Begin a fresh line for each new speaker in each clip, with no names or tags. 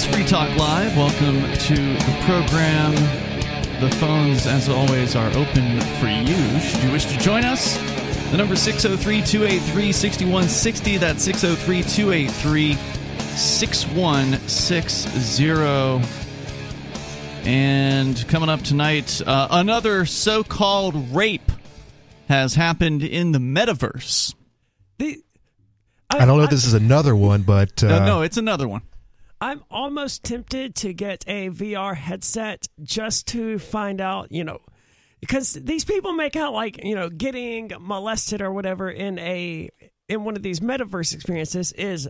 It is Free Talk Live. Welcome to the program. The phones, as always, are open for you. Should you wish to join us? The number 603 283 6160. That's 603 283 6160. And coming up tonight, uh, another so called rape has happened in the metaverse.
The,
I, don't know if this is another one, but uh,
no, no, it's another one.
I'm almost tempted to get a VR headset just to find out, you know, because these people make out like you know getting molested or whatever in a in one of these metaverse experiences is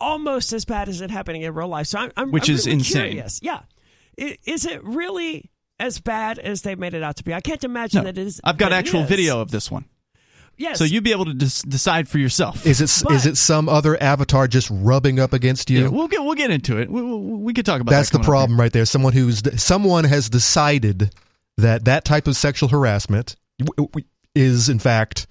almost as bad as it happening in real life. So I'm, I'm
which
I'm
is
really
insane.
Curious. Yeah, is it really as bad as they made it out to be? I can't imagine
No,
that it is.
I've got actual video of this one.
Yes.
So you'd be able to dis- decide for yourself.
is it
But-
is it some other avatar just rubbing up against you?
Yeah, we'll get we'll get into it. We, we, we could talk about that.
That's
that
the problem right there. Someone who's someone has decided that that type of sexual harassment w- w- is in fact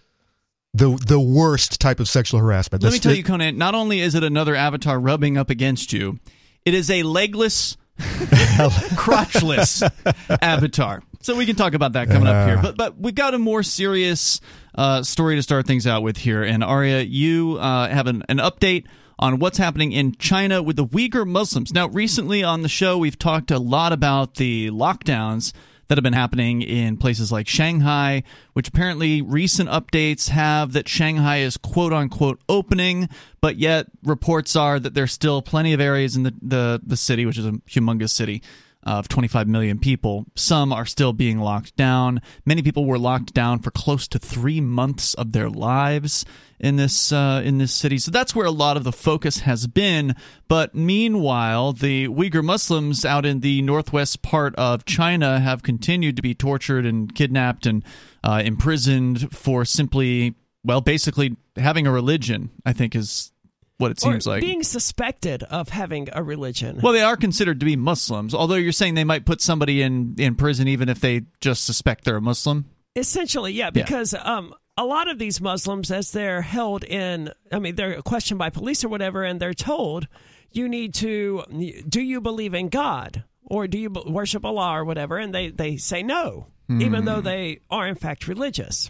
the the worst type of sexual harassment.
here. Let me tell
the-
you, Conan. Not only is it another avatar rubbing up against you, it is a legless, crotchless avatar. So we can talk about that coming up here. But but we've got a more serious uh, story to start things out with here. And Aria, you uh, have an, an update on what's happening in China with the Uyghur Muslims. Now, recently on the show, we've talked a lot about the lockdowns that have been happening in places like Shanghai, which apparently recent updates have that Shanghai is quote unquote opening, but yet reports are that there's still plenty of areas in the, the, the city, which is a humongous city of 25 million people. Some are still being locked down. Many people were locked down for close to three months of their lives in this uh, in this city. So that's where a lot of the focus has been. But meanwhile, the Uyghur Muslims out in the northwest part of China have continued to be tortured and kidnapped and uh, imprisoned for simply, well, basically having a religion. I think is what it
or
seems like.
being suspected of having a religion.
Well, they are considered to be Muslims, although you're saying they might put somebody in, in prison even if they just suspect they're a Muslim.
Essentially, yeah, because um, a lot of these Muslims, as they're held in, I mean, they're questioned by police or whatever, and they're told, you need to, do you believe in God or do you worship Allah or whatever? And they, they say no, even though they are in fact religious.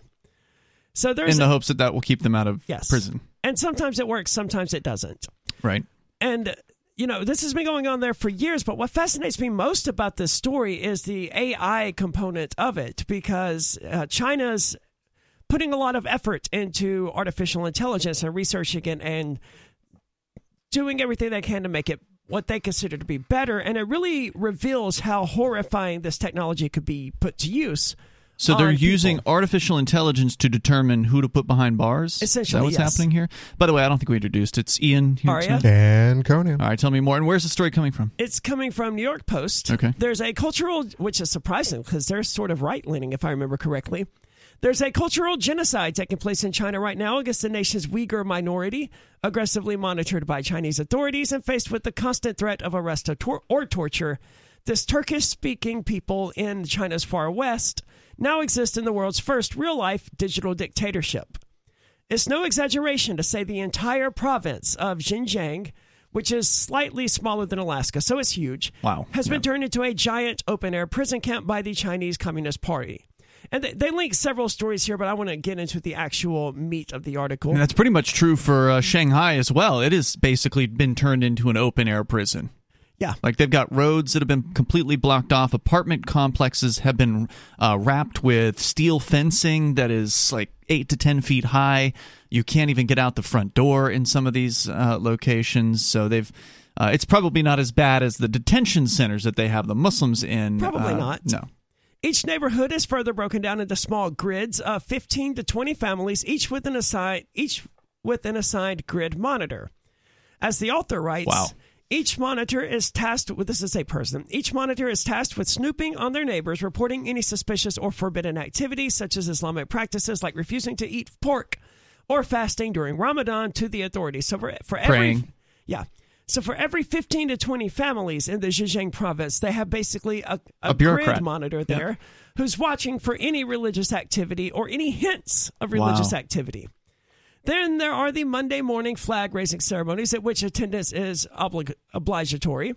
So there's,
in the hopes that that will keep them out of
yes.
prison.
And sometimes it works, sometimes it doesn't.
Right.
And you know, this has been going on there for years, but what fascinates me most about this story is the AI component of it because uh, China's putting a lot of effort into artificial intelligence and researching it and doing everything they can to make it what they consider to be better. And it really reveals how horrifying this technology could be put to use.
So they're using
people.
artificial intelligence to determine who to put behind bars.
Essentially,
is that what's
yes.
happening here. By the way, I don't think we introduced. It's Ian here.
Aria?
tonight.
and Conan.
All right, tell me more. And where's the story coming from?
It's coming from New York Post.
Okay.
There's a cultural, which is surprising because they're sort of right leaning, if I remember correctly. There's a cultural genocide taking place in China right now against the nation's Uyghur minority, aggressively monitored by Chinese authorities and faced with the constant threat of arrest or, tor- or torture. This Turkish speaking people in China's far west now exist in the world's first real life digital dictatorship. It's no exaggeration to say the entire province of Xinjiang, which is slightly smaller than Alaska, so it's huge,
Wow.
has been turned into a giant open air prison camp by the Chinese Communist Party. And they, they link several stories here, but I want to get into the actual meat of the article.
And that's pretty much true for uh, Shanghai as well. It has basically been turned into an open air prison.
Yeah.
Like they've got roads that have been completely blocked off. Apartment complexes have been uh, wrapped with steel fencing that is like eight to ten feet high. You can't even get out the front door in some of these uh, locations. So they've. Uh, it's probably not as bad as the detention centers that they have the Muslims in.
Probably
Uh,
not.
No.
Each neighborhood is further broken down into small grids of 15 to 20 families, each with an assigned each with an assigned grid monitor. As the author writes,
Wow.
Each monitor is tasked with this is a person. Each monitor is tasked with snooping on their neighbors, reporting any suspicious or forbidden activities such as Islamic practices like refusing to eat pork or fasting during Ramadan to the authorities. So for for every
Praying.
yeah. So for every 15 to 20 families in the Zhejiang province, they have basically a, a,
A bureaucrat.
grid monitor there who's watching for any religious activity or any hints of religious
Wow.
activity. Then there are the Monday morning flag raising ceremonies at which attendance is oblig- obligatory.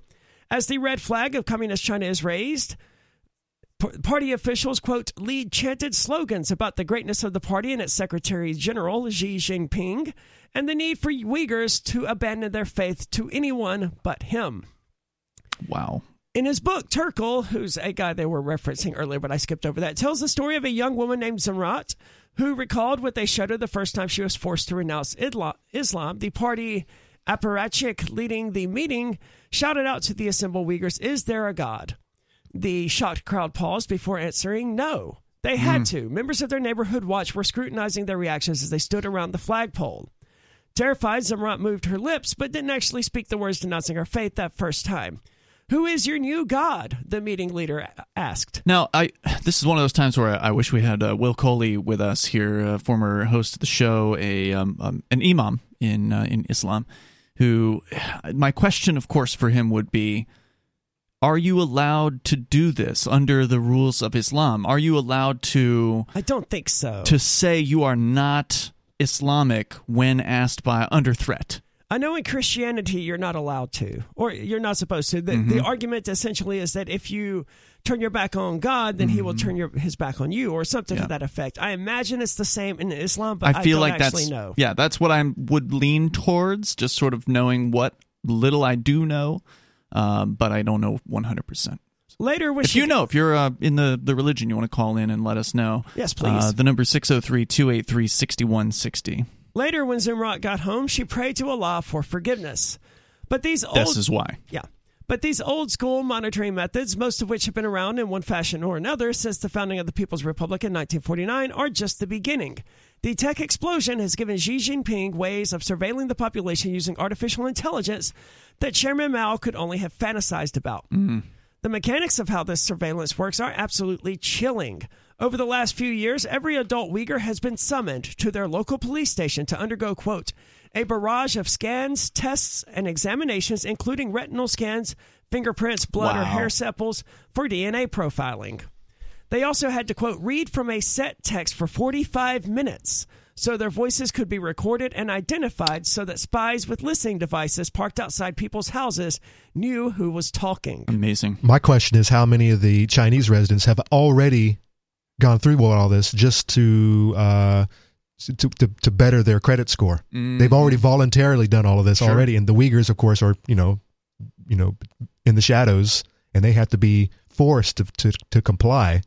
As the red flag of Communist China is raised, party officials, quote, lead chanted slogans about the greatness of the party and its Secretary General, Xi Jinping, and the need for Uyghurs to abandon their faith to anyone but him.
Wow.
In his book, Turkle, who's a guy they were referencing earlier, but I skipped over that, tells the story of a young woman named Zumrat who recalled with a shudder the first time she was forced to renounce Islam. The party apparatchik leading the meeting shouted out to the assembled Uyghurs, Is there a God? The shocked crowd paused before answering, No. They had mm. to. Members of their neighborhood watch were scrutinizing their reactions as they stood around the flagpole. Terrified, Zumrat moved her lips, but didn't actually speak the words denouncing her faith that first time. Who is your new god? The meeting leader asked.
Now, I this is one of those times where I, wish we had uh, Will Coley with us here, a former host of the show, a um, um, an imam in uh, in Islam. Who, my question, of course, for him would be: Are you allowed to do this under the rules of Islam? Are you allowed to?
I don't think so.
To say you are not Islamic when asked by under threat.
I know in Christianity you're not allowed to, or you're not supposed to. The, mm-hmm. the argument essentially is that if you turn your back on God, then mm-hmm. He will mm-hmm. turn your, His back on you, or something yeah. to that effect. I imagine it's the same in Islam, but I feel I like
that's
know.
yeah, that's what I would lean towards, just sort of knowing what little I do know, um, but I don't know 100. percent
Later,
if you know, if you're uh, in the, the religion, you want to call in and let us know.
Yes, please. Uh,
the number 603 283 6160.
Later, when Zumrat got home, she prayed to Allah for forgiveness. But these old,
this is why.
Yeah. But these old school monitoring methods, most of which have been around in one fashion or another since the founding of the People's Republic in 1949, are just the beginning. The tech explosion has given Xi Jinping ways of surveilling the population using artificial intelligence that Chairman Mao could only have fantasized about.
Mm.
The mechanics of how this surveillance works are absolutely chilling. Over the last few years, every adult Uyghur has been summoned to their local police station to undergo, quote, a barrage of scans, tests, and examinations, including retinal scans, fingerprints, blood, wow. or hair samples for DNA profiling. They also had to, quote, read from a set text for 45 minutes so their voices could be recorded and identified so that spies with listening devices parked outside people's houses knew who was talking.
Amazing.
My question is how many of the Chinese residents have already gone through all this just to uh, to, to, to better their credit score. Mm-hmm. They've already voluntarily done all of this sure. already, and the Uyghurs, of course, are you know, you know, in the shadows, and they have to be forced to to, to comply.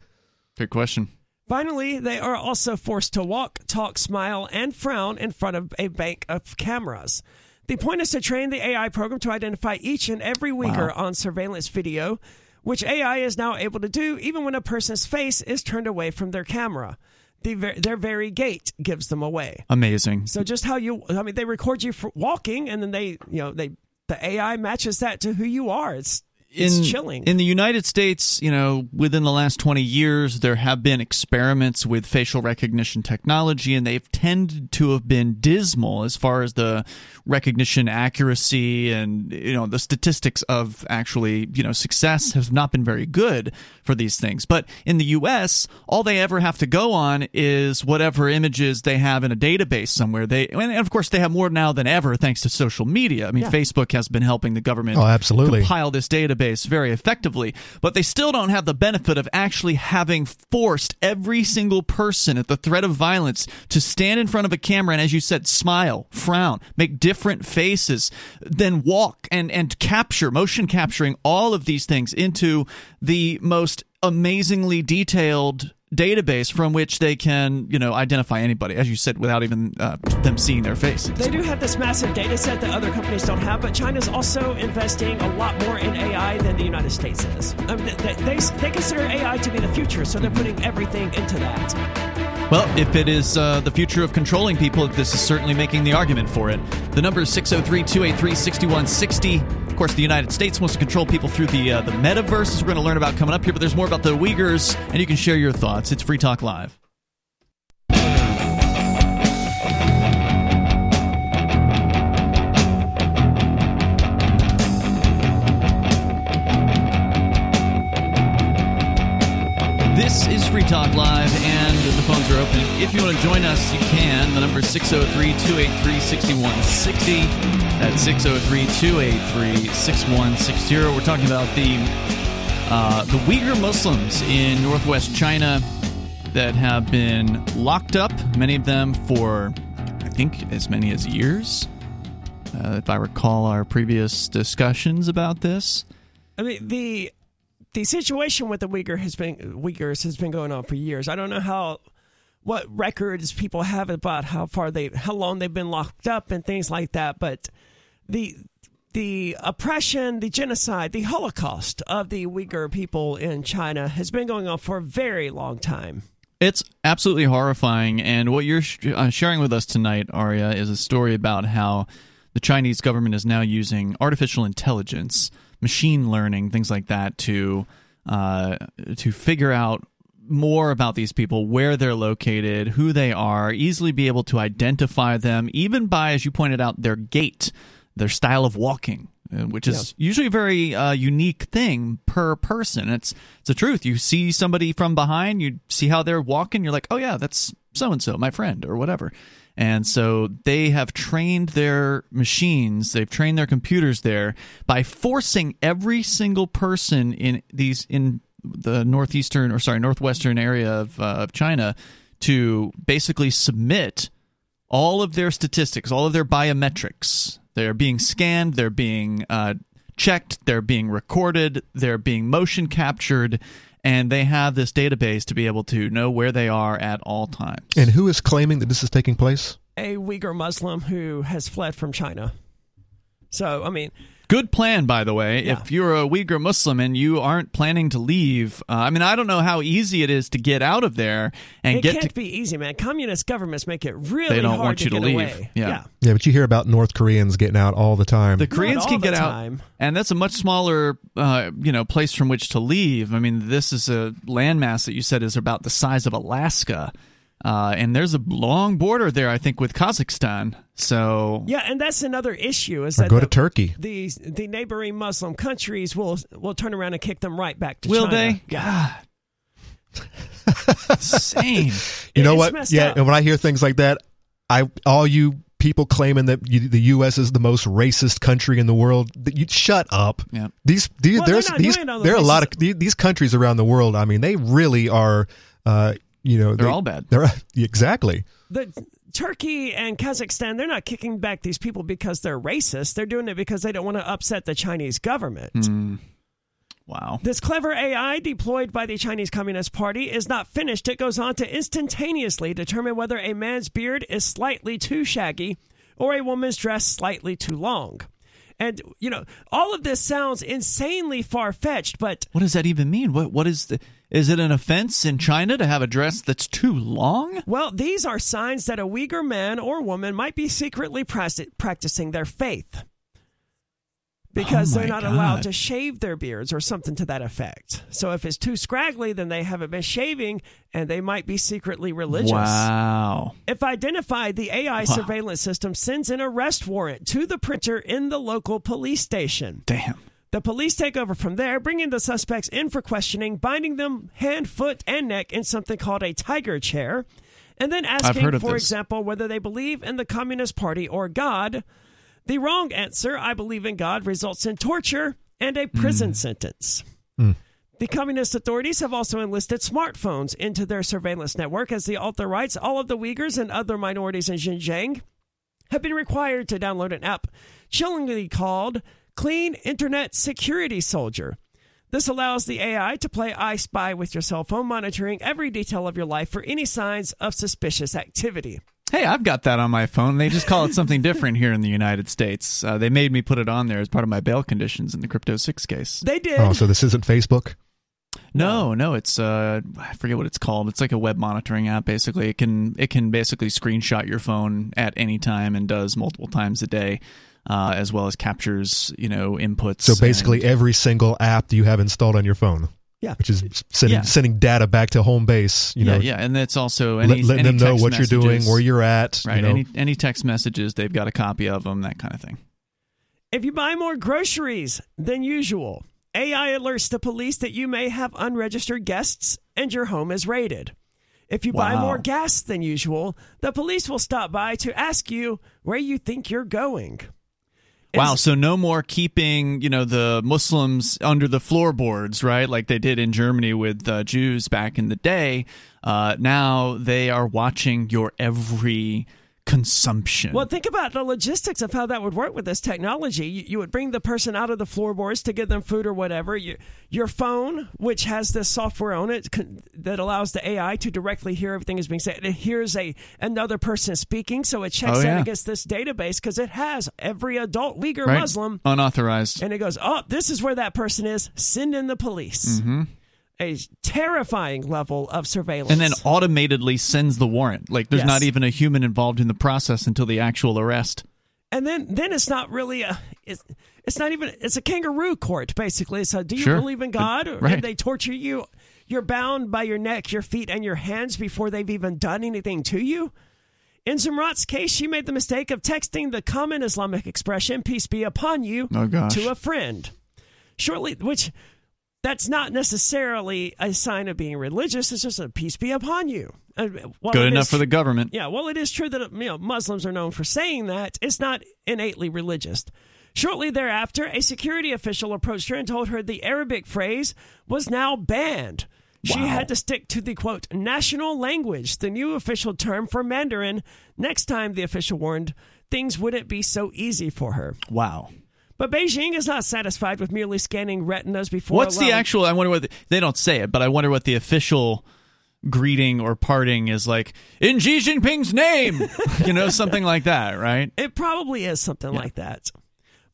Good question.
Finally, they are also forced to walk, talk, smile, and frown in front of a bank of cameras. The point is to train the AI program to identify each and every Uyghur wow. on surveillance video which AI is now able to do even when a person's face is turned away from their camera. The, their very gait gives them away.
Amazing.
So just how you, I mean, they record you for walking, and then they, you know, they the AI matches that to who you are. It's it's
in,
chilling.
In the United States, you know, within the last 20 years, there have been experiments with facial recognition technology, and they've tended to have been dismal as far as the recognition accuracy and, you know, the statistics of actually, you know, success have not been very good for these things. But in the U.S., all they ever have to go on is whatever images they have in a database somewhere. They, and of course, they have more now than ever thanks to social media. I mean, yeah. Facebook has been helping the government
oh, absolutely.
compile this database very effectively, but they still don't have the benefit of actually having forced every single person at the threat of violence to stand in front of a camera and, as you said, smile, frown, make different faces, then walk and, and capture, motion capturing all of these things into the most amazingly detailed database from which they can, you know, identify anybody, as you said, without even uh, them seeing their face.
They do have this massive data set that other companies don't have, but China's also investing a lot more in AI than the United States is. They, they, they consider AI to be the future, so they're putting everything into that.
Well, if it is uh, the future of controlling people, this is certainly making the argument for it. The number is 603 283 6160. Of course, the United States wants to control people through the, uh, the metaverse, we're going to learn about coming up here, but there's more about the Uyghurs, and you can share your thoughts. It's Free Talk Live. This is Free Talk Live, and the phones are open. If you want to join us, you can. The number is 603 283 6160. That's 603 283 6160. We're talking about the, uh, the Uyghur Muslims in northwest China that have been locked up, many of them for, I think, as many as years. Uh, if I recall our previous discussions about this.
I mean, the the situation with the Uyghur has been Uyghurs has been going on for years. I don't know how what records people have about how far they how long they've been locked up and things like that, but the the oppression, the genocide, the Holocaust of the Uyghur people in China has been going on for a very long time.
It's absolutely horrifying. And what you're sh- uh, sharing with us tonight, Aria, is a story about how the Chinese government is now using artificial intelligence machine learning, things like that, to uh, to figure out more about these people, where they're located, who they are, easily be able to identify them, even by, as you pointed out, their gait, their style of walking, uh, which is yeah. usually a very uh, unique thing per person. It's it's the truth. You see somebody from behind, you see how they're walking, you're like, oh yeah, that's so and so, my friend, or whatever. And so they have trained their machines, they've trained their computers there by forcing every single person in these in the northeastern or sorry northwestern area of, uh, of China to basically submit all of their statistics, all of their biometrics. They're being scanned, they're being uh, checked, they're being recorded, they're being motion captured, and they have this database to be able to know where they are at all times.
And who is claiming that this is taking place?
A Uyghur Muslim who has fled from China. So, I mean,
Good plan, by the way. Yeah. If you're a Uyghur Muslim and you aren't planning to leave, uh, I mean, I don't know how easy it is to get out of there and
it
get.
It can't
to,
be easy, man. Communist governments make it really
they don't
hard
want
to
you to,
get
leave.
away.
Yeah.
yeah.
yeah, but you hear about North Koreans getting out all the time.
The Koreans can get
time.
out, and that's a much smaller, uh, you know, place from which to leave. I mean, this is a landmass that you said is about the size of Alaska. Uh, and there's a long border there, I think, with Kazakhstan. So
yeah, and that's another issue. Is
or
that
go
the,
to Turkey?
The the neighboring Muslim countries will will turn around and kick them right back to
will
China.
they? God, insane.
You know what? Yeah,
up.
and when I hear things like that, I all you people claiming that you, the U.S. is the most racist country in the world, that you shut up.
Yeah.
These, these
Well,
there's these
the
there are a lot of these, these countries around the world. I mean, they really are. Uh, you know,
They're
they-
all bad.
They're exactly.
the Turkey and Kazakhstan, they're not kicking back these people because they're racist. They're doing it because they don't want to upset the Chinese government.
Hmm. Wow.
This clever AI deployed by the Chinese Communist Party is not finished. It goes on to instantaneously determine whether a man's beard is slightly too shaggy or a woman's dress slightly too long. And, you know, all of this sounds insanely far fetched, but
What does that even mean? What what is the is it an offense in China to have a dress that's too long?
Well, these are signs that a Uyghur man or woman might be secretly practi- practicing their faith. Because
Oh
they're not
God.
allowed to shave their beards or something to that effect. So if it's too scraggly, then they haven't been shaving and they might be secretly religious.
Wow.
If identified, the AI surveillance system sends an arrest warrant to the printer in the local police station.
Damn.
The police take over from there, bringing the suspects in for questioning, binding them hand, foot, and neck in something called a tiger chair, and then asking, for
this.
example, whether they believe in the Communist Party or God. The wrong answer, I believe in God, results in torture and a prison mm. sentence. Hmm. The communist authorities have also enlisted smartphones into their surveillance network, as the author writes. All of the Uyghurs and other minorities in Xinjiang have been required to download an app chillingly called Clean Internet Security Soldier. This allows the AI to play I Spy with your cell phone, monitoring every detail of your life for any signs of suspicious activity.
Hey, I've got that on my phone. They just call it something different here in the United States. Uh, they made me put it on there as part of my bail conditions in the Crypto 6 case.
They did.
Oh, so this isn't Facebook?
No, no, it's uh I forget what it's called. It's like a web monitoring app basically. It can it can basically screenshot your phone at any time and does multiple times a day. Uh, as well as captures, you know, inputs.
So basically,
and-
every single app that you have installed on your phone.
Yeah.
Which is sending
Yeah.
sending data back to home base. You know,
yeah, and that's also
let-
any,
letting
any
them know
text
what you're doing, where you're at.
right.
You know.
Any any text messages, they've got a copy of them, that kind of thing.
If you buy more groceries than usual, AI alerts the police that you may have unregistered guests and your home is raided. If you buy more gas than usual, the police will stop by to ask you where you think you're going.
Wow, so no more keeping, you know, the Muslims under the floorboards, right? Like they did in Germany with uh, Jews back in the day. Uh, now they are watching your every consumption.
Well, think about the logistics of how that would work with this technology. You, you would bring the person out of the floorboards to give them food or whatever. You, your phone, which has this software on it con- that allows the AI to directly hear everything is being said, it hears a another person speaking, so it checks
Oh,
in
yeah.
against this database because it has every adult Uyghur
right?
Muslim,
Unauthorized.
and it goes, "Oh, this is where that person is. Send in the police."
Mm-hmm.
A terrifying level of surveillance.
and then automatedly sends the warrant. Like there's
Yes.
not even a human involved in the process until the actual arrest.
and then then it's not really a it's, it's not even it's a kangaroo court basically so do you
Sure.
believe in god or
Right.
they torture you you're bound by your neck your feet and your hands before they've even done anything to you in Zumrat's case, she made the mistake of texting the common Islamic expression, peace be upon you,
Oh,
to a friend. Shortly, which that's not necessarily a sign of being religious. It's just a peace be upon you. Uh,
Good enough
is
for the government.
yeah, well, it is true that you know Muslims are known for saying that. It's not innately religious. Shortly thereafter, a security official approached her and told her the Arabic phrase was now banned. She
Wow.
had to stick to the quote national language, the new official term for Mandarin. Next time, the official warned things wouldn't be so easy for her.
Wow.
But Beijing is not satisfied with merely scanning retinas before.
What's the actual? I wonder what the, they don't say it, but I wonder what the official greeting or parting is like in Xi Jinping's name. you know, something like that, right?
It probably is something like that.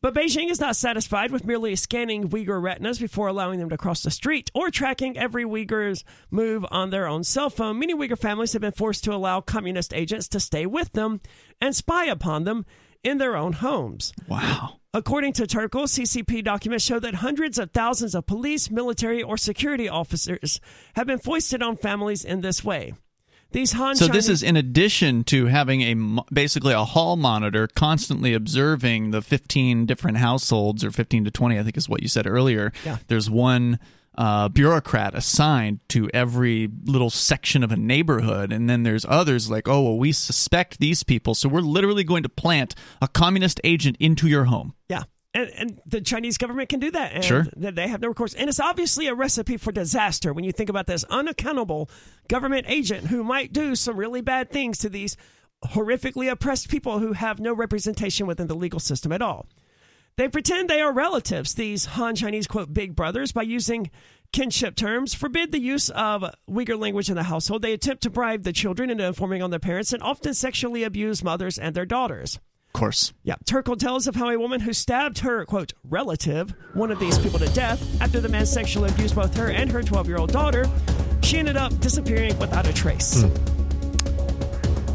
But Beijing is not satisfied with merely scanning Uyghur retinas before allowing them to cross the street or tracking every Uyghur's move on their own cell phone. Many Uyghur families have been forced to allow communist agents to stay with them and spy upon them in their own homes.
Wow.
According to Turkle, CCP documents show that hundreds of thousands of police, military, or security officers have been foisted on families in this way. These Han
So this is in addition to having a basically a hall monitor constantly observing the 15 different households or 15 to 20 I think is what you said earlier.
Yeah.
There's one uh, bureaucrat assigned to every little section of a neighborhood and then there's others like oh well we suspect these people so we're literally going to plant a communist agent into your home.
Yeah. And, and the Chinese government can do that. And
Sure.
They have no recourse. And it's obviously a recipe for disaster when you think about this unaccountable government agent who might do some really bad things to these horrifically oppressed people who have no representation within the legal system at all. They pretend they are relatives, these Han Chinese, quote, big brothers, by using kinship terms, forbid the use of Uyghur language in the household. They attempt to bribe the children into informing on their parents and often sexually abuse mothers and their daughters.
Of course.
Yeah, Turkle tells of how a woman who stabbed her, quote, relative, one of these people to death, after the man sexually abused both her and her 12 year old daughter, she ended up disappearing without a trace. Hmm.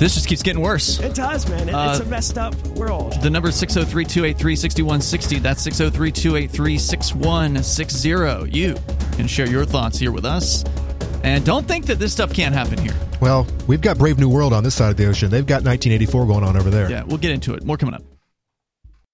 This just keeps getting worse.
It does, man. It, it's
Uh,
a messed up world.
The number is 603 283 6160. That's 603 283 6160. You can share your thoughts here with us. And don't think that this stuff can't happen here.
Well, we've got Brave New World on this side of the ocean. They've got 1984 going on over there.
Yeah, we'll get into it. More coming up.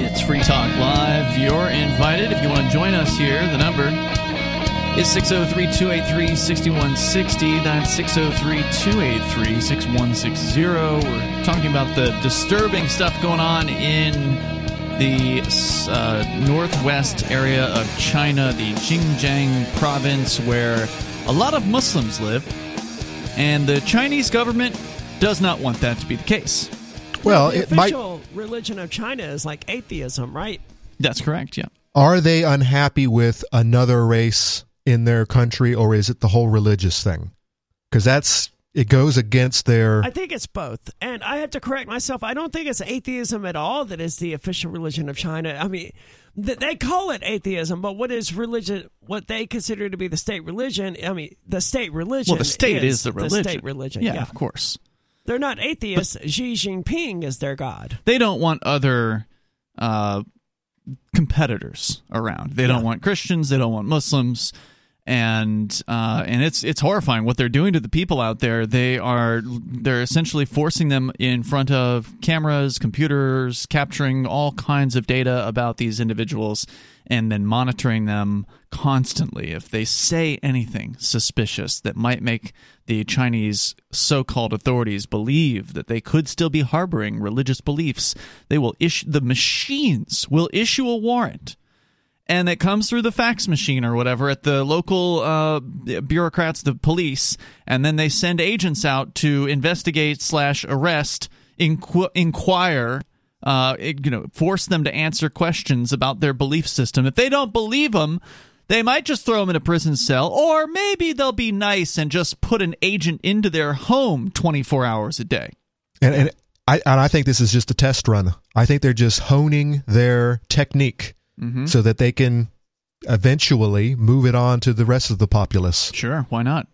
It's Free Talk Live. You're invited if you want to join us here. The number is 603 283 6160. That's 603 283 6160. We're talking about the disturbing stuff going on in the uh, northwest area of China, the Xinjiang province, where a lot of Muslims live, and the Chinese government does not want that to be the case.
Well,
the
it might.
official religion of China is like atheism, right?
That's correct, yeah.
Are they unhappy with another race in their country, or is it the whole religious thing? Because that's it goes against their.
I think it's both. And I have to correct myself. I don't think it's atheism at all that is the official religion of China. I mean, th- they call it atheism, but what is religion? What they consider to be the state religion? I mean, the state religion.
Well, the state
is,
is the religion.
The state religion.
Yeah,
Yeah,
of course.
they're not atheists. Xi Jinping is their god.
They don't want other uh, competitors around. They don't want Christians. They don't want Muslims. And uh, and it's it's horrifying what they're doing to the people out there. They are they're essentially forcing them in front of cameras, computers, capturing all kinds of data about these individuals, and then monitoring them constantly. If they say anything suspicious that might make the Chinese so-called authorities believe that they could still be harboring religious beliefs, they will issue the machines will issue a warrant and it comes through the fax machine or whatever at the local uh, bureaucrats, the police, and then they send agents out to investigate slash arrest, inqu- inquire, uh, you know, force them to answer questions about their belief system. If they don't believe them, they might just throw them in a prison cell, or maybe they'll be nice and just put an agent into their home 24 hours a day.
And, and I and I think this is just a test run. I think they're just honing their technique
Mm-hmm.
so that they can eventually move it on to the rest of the populace.
Sure, why not?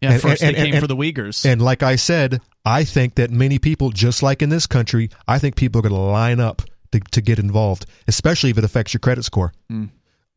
Yeah,
And-
first
and-
they
and-
came for the Uyghurs.
And like I said, I think that many people, just like in this country, I think people are going to line up to, to get involved, especially if it affects your credit score.
Mm.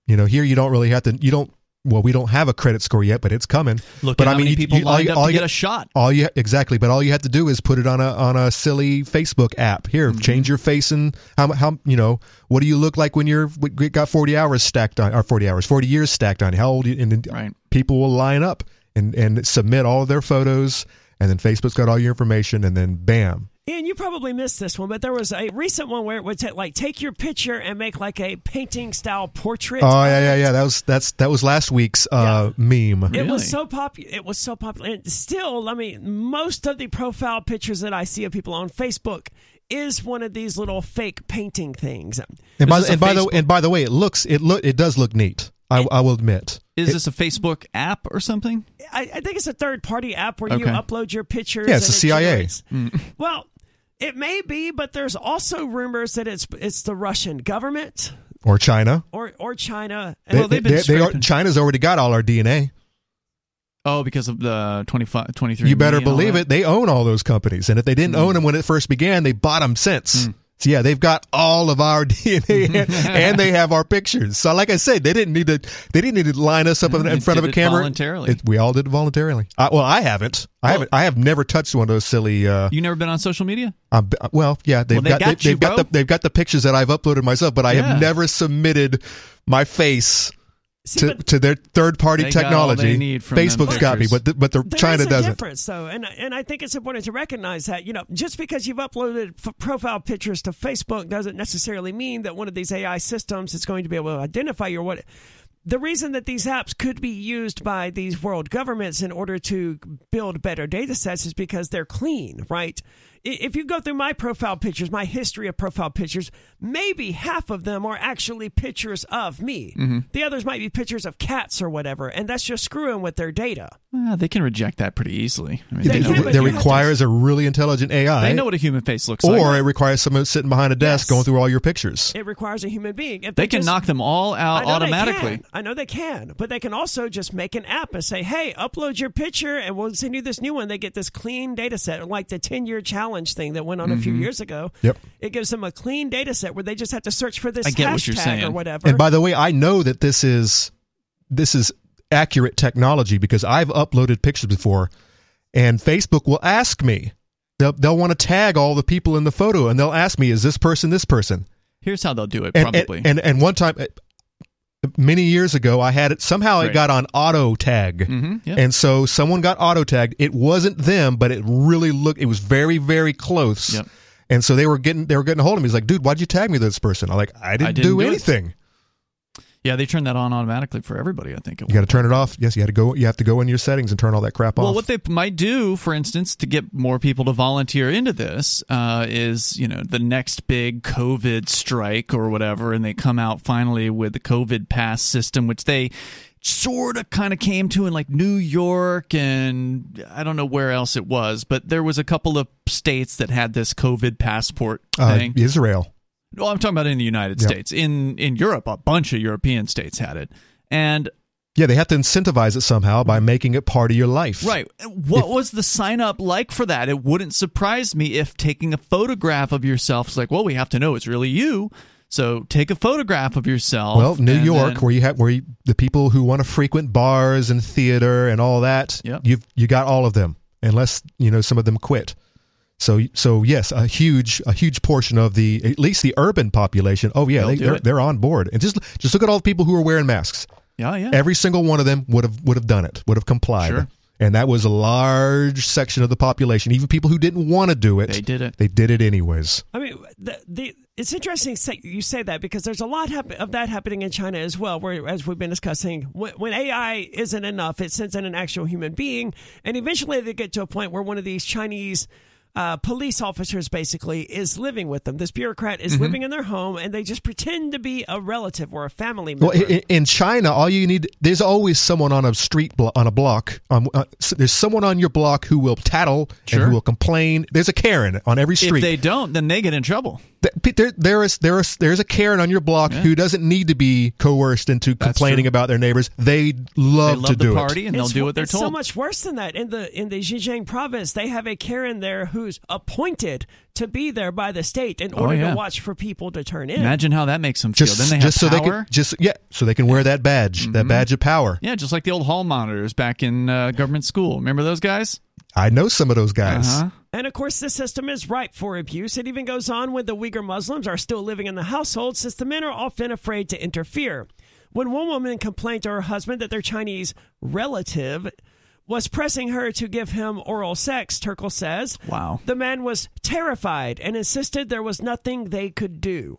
You know, here you don't really have to. You don't. Well, we don't have a credit score yet, but it's coming.
Look
but I
how
mean,
many people
you- all
lined
you-
up
all
to
you-
get a shot.
All you exactly, but all you have to do is put it on a on a silly Facebook app. Here,
Mm-hmm.
change your face and how how you know what do you look like when you're got forty hours stacked on or forty hours, forty years stacked on. How old? You, and
Right.
people will line up and and submit all of their photos, and then Facebook's got all your information, and then bam,
Ian, you probably missed this one, but there was a recent one where it would ta- like take your picture and make like a painting style portrait.
Oh yeah, yeah, yeah. That was that's that was last week's uh, meme.
It
Really?
was so popular. It was so popular. And still, I mean, most of the profile pictures that I see of people on Facebook is one of these little fake painting things.
And by the, and by the and by the way, it looks it look it does look neat. I, I will admit.
Is this a Facebook app or something?
I, I think it's a third party app where you upload your pictures.
Yeah, it's
and
the
it
CIA.
Mm.
Well, it may be, but there's also rumors that it's it's the Russian government
Or China.
or or China.
They,
Well, they've been
they- they are, China's already got all our DNA.
Oh, because of the 25, 23
You better believe it. They own all those companies, and if they didn't hmm. own them when it first began, they bought them since. Hmm. So yeah, they've got all of our DNA, and, and they have our pictures. So like I said, they didn't need to. They didn't need to line us up in, in front of a camera
voluntarily.
It- we all did it voluntarily. I, well, I haven't. I haven't. I have never touched one of those silly. Uh,
You never been on social media?
uh, well, yeah, they've
Well, they
got,
got
they,
you,
have got the they've got the pictures that I've uploaded myself, but I
Yeah.
have never submitted my face
See,
to, to their third party
They got
technology.
need
Facebook's got me,
pictures.
but the, but the
There
China
is a
doesn't.
difference, though, and and I think it's important to recognize that you know just because you've uploaded f- profile pictures to Facebook doesn't necessarily mean that one of these AI systems is going to be able to identify your what. The reason that these apps could be used by these world governments in order to build better data sets is because they're clean, right? I- If you go through my profile pictures, my history of profile pictures, maybe half of them are actually pictures of me. Mm-hmm. The others might be pictures of cats or whatever, and that's just screwing with their data.
Well, they can reject that pretty easily. I mean,
They
they, know
can,
what,
that
you to-
requires a really intelligent AI.
they know what a human face looks
or
like.
Or it requires someone sitting behind a desk
Yes.
going through all your pictures.
It requires a human being. If
They can
just-
knock them all out
know
automatically.
I know they can, but they can also just make an app and say, "Hey, upload your picture, and we'll send you this new one." They get this clean data set, like the ten-year challenge thing that went on a few
Mm-hmm.
years ago.
Yep.
It gives them a clean data set where they just have to search for this
I get
hashtag
what you're saying.
or whatever.
And by the way, I know that this is this is accurate technology because I've uploaded pictures before, and Facebook will ask me. They'll, they'll want to tag all the people in the photo, and they'll ask me, "Is this person this person?"
Here's how they'll do it,
And
probably.
and, and and one time, many years ago, I had it. Somehow, it
Right.
got on auto tag,
Mhm, yeah.
and so someone got auto tagged. It wasn't them, but it really looked. It was very very close.
Yep.
And so they were getting they were getting a hold of me. He's like, dude, why'd you tag me this person? I'm like, I didn't,
didn't
do,
do it."
anything.
Yeah, they turn that on automatically for everybody. I think.
You got to turn it off. Yes, you got to go. You have to go in your settings and turn all that crap off.
Well, what they might do, for instance, to get more people to volunteer into this, uh, is you know the next big COVID strike or whatever, and they come out finally with the COVID pass system, which they sort of kind of came to in like New York and I don't know where else it was, but there was a couple of states that had this COVID passport
uh,
thing.
Israel.
Well, I'm talking about in the United
Yep.
States. In in Europe, a bunch of European states had it, and
Yeah, they have to incentivize it somehow by making it part of your life.
Right. What was the sign up like for that? It wouldn't surprise me if taking a photograph of yourself is like, well, we have to know it's really you. So take a photograph of yourself.
Well, New York,
then-
where you have where you, the people who want to frequent bars and theater and all that,
Yep.
you've you got all of them, unless you know some of them quit. So so yes, a huge a huge portion of the at least the urban population. Oh yeah,
They'll
they,
do
they're they're on board. And just just look at all the people who are wearing masks.
yeah, yeah.
Every single one of them would have would have done it, would have complied.
Sure.
And that was a large section of the population. Even people who didn't want to do it,
They did it.
They did it anyways.
I mean, the, the it's interesting you say that because there's a lot hap- of that happening in China as well. Where, as we've been discussing, when, when AI isn't enough, it sends in an actual human being, and eventually they get to a point where one of these Chinese. Uh, police officers basically is living with them. This bureaucrat is
Mm-hmm.
living in their home, and they just pretend to be a relative or a family member.
Well, in, in China, all you need there's always someone on a street blo- on a block. Um, uh, s- there's someone on your block who will tattle and who will complain. There's a Karen on every street.
if they don't, then they get in trouble.
Th- pe- there, there is there is there's a Karen on your block who doesn't need to be coerced into complaining
true.
about their neighbors. They love,
They
love,
love
to
the
do
party
it.
and they'll
It's
do what they're
it's
told.
so much worse than that. In the in the Xinjiang province, they have a Karen there who's appointed to be there by the state in order
Oh, yeah.
to watch for people to turn in.
Imagine how that makes them feel.
Just
then they have
just so they can just yeah so they can wear that badge
Mm-hmm.
that badge of power.
yeah, just like the old hall monitors back in uh, government school. Remember those guys?
I know some of those guys.
Uh-huh.
And of course, this system is ripe for abuse. It even goes on when the Uyghur Muslims are still living in the household, since the men are often afraid to interfere. When one woman complained to her husband that their Chinese relative was pressing her to give him oral sex, Turkle says,
Wow.
the man was terrified and insisted there was nothing they could do.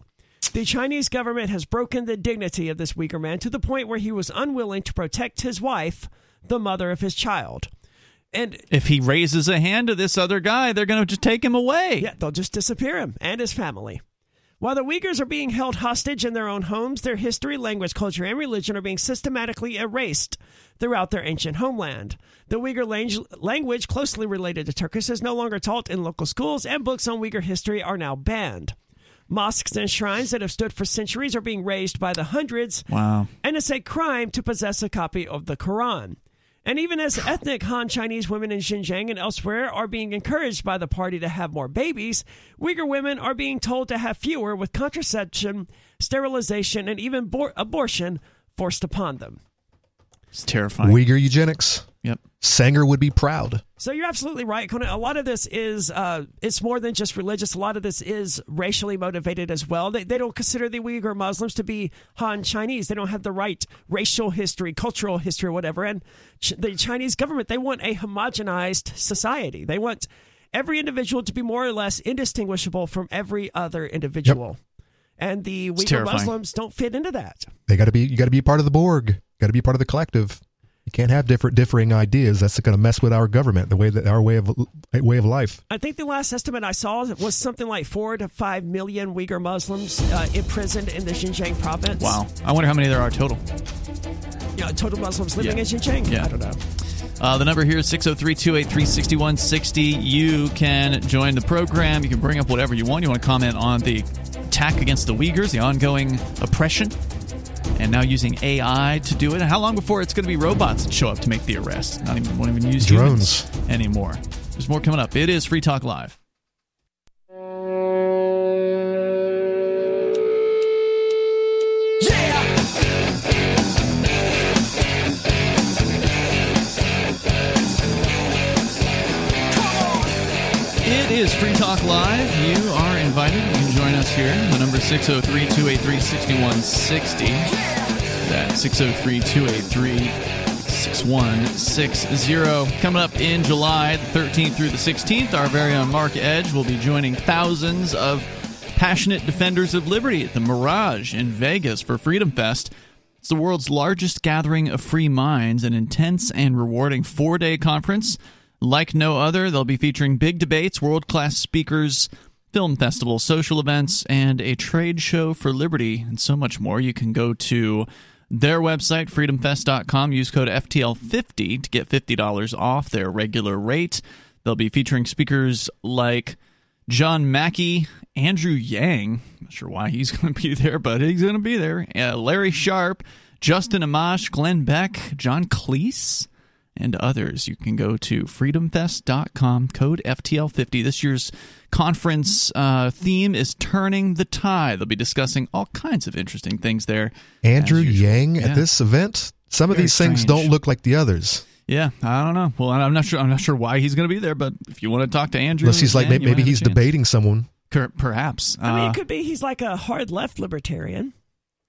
The Chinese government has broken the dignity of this Uyghur man to the point where he was unwilling to protect his wife, the mother of his child. And
If he raises a hand to this other guy, they're going to just take him away.
yeah, they'll just disappear him and his family. While the Uyghurs are being held hostage in their own homes, their history, language, culture, and religion are being systematically erased throughout their ancient homeland. The Uyghur lang- language, closely related to Turkish, is no longer taught in local schools, and books on Uyghur history are now banned. Mosques and shrines that have stood for centuries are being razed by the hundreds,
Wow.
and it's a crime to possess a copy of the Quran. And even as ethnic Han Chinese women in Xinjiang and elsewhere are being encouraged by the party to have more babies, Uyghur women are being told to have fewer with contraception, sterilization, and even bor- abortion forced upon them.
It's terrifying.
Uyghur eugenics.
Yep.
Sanger would be proud.
So you're absolutely right, Conan. A lot of this is uh, it's more than just religious. A lot of this is racially motivated as well. They, they don't consider the Uyghur Muslims to be Han Chinese. They don't have the right racial history, cultural history, or whatever. And ch- the Chinese government they want a homogenized society. They want every individual to be more or less indistinguishable from every other individual. Yep. And the Uyghur. Muslims don't fit into that.
They got to be. You got to be part of the Borg. Got to be part of the collective. You can't have different differing ideas. That's going to mess with our government, the way that our way of way of life.
I think the last estimate I saw was something like four to five million Uyghur Muslims uh, imprisoned in the Xinjiang province.
Wow. I wonder how many there are total.
Yeah, total Muslims living
Yeah.
in Xinjiang.
Yeah.
I don't know.
Uh, the number here is 603 283 6160. You can join the program. You can bring up whatever you want. You want to comment on the attack against the Uyghurs, the ongoing oppression, and now using AI to do it. And how long before it's going to be robots that show up to make the arrest? Not even, won't even use
Drones.
anymore. There's more coming up. It is Free Talk Live. It is Free Talk Live. You are invited. You can join us here. The number is 603 283 6160. That's 603 283 6160. Coming up in July the 13th through the 16th, our very own Mark Edge will be joining thousands of passionate defenders of liberty at the Mirage in Vegas for Freedom Fest. It's the world's largest gathering of free minds, an intense and rewarding four day conference. Like no other, they'll be featuring big debates, world class speakers, film festival, social events, and a trade show for liberty, and so much more. You can go to their website, freedomfest.com. Use code FTL50 to get $50 off their regular rate. They'll be featuring speakers like John Mackey, Andrew Yang. Not sure why he's going to be there, but he's going to be there. Uh, Larry Sharpe, Justin Amash, Glenn Beck, John Cleese, and others. You can go to freedomfest.com, code FTL50. This year's conference uh, theme is Turning the Tide. They'll be discussing all kinds of interesting things there.
Andrew Yang yeah. at this event? Some of these things don't look like the others.
Yeah, I don't know. Well, I'm not sure. I'm not sure why he's going to be there, but if you want to talk to Andrew,
unless he's like maybe, maybe he's debating someone.
Perhaps.
I mean, it uh, could be he's like a hard left libertarian.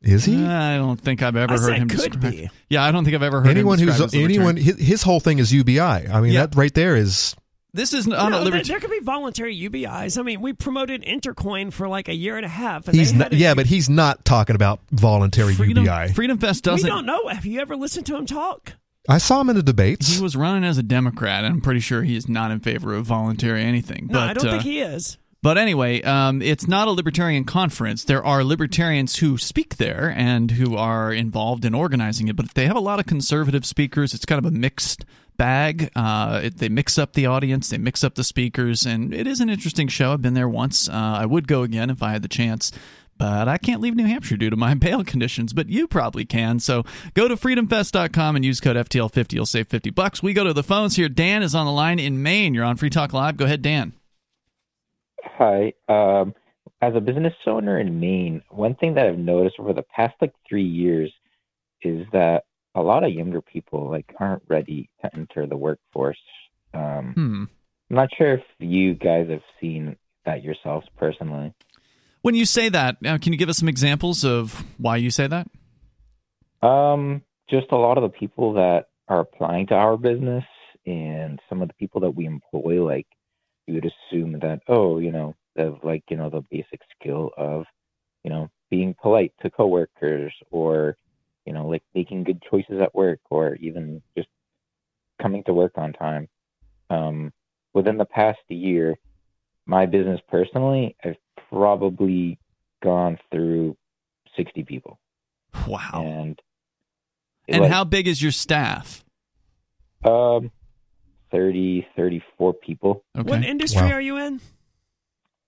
Is he?
I don't think I've ever
I
heard him
could
describe.
Be.
Yeah, I don't think I've ever heard
anyone
who's
anyone. His, his, whole thing is UBI. I mean, yeah. that right there is.
This is not
no,
a liberty.
There, there, could be voluntary UBIs. I mean, we promoted Intercoin for like a year and a half.
he's not, yeah, but he's not talking about voluntary
Freedom,
UBI.
Freedom Fest doesn't.
We don't know. Have you ever listened to him talk?
I saw him in the debates.
He was running as a Democrat. And I'm pretty sure he is not in favor of voluntary anything.
No,
but,
I don't
uh,
think he is.
But anyway, um, it's not a libertarian conference. There are libertarians who speak there and who are involved in organizing it, but they have a lot of conservative speakers. It's kind of a mixed bag. Uh, it, they mix up the audience, they mix up the speakers, and it is an interesting show. I've been there once. Uh, I would go again if I had the chance but I can't leave New Hampshire due to my bail conditions, but you probably can. So go to freedomfest.com and use code FTL50. You'll save 50 bucks. We go to the phones here. Dan is on the line in Maine. You're on Free Talk Live. Go ahead, Dan.
Hi. Um, as a business owner in Maine, one thing that I've noticed over the past like three years is that a lot of younger people like aren't ready to enter the workforce. Um,
hmm.
I'm not sure if you guys have seen that yourselves personally.
When you say that, uh, can you give us some examples of why you say that?
Um, just a lot of the people that are applying to our business and some of the people that we employ, like you would assume that, oh, you know, have like, you know, the basic skill of, you know, being polite to coworkers or, you know, like making good choices at work or even just coming to work on time. Um, within the past year, my business personally, I've probably gone through 60 people.
Wow.
And
and like, how big is your staff?
Um, 30, 34 people.
Okay. What industry wow. are you in?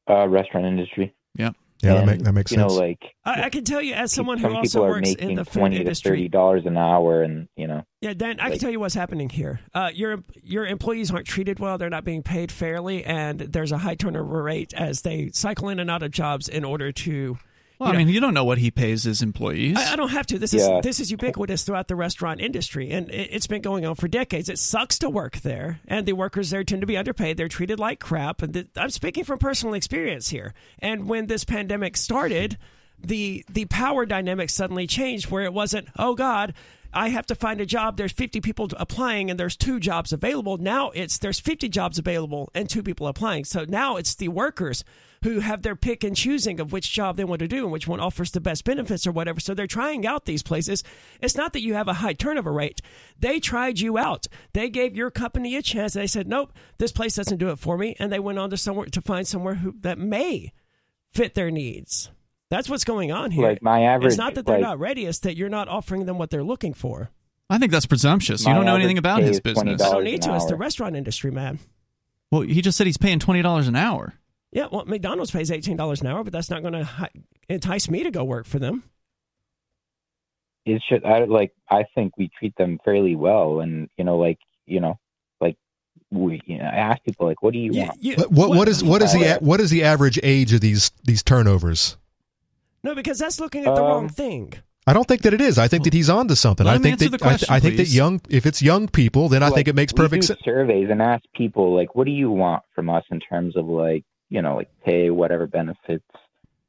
Uh, restaurant industry.
Yeah.
Yeah, that, make, that makes
you
sense.
Know, like
I, I, can tell you, as someone
who
also works in the food
twenty
industry,
to thirty dollars an hour, and you know.
Yeah, Dan, I like, can tell you what's happening here. Uh, your your employees aren't treated well; they're not being paid fairly, and there's a high turnover rate as they cycle in and out of jobs in order to
well, I mean, you don't know what he pays his employees.
I, I don't have to. This yeah. is this is ubiquitous throughout the restaurant industry, and it, has been going on for decades. It sucks to work there, and the workers there tend to be underpaid. They're treated like crap, and the, I'm speaking from personal experience here. And when this pandemic started, the the power dynamic suddenly changed, where it wasn't, oh God, I have to find a job. There's 50 people applying and there's two jobs available. Now it's there's 50 jobs available and two people applying. So now it's the workers who have their pick and choosing of which job they want to do and which one offers the best benefits or whatever. So they're trying out these places. It's not that you have a high turnover rate. They tried you out. They gave your company a chance. They said, "Nope, this place doesn't do it for me," and they went on to somewhere to find somewhere who that may fit their needs. That's what's going on here.
Like my average,
it's not that they're
like,
not ready; it's that you're not offering them what they're looking for.
I think that's presumptuous. You don't know anything about his business.
I don't need to. It's the restaurant industry, man.
Well, he just said he's paying twenty dollars an hour.
Yeah, well, McDonald's pays eighteen dollars an hour, but that's not going to entice me to go work for them.
It should. I like. I think we treat them fairly well, and you know, like you know, like we. You know, I ask people like, "What do you
yeah,
want?"
You,
what, what, what is what is the what is the average age of these these turnovers?
No, because that's looking at the um, wrong thing.
I don't think that it is. I think that he's on to something.
Let
I think that
question,
I, th- I, think that young if it's young people, then I think it makes perfect sense.
Surveys and ask people like, "What do you want from us in terms of like you know, like pay, whatever benefits,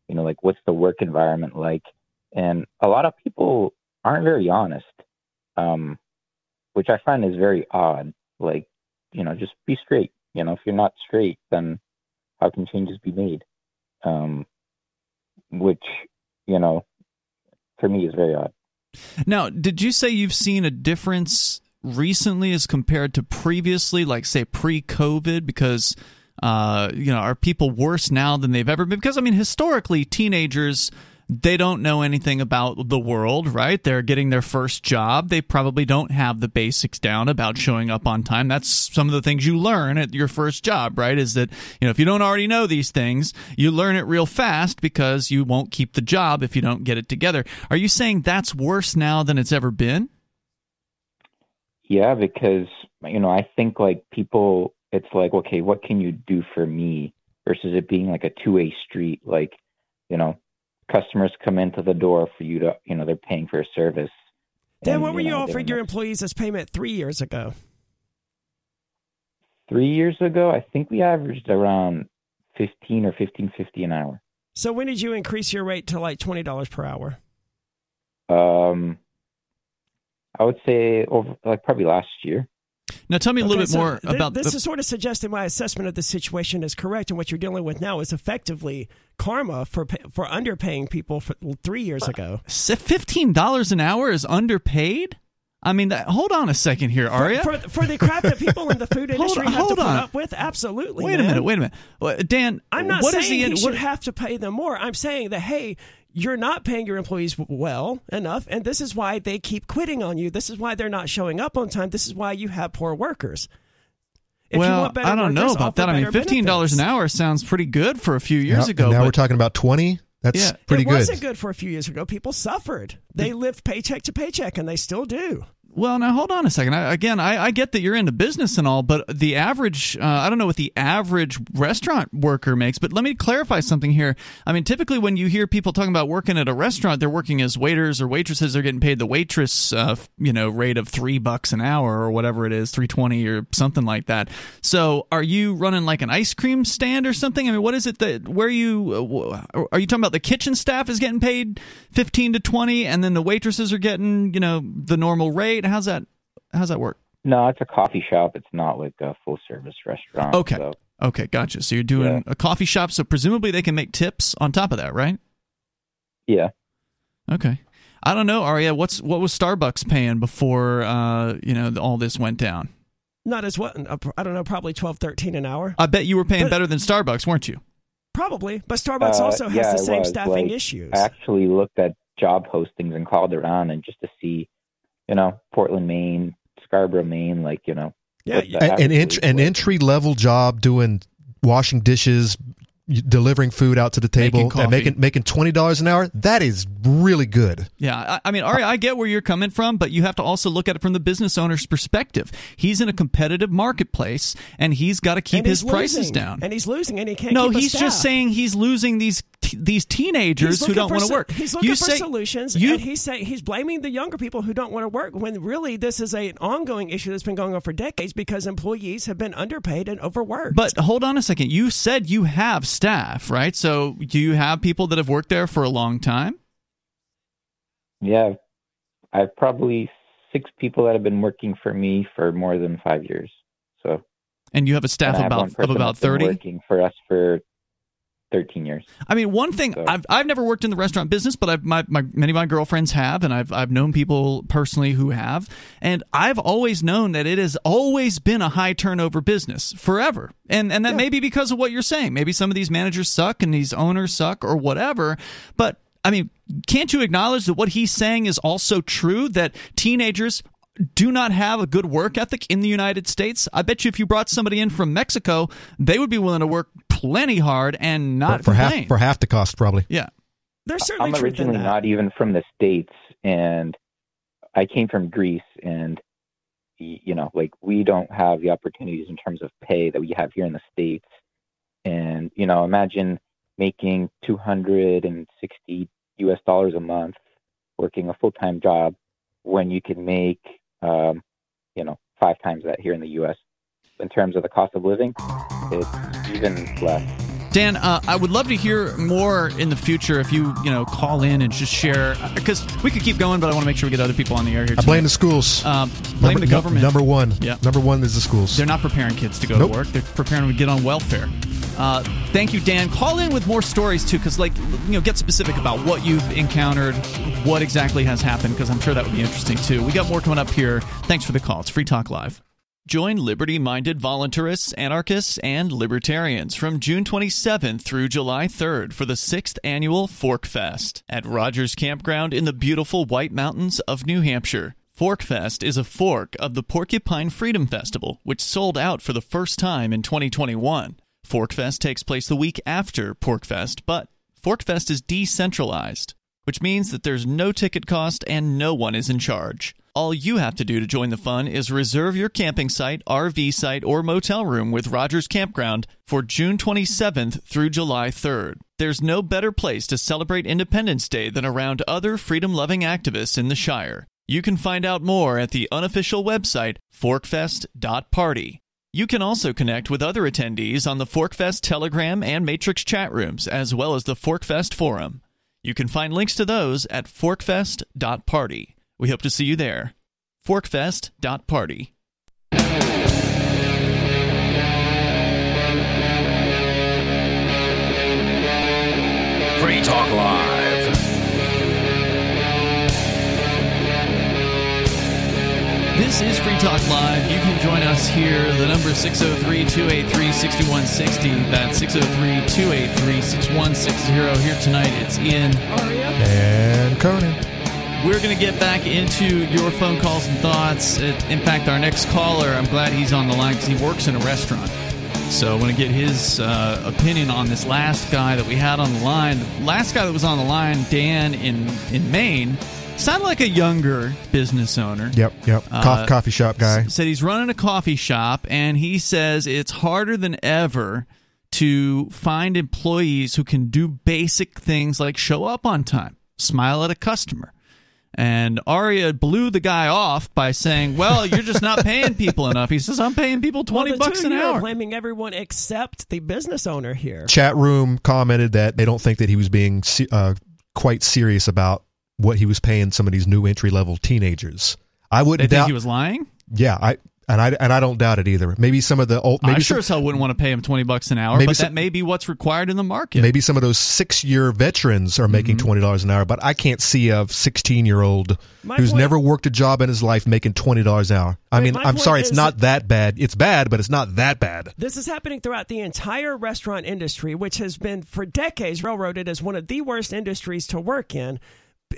you know, like what's the work environment like? And a lot of people aren't very honest. Um, which I find is very odd. Like, you know, just be straight. You know, if you're not straight, then how can changes be made? Um, which, you know, for me is very odd.
Now, did you say you've seen a difference recently as compared to previously, like say pre-COVID? Because uh, you know, are people worse now than they've ever been? Because I mean, historically, teenagers they don't know anything about the world, right? They're getting their first job. They probably don't have the basics down about showing up on time. That's some of the things you learn at your first job, right? Is that, you know, if you don't already know these things, you learn it real fast because you won't keep the job if you don't get it together. Are you saying that's worse now than it's ever been?
Yeah, because, you know, I think like people, it's like, okay, what can you do for me versus it being like a two way street? Like, you know, customers come into the door for you to, you know, they're paying for a service.
Dan, and, what were you, know, offering your employees as payment three years ago?
Three years ago, I think we averaged around fifteen or fifteen fifty an hour.
So when did you increase your rate to like twenty dollars per hour?
Um, I would say over like probably last year.
Now, tell me a okay, little bit so more th- about
this.
The-
is sort of suggesting my assessment of the situation is correct, and what you're dealing with now is effectively karma for for underpaying people for three years ago.
Fifteen dollars an hour is underpaid. I mean, that, hold on a second here, Aria.
For, for, for, the crap that people in the food industry have to put on. up with, absolutely.
Wait
man.
a minute, wait a minute, Dan.
I'm not
what
saying
is the,
he
what,
should have to pay them more. I'm saying that hey, you're not paying your employees well enough, and this is why they keep quitting on you. This is why they're not showing up on time. This is why you have poor workers.
If well, I don't know about that. I mean, fifteen dollars an hour sounds pretty good for a few years ago.
Now we're talking about twenty. That's yeah, pretty
it
good. It
wasn't good for a few years ago. People suffered. They lived paycheck to paycheck, and they still do.
Well, now hold on a second. I, again, I, I, get that you're into business and all, but the average, uh, I don't know what the average restaurant worker makes, but let me clarify something here. I mean, typically when you hear people talking about working at a restaurant, they're working as waiters or waitresses. They're getting paid the waitress, uh, you know, rate of three bucks an hour or whatever it is, three twenty or something like that. So, are you running like an ice cream stand or something? I mean, what is it that where you uh, are you talking about? The kitchen staff is getting paid fifteen to twenty, and then the waitresses are getting you know the normal rate how's that? How's that work?
No, it's a coffee shop. It's not like a full service restaurant.
Okay.
So.
Okay, gotcha. So you're doing yeah. a coffee shop, so presumably they can make tips on top of that, right?
Yeah.
Okay. I don't know, Aria. What's what was Starbucks paying before uh, you know all this went down?
Not as what I don't know, probably 12, 13 an hour.
I bet you were paying but, better than Starbucks, weren't you?
Probably, but Starbucks uh, also has
yeah,
the same
was.
staffing
like,
issues.
I actually looked at job postings and called around and just to see you know, Portland, Maine, Scarborough, Maine, like, you know.
Yeah, an, ent- an entry level job doing washing dishes, delivering food out to the table
making
and making making twenty dollars an hour, that is really good.
Yeah, I, I mean, Ari, I get where you're coming from, but you have to also look at it from the business owner's perspective. He's in a competitive marketplace, and he's got to keep his
losing.
prices down.
And he's losing, and he can't.
No, he's just saying he's losing these t- these teenagers who don't want to work.
He's looking you for say, solutions, you, and he's saying he's blaming the younger people who don't want to work. When really this is a, an ongoing issue that's been going on for decades because employees have been underpaid and overworked.
But hold on a second. You said you have staff, right? So do you have people that have worked there for a long time?
Yeah, I've probably six people that have been working for me for more than five years. So,
and you have a staff
have
about of about thirty
working for us for 13 years.
I mean, one thing so. I've I've never worked in the restaurant business, but I've my, my many of my girlfriends have, and I've I've known people personally who have, and I've always known that it has always been a high turnover business forever, and and that yeah. may be because of what you're saying. Maybe some of these managers suck and these owners suck or whatever, but. I mean, can't you acknowledge that what he's saying is also true? That teenagers do not have a good work ethic in the United States. I bet you if you brought somebody in from Mexico, they would be willing to work plenty hard and not
for, for
half
for half the cost, probably.
Yeah,
there's certainly.
I'm originally not even from the states, and I came from Greece, and you know, like we don't have the opportunities in terms of pay that we have here in the states. And you know, imagine making 260 U.S. dollars a month working a full time job when you can make um, you know, five times that here in the U.S. In terms of the cost of living, it's even less.
Dan, uh, I would love to hear more in the future if you you know call in and just share because we could keep going, but I want to make sure we get other people on the air here.
I blame the schools.
Um, blame
number,
the government.
Number one.
Yeah.
Number one is the schools.
They're not preparing kids to go
Nope.
to work. They're preparing them to get on welfare. Uh, thank you, Dan. Call in with more stories too, because like you know, get specific about what you've encountered, what exactly has happened, because I'm sure that would be interesting too. We got more coming up here. Thanks for the call. It's Free Talk Live. Join liberty minded voluntarists, anarchists, and libertarians from June 27th through July 3rd for the 6th annual Fork Fest at Rogers Campground in the beautiful White Mountains of New Hampshire. Fork Fest is a fork of the Porcupine Freedom Festival, which sold out for the first time in 2021. Fork Fest takes place the week after Porkfest, but Forkfest is decentralized, which means that there's no ticket cost and no one is in charge. All you have to do to join the fun is reserve your camping site, RV site, or motel room with Rogers Campground for June 27th through July 3rd. There's no better place to celebrate Independence Day than around other freedom loving activists in the Shire. You can find out more at the unofficial website forkfest.party. You can also connect with other attendees on the Forkfest Telegram and Matrix chat rooms, as well as the Forkfest forum. You can find links to those at forkfest.party. We hope to see you there. Forkfest.party.
Free Talk Live.
This is Free Talk Live. You can join us here. The number is 603 283 6160. That's 603 283 6160. Here tonight, it's Ian.
Aria?
and Conan.
We're going to get back into your phone calls and thoughts. In fact, our next caller, I'm glad he's on the line because he works in a restaurant. So I want to get his uh, opinion on this last guy that we had on the line. The last guy that was on the line, Dan in, in Maine, sounded like a younger business owner.
Yep, yep.
Uh,
coffee shop guy.
S- said he's running a coffee shop and he says it's harder than ever to find employees who can do basic things like show up on time, smile at a customer. And Aria blew the guy off by saying, "Well, you're just not paying people enough." He says, "I'm paying people twenty
well, the
bucks
two
an
of you are
hour."
blaming everyone except the business owner here.
Chat room commented that they don't think that he was being uh, quite serious about what he was paying some of these new entry level teenagers. I wouldn't
think
doubt.
he was lying.
yeah, I and I and I don't doubt it either. Maybe some of the old,
I
maybe
sure
some,
as hell wouldn't want to pay him twenty bucks an hour,
Maybe
but
some-
that may be what's required in the market.
maybe some of those six year veterans are
Mm-hmm.
making twenty dollars an hour. But I can't see a sixteen year old who's
point-
never worked a job in his life making twenty dollars an hour. I
Wait,
mean, I'm sorry, it's not that bad. It's bad, but it's not that bad.
This is happening throughout the entire restaurant industry, which has been for decades railroaded as one of the worst industries to work in.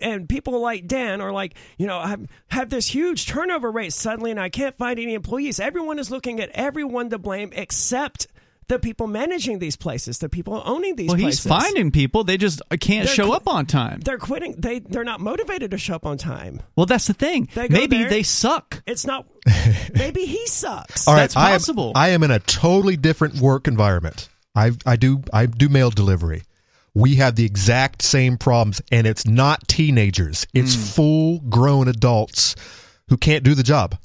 And people like Dan are like, you know, have, have this huge turnover rate suddenly, and I can't find any employees. Everyone is looking at everyone to blame except the people managing these places, the people owning these
well, he's
places.
finding people; they just can't
They're
show
qu-
up on time.
They're quitting. They they're not motivated to show up on time.
Well, that's the thing.
They
Maybe
there-
they suck.
It's not. maybe he sucks.
All right,
That's
I am-
possible.
I am in a totally different work environment. I I do I do mail delivery. We have the exact same problems, and it's not teenagers. It's
Hmm.
full grown adults who can't do the job.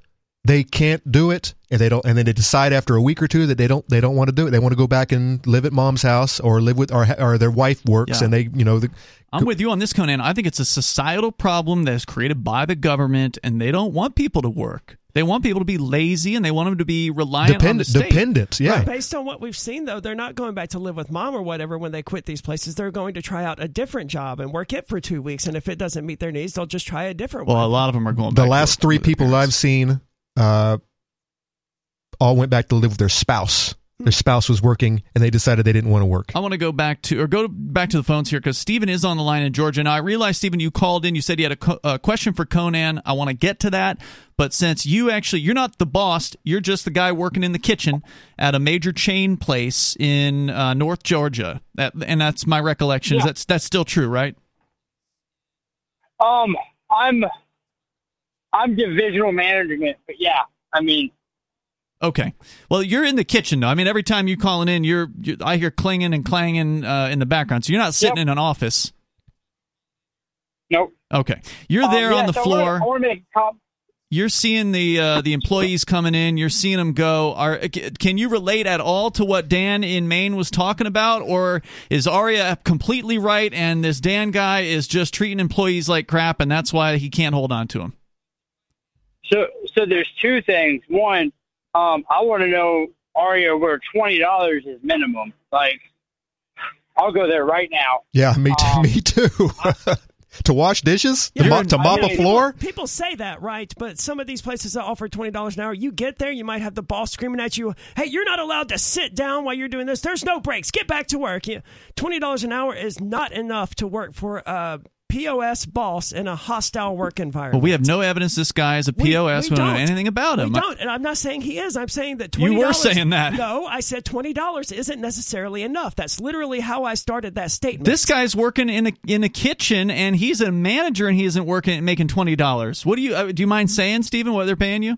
They can't do it, and they don't. And then they decide after a week or two that they don't. They don't want to do it. They want to go back and live at mom's house or live with, or, or their wife works,
Yeah.
and they, you know, the,
I'm with you on this, Conan. I think it's a societal problem that's created by the government, and they don't want people to work. They want people to be lazy, and they want them to be reliant on the
dependent.
state.
Dependent. Yeah.
Based on what we've seen, though, they're not going back to live with mom or whatever when they quit these places. They're going to try out a different job and work it for two weeks. And if it doesn't meet their needs, they'll just try a different one.
Well, a lot of them are going.
the
back to
last
work
three people
parents.
I've seen uh, all went back to live with their spouse. Their spouse was working, and they decided they didn't want to work.
I want to go back to or go back to the phones here because Stephen is on the line in Georgia. Now I realize Stephen, you called in. You said you had a, co- a question for Conan. I want to get to that, but since you actually you're not the boss, you're just the guy working in the kitchen at a major chain place in uh, North Georgia. That and that's my recollection. Is
Yeah.
That's that's still true, right?
Um, I'm I'm divisional management, but yeah, I mean,
Okay. Well, you're in the kitchen though. I mean, every time you calling in, you're, you I hear clanging and clanging uh, in the background. So you're not sitting
Yep.
in an office.
nope.
Okay. You're
Um,
there
yeah,
on the
so
floor.
I want to make a
you're seeing the uh, the employees coming in. You're seeing them go. Are can you relate at all to what Dan in Maine was talking about, or is Aria completely right and this Dan guy is just treating employees like crap, and that's why he can't hold on to them?
So, so there's two things. One, um, I want to know Aria where twenty dollars is minimum. Like, I'll go there right now.
Yeah, me too.
Um,
me too. to wash dishes,
Yeah,
to, mop, to
I
mop a floor.
People say that, right? But some of these places that offer twenty dollars an hour, you get there, you might have the boss screaming at you, "Hey, you're not allowed to sit down while you're doing this. There's no breaks. Get back to work." Yeah, Twenty dollars an hour is not enough to work for a POS boss in a hostile work environment.
Well, we have no evidence this guy is a POS.
we
We, don't know anything about him.
We don't, and I'm not saying he is. I'm saying that twenty.
You were saying that.
No, I said twenty dollars isn't necessarily enough. That's literally how I started that statement.
This guy's working in a in a kitchen, and he's a manager, and he isn't working and making twenty dollars. What do you uh, do? You mind saying, Stephen, what they're paying you?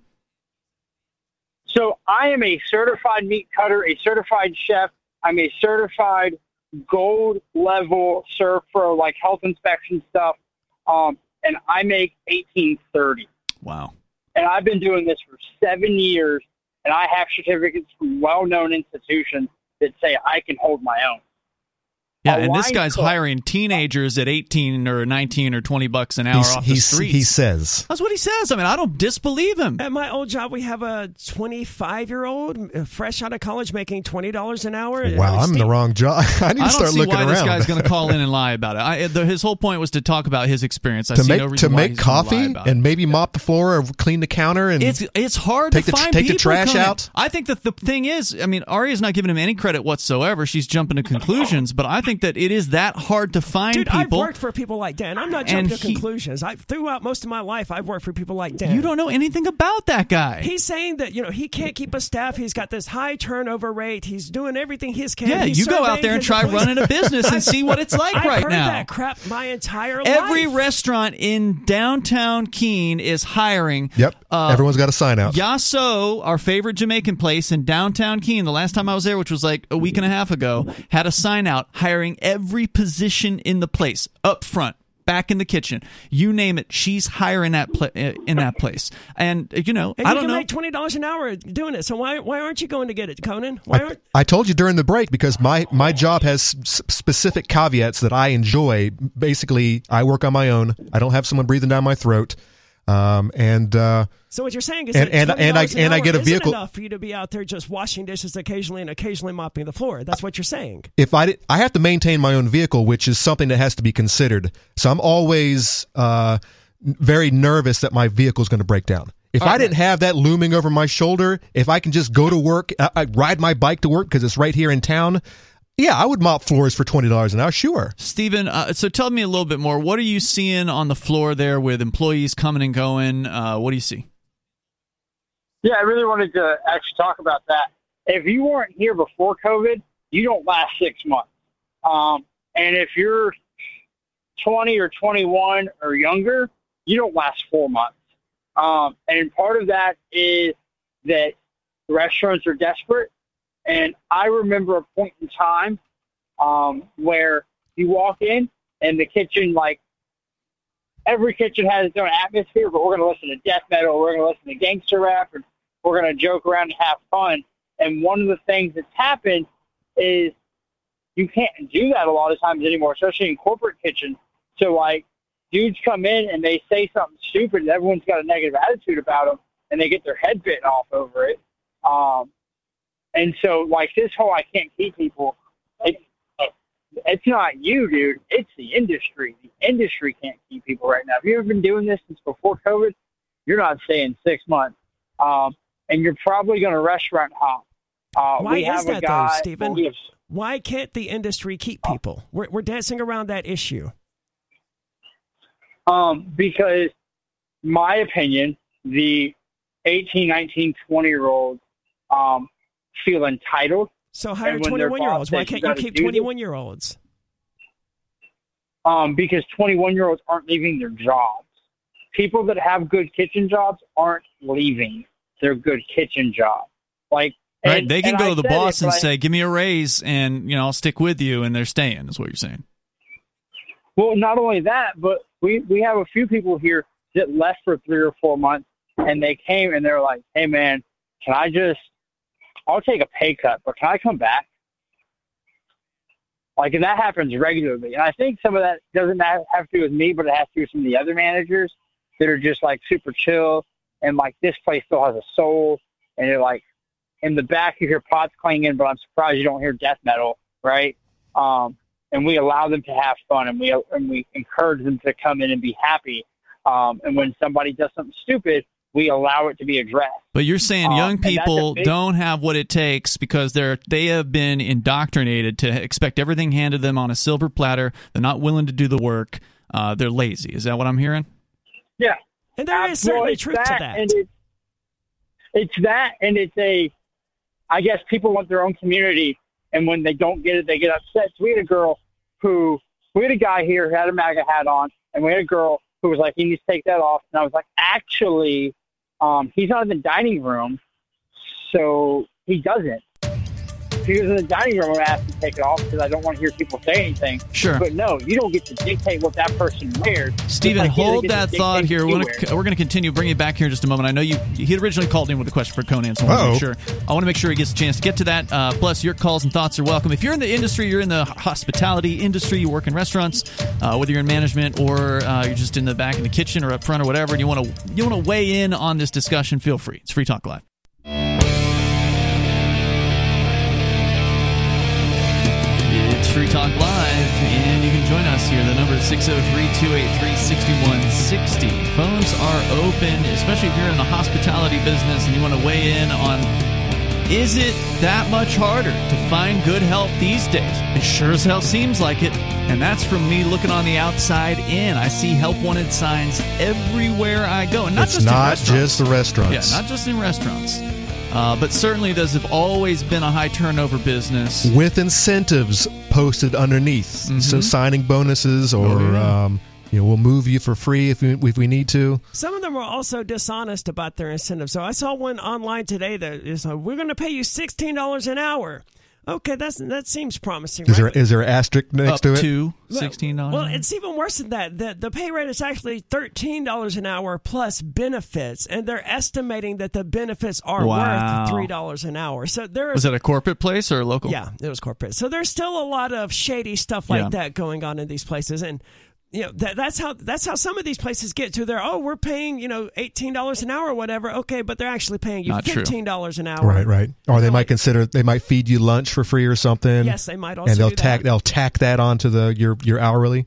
So I am a certified meat cutter, a certified chef. I'm a certified gold level serve for like health inspection stuff. Um, and I make eighteen thirty.
Wow.
And I've been doing this for seven years, and I have certificates from well-known institutions that say I can hold my own.
Yeah, and this guy's
cook-
hiring teenagers at 18 or 19 or 20 bucks an hour
He's,
off the
he's,
streets.
he says.
That's what he says. I mean, I don't disbelieve him.
At my old job, we have a 25 year old uh, fresh out of college making $20 an hour.
Wow, I'm in the wrong job. I need to
I don't
start
see
looking
why this guy's going to call in and lie about it. I, the, his whole point was to talk about his experience. I
to
see
make
no reason
to
why
make
he's gonna lie
coffee
about it.
and maybe mop the floor or clean the counter and
It's it's hard
Take
to
the-
find
take the trash
coming.
out?
I think that the thing is, I mean, Aria's not giving him any credit whatsoever. She's jumping to conclusions, but I think that it is that hard to find
Dude, I've worked for people like Dan. I'm not
And
jumping to
he-
conclusions. I throughout most of my life, I've worked for people like Dan.
you don't know anything about that guy.
He's saying that you know he can't keep a staff. He's got this high turnover rate. He's doing everything he can.
yeah,
He's
you go out there and try
employees.
running a business and see what it's like
I've
right
heard
now.
that crap my entire
Every
life.
restaurant in downtown Keene is hiring.
Yep.
Uh,
Everyone's got a sign out.
Yahso, our favorite Jamaican place in downtown Keene, the last time I was there, which was like a week and a half ago, had a sign out hiring every position in the place up front. Back in the kitchen, you name it, she's hiring that pla- eh, in that place, and you know,
And
I
you
don't
can
know.
make twenty dollars an hour doing it. So why why aren't you going to get it, Conan? Why
I,
aren't
I told you during the break because my, my job has s- specific caveats that I enjoy. Basically, I work on my own. I don't have someone breathing down my throat. Um, and uh,
So what you're saying is
And- and- and I-
an
and I get a vehicle-
enough for you to be out there just washing dishes occasionally and occasionally mopping the floor. That's what you're saying.
if I did, I have to maintain my own vehicle, which is something that has to be considered. So I'm always uh, very nervous that my vehicle is going to break down. If I didn't have that looming over my shoulder, if I can just go to work, I, I ride my bike to work because it's right here in town. Yeah, I would mop floors for twenty dollars an hour. Sure.
Stephen, uh, so tell me a little bit more. What are you seeing on the floor there with employees coming and going? Uh, what do you see?
Yeah, I really wanted to actually talk about that. If you weren't here before COVID, you don't last six months. Um, and if you're 20 or 21 or younger, you don't last four months. Um, and part of that is that restaurants are desperate. And I remember a point in time um, where you walk in and the kitchen, like, every kitchen has its own atmosphere, but we're going to listen to death metal, we're going to listen to gangster rap, and we're going to joke around and have fun. And one of the things that's happened is you can't do that a lot of times anymore, especially in corporate kitchens. So, like, dudes come in and they say something stupid, and everyone's got a negative attitude about them, and they get their head bitten off over it. Um, and so, like, this whole I can't keep people, it's, it's not you, dude. It's the industry. The industry can't keep people right now. If you've been doing this since before COVID, you're not staying six months. Um, and you're probably going to restaurant hop. Uh,
Why
we
is
have
that,
a
though, Stephen?
have-
Why can't the industry keep people? We're, we're dancing around that issue.
Um, because my opinion, the 18, 19, 20 year olds um, feel entitled.
So hire
And
21 year olds. Why can't
you
you keep 21 year olds?
um, because 21 year olds aren't leaving their jobs. People that have good kitchen jobs aren't leaving their good kitchen job. Like,
Right,
and-
they can go
I
to the boss
it,
and
but
say, "Give me a raise, and you know I'll stick with you," and they're staying. Is what you're saying?
Well, not only that, but we we have a few people here that left for three or four months and they came and they're like, "Hey, man, can I just? I'll take a pay cut, but can I come back?" Like, and that happens regularly. And I think some of that doesn't have to do with me, but it has to do with some of the other managers that are just like super chill and like this place still has a soul. And you're like, in the back you hear pots clanging, but I'm surprised you don't hear death metal, right? Um, and we allow them to have fun and we and we encourage them to come in and be happy. Um, and when somebody does something stupid, we allow it to be addressed.
But you're saying
Um,
young
and
people
big-
don't have what it takes because they're they have been indoctrinated to expect everything handed them on a silver platter. They're not willing to do the work. Uh, they're lazy. Is that what I'm hearing?
Yeah,
And there is
Well,
certainly
it's
truth to that.
And it's, it's that, and it's a. I guess people want their own community, and when they don't get it, they get upset. So we had a girl who, we had a guy here who had a MAGA hat on, and we had a girl who was like, "He needs to take that off," and I was like, "Actually, um, he's not in the dining room, so he doesn't." If he was in the dining room, I would ask him to take it off because I don't want to hear people say anything.
Sure.
But no, you don't get to dictate what that person wears. Just
Stephen,
like
hold that thought here. We're gonna, we're continue. Bring it back here in just a moment. I know you. He originally called in with a question for Conan, so I want to
Uh-oh.
make sure. I want to make sure he gets a chance to get to that. Uh, plus, your calls and thoughts are welcome. If you're in the industry, you're in the hospitality industry, you work in restaurants, uh, whether you're in management or uh, you're just in the back in the kitchen or up front or whatever, and you want to you want to weigh in on this discussion, feel free. It's Free Talk Live. Free Talk Live, and you can join us here. The number is 603 283 6160. Phones are open, especially if you're in the hospitality business and you want to weigh in on is it that much harder to find good help these days? It sure as hell seems like it. And that's from me looking on the outside in. I see help wanted signs everywhere I go. And not
it's
just in
not
restaurants.
just the restaurants.
Yeah, not just in restaurants. Uh, but certainly, those have always been a high turnover business.
with incentives posted underneath. So signing bonuses or
Mm-hmm. Oh, yeah.
um, you know we'll move you for free if we, if we need to.
Some of them are also dishonest about their incentives. So I saw one online today that is, uh, we're going to pay you sixteen dollars an hour. Okay, that's that seems promising.
Is there
right?
is there an asterisk next
Up
to it?
to
Well-
sixteen dollars.
Well, it's even worse than that. The the pay rate is actually thirteen dollars an hour plus benefits, and they're estimating that the benefits are
Wow.
worth three dollars an hour. So there is
was that a corporate place or a local?
yeah, it was corporate. So there's still a lot of shady stuff like
Yeah.
that going on in these places, and you know that, that's how that's how some of these places get to their oh we're paying you know eighteen dollars an hour or whatever. Okay, but they're actually paying you
Not
fifteen dollars an hour.
Right, right. Or they
Really?
might consider they might feed you lunch for free or something.
Yes, they might also
and they'll
do
tack
that.
they'll tack that onto the your your hourly.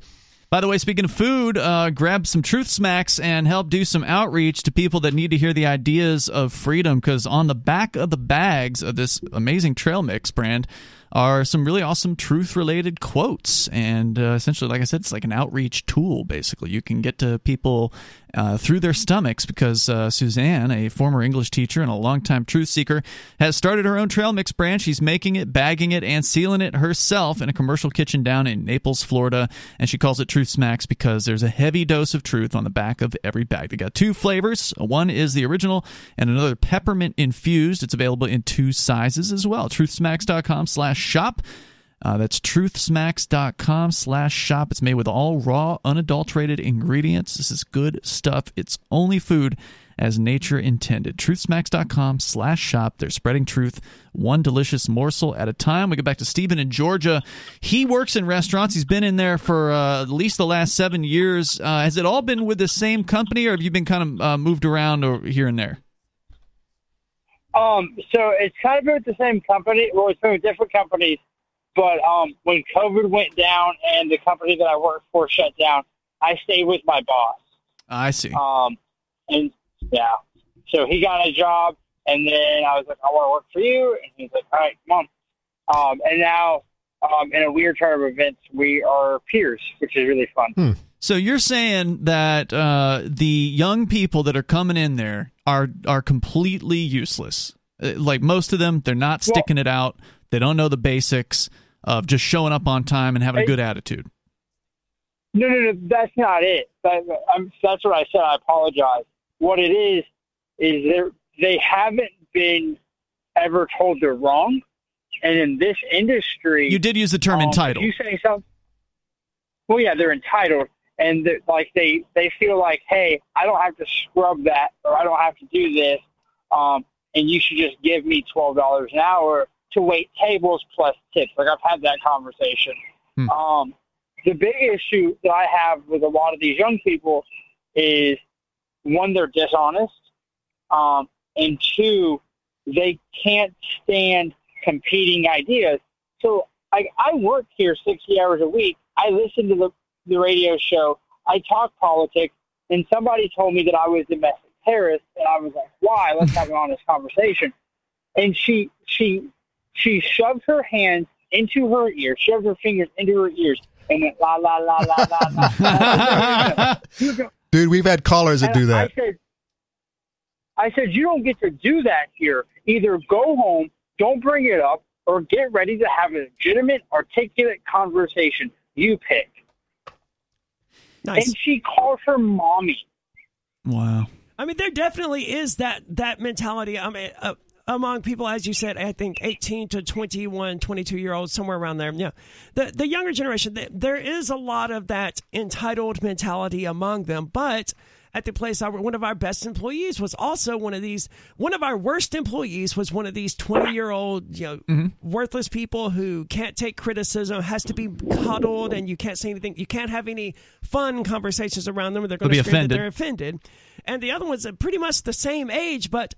By the way, speaking of food, uh, grab some Truth Smacks and help do some outreach to people that need to hear the ideas of freedom. Because on the back of the bags of this amazing trail mix brand are some really awesome truth related quotes. And uh, essentially, like I said, it's like an outreach tool, basically. You can get to people uh, through their stomachs because uh, Suzanne, a former English teacher and a longtime truth seeker, has started her own trail mix brand. She's making it, bagging it, and sealing it herself in a commercial kitchen down in Naples, Florida. And she calls it Truth Smacks because there's a heavy dose of truth on the back of every bag. They got two flavors. One is the original and another peppermint infused. It's available in two sizes as well. Truthsmacks.com slash shop. Uh, that's truthsmacks.com slash shop. It's made with all raw, unadulterated ingredients. This is good stuff. It's only food as nature intended. Truthsmacks.com slash shop. They're spreading truth one delicious morsel at a time. We go back to Stephen in Georgia. He works in restaurants. He's been in there for uh, at least the last seven years. Uh, has it all been with the same company or have you been kind of uh, moved around or here and there?
Um, so it's kind of been with the same company. Well, it's been with different companies. But um, when COVID went down and the company that I worked for shut down, I stayed with my boss.
I see.
Um, and yeah, so he got a job, and then I was like, I want to work for you, and he's like, All right, come on. Um, and now, um, in a weird turn of events, we are peers, which is really fun.
So you're saying that uh, the young people that are coming in there are are completely useless. Uh, Like most of them, they're not
Well-
sticking it out. They don't know the basics of just showing up on time and having a good attitude.
No, no, no, that's not it. That, I'm, that's what I said. I apologize. What it is is they they haven't been ever told they're wrong, and in this industry,
You did use the term
um,
entitled.
You say something, well, yeah, they're entitled, and they're- like they they feel like, hey, I don't have to scrub that or I don't have to do this, um, and you should just give me twelve dollars an hour to wait tables plus tips. Like I've had that conversation.
Hmm.
Um, the big issue that I have with a lot of these young people is one, they're dishonest, um, and two, they can't stand competing ideas. So I, I work here 60 hours a week. I listen to the, the radio show. I talk politics, and somebody told me that I was domestic terrorist, and I was like, "Why? Let's have an honest conversation." And she she she shoved her hands into her ears, shoved her fingers into her ears, and went la la la la la la.
Dude, we've had callers that
and
do that.
I said, I said, you don't get to do that here. Either go home, don't bring it up, or get ready to have a legitimate, articulate conversation. You pick.
Nice.
And she calls her mommy.
Wow.
I mean, there definitely is that that mentality. I mean, uh, among people, as you said, I think 18 to 21, 22 year olds, somewhere around there. Yeah, the the younger generation, th- there is a lot of that entitled mentality among them. But at the place, I, one of our best employees was also one of these. One of our worst employees was one of these 20 year old, you know, mm-hmm. worthless people who can't take criticism, has to be coddled, and you can't say anything. You can't have any fun conversations around them. Or they're going to
be
scream that
offended.
they're offended. And the other one's pretty much the same age, but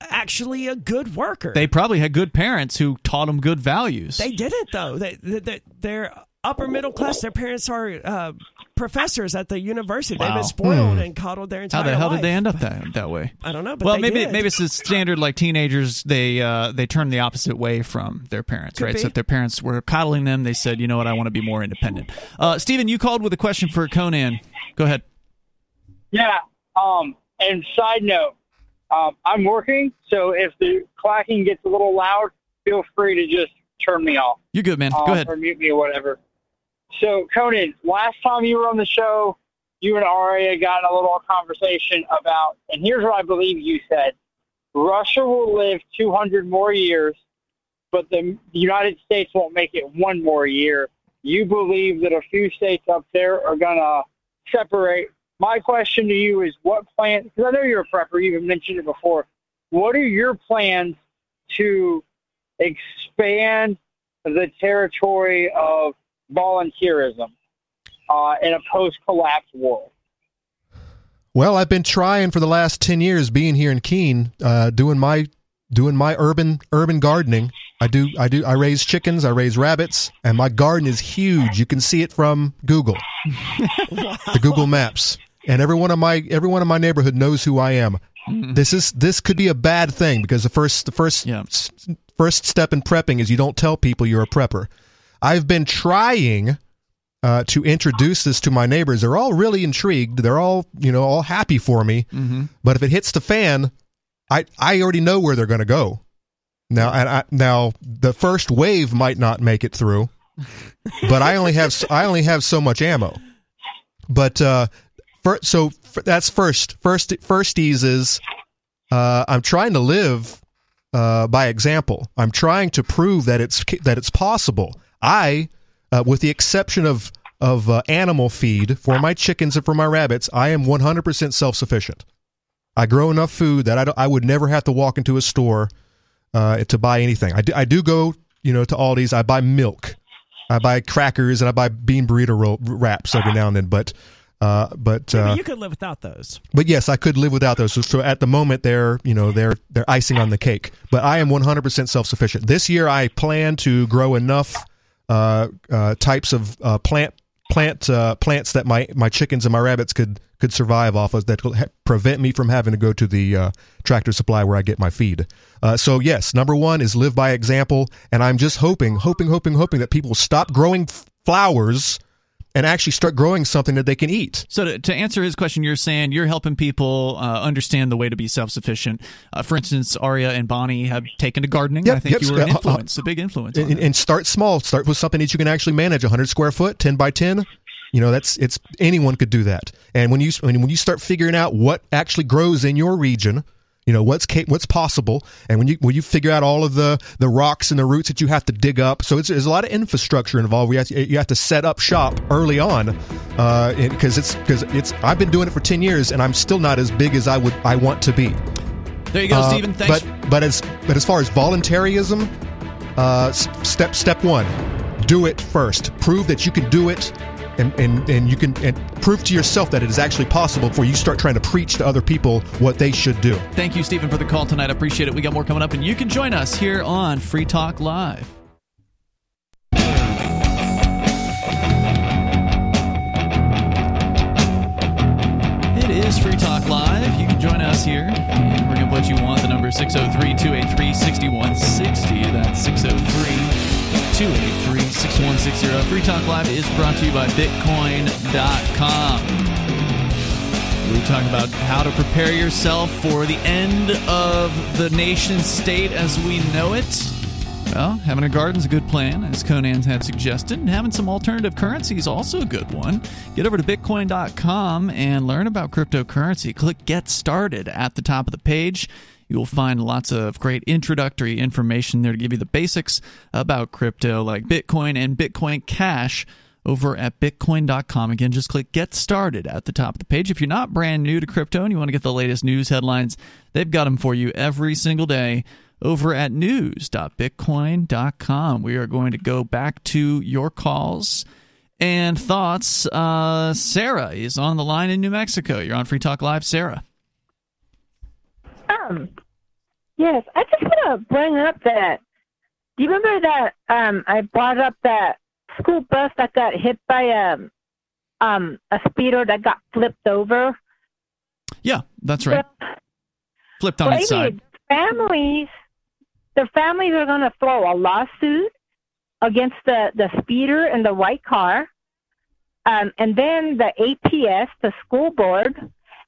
actually a good worker.
They probably had good parents who taught them good values.
They didn't though. They, they, they they're upper middle class. Their parents are uh, professors at the university. They've been spoiled and coddled their entire life.
How the hell
life.
did they end up that that way?
I don't know. But
well,
they
maybe
did.
maybe it's the standard like teenagers. They uh, they turn the opposite way from their parents,
Could
right?
be.
So if their parents were coddling them, they said, you know what, I want to be more independent. Uh, Steven, you called with a question for Conan. Go ahead.
Yeah. Um, and side note, um, I'm working, so if the clacking gets a little loud, feel free to just turn me off.
You're good, man.
um,
Go ahead.
or mute me or whatever. So, Conan, last time you were on the show, you and Aria got a little conversation about, and here's what I believe you said: Russia will live 200 more years, but the, United States won't make it one more year. You believe that a few states up there are gonna separate. My question to you is, what plan? Because I know you're a prepper. You even mentioned it before. What are your plans to expand the territory of volunteerism uh, in a post-collapse world.
Well, I've been trying for the last ten years, being here in Keene, uh, doing my doing my urban urban gardening. I do I do I raise chickens, I raise rabbits, and my garden is huge. You can see it from Google, the Google Maps, and every one of my every one of my neighborhood knows who I am. This is this could be a bad thing because the first the first
Yeah.
s- first step in prepping is you don't tell people you're a prepper. I've been trying uh, to introduce this to my neighbors. They're all really intrigued. They're all you know all happy for me. But if it hits the fan, I I already know where they're going to go. Now and I, now the first wave might not make it through, but I only have I only have so much ammo. But uh, fir- so that's first first firsties is uh, I'm trying to live uh, by example. I'm trying to prove that it's that it's possible. I, uh, with the exception of of uh, animal feed for my chickens and for my rabbits, I am 100% self sufficient. I grow enough food that I, I would never have to walk into a store uh, to buy anything. I do, I do go, you know, to Aldi's. I buy milk, I buy crackers, and I buy bean burrito wraps every now and then. But, uh, but,
Yeah,
uh,
but you could live without those.
but yes, I could live without those. So, so at the moment, they're you know they're they're icing on the cake. But I am 100% self sufficient. This year, I plan to grow enough uh, uh, types of uh, plant plant uh, plants that my my chickens and my rabbits could could survive off of that ha- prevent me from having to go to the uh, tractor supply where I get my feed. Uh, so yes, number one is live by example, and I'm just hoping, hoping, hoping, hoping that people stop growing f- flowers and actually start growing something that they can eat.
So to, to answer his question, you're saying you're helping people uh, understand the way to be self-sufficient. Uh, for instance, Aria and Bonnie have taken to gardening.
Yep,
I think
yep,
you were an
uh, uh,
influence, a big influence.
and, and start small. Start with something that you can actually manage. 100 square foot, 10 by 10. You know, that's it's anyone could do that. And when you when you start figuring out what actually grows in your region, You know what's what's possible, and when you when you figure out all of the the rocks and the roots that you have to dig up, so it's, there's a lot of infrastructure involved. We have to, you have to set up shop early on, because it's because it's I've been doing it for ten years, and I'm still not as big as I would I want to be.
There you go,
Uh,
Stephen. Thanks.
But but as but as far as voluntarism, uh, step step one, do it first. Prove that you can do it, and and, and you can and prove to yourself that it is actually possible before you start trying to preach to other people what they should do.
Thank you, Stephen, for the call tonight. I appreciate it. We got more coming up, and you can join us here on Free Talk Live. It is Free Talk Live. You can join us here and bring up what you want. The number is 603 283 6160. That's 603 283 6160. Free Talk Live is brought to you by Bitcoin.com. We talk about how to prepare yourself for the end of the nation state as we know it. Well, having a garden's a good plan, as Conan had suggested, and having some alternative currency is also a good one. Get over to bitcoin.com and learn about cryptocurrency. Click Get Started at the top of the page. You will find lots of great introductory information there to give you the basics about crypto, like Bitcoin and Bitcoin Cash over at bitcoin.com. Again, just click get started at the top of the page. If you're not brand new to crypto and you want to get the latest news headlines, they've got them for you every single day over at news.bitcoin.com. We are going to go back to your calls and thoughts. Uh, Sarah is on the line in New Mexico. You're on Free Talk Live, Sarah.
Um, yes, I just want to bring up that. Do you remember that um, I brought up that school bus that got hit by a um, a speeder that got flipped over?
Yeah, that's right. Flipped on its side.
families, the families are going to throw a lawsuit against the the speeder in the white car, um, and then the APS, the school board,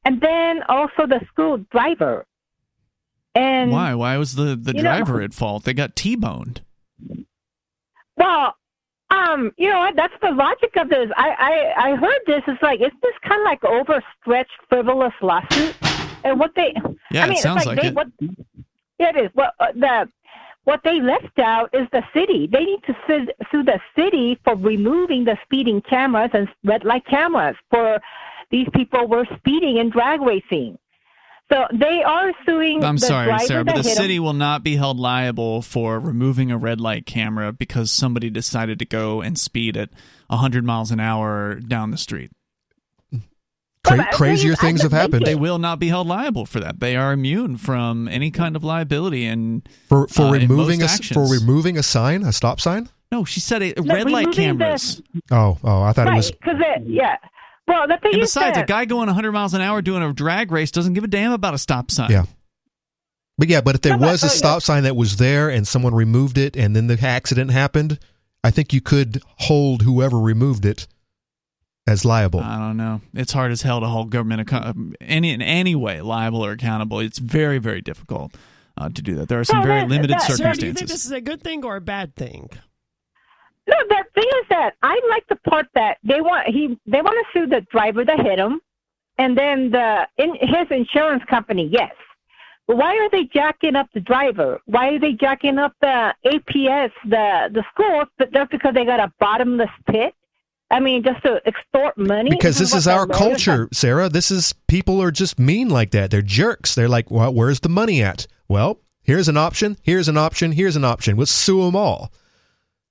and then also the school driver. And
Why? Why was the, the
You know-
driver at fault? They got T-boned.
Well, um, you know what? That's the logic of this. I, I, I heard this. It's like it's this kind of like overstretched, frivolous lawsuit, and what they.
Yeah,
I mean,
it sounds
it's like,
like
they,
it.
What, yeah, it is. Well, uh, the what they left out is the city. They need to sue, sue the city for removing the speeding cameras and red light cameras for these people were speeding and drag racing. So they are suing.
I'm
the
sorry,
driver
Sarah, but the
hit 'em.
city will not be held liable for removing a red light camera because somebody decided to go and speed at 100 miles an hour down the street.
Cra- crazier
I
things have happened
They will not be held liable for that. They are immune from any kind of liability. And
for for
uh,
removing a
most
s- for removing a sign, a stop sign.
no, she said a,
No,
red light
removing the-
cameras.
Oh, oh, I thought it was.
because it, yeah. Well, the thing
And
is
besides,
that
a guy going 100 miles an hour doing a drag race doesn't give a damn about a stop sign.
Yeah. But yeah, but if there
No,
was a
yeah.
stop sign that was there and someone removed it and then the accident happened, I think you could hold whoever removed it as liable.
I don't know. It's hard as hell to hold government account- any in any way liable or accountable. It's very very difficult uh, to do that. There are some
Well,
very
that-
limited
that-
Sarah, do you think this is a good thing or a bad thing?
No, the thing is that I like the part that they want he they want to sue the driver that hit him, and then the in his insurance company. Yes, but why are they jacking up the driver? Why are they jacking up the APS, the the schools? But just because they got a bottomless pit. I mean, just to extort money.
because this is our culture, Sarah. This is people are just mean like that. They're jerks. They're like, well, where's the money at? Well, here's an option. Here's an option. Here's an option. Let's sue them all.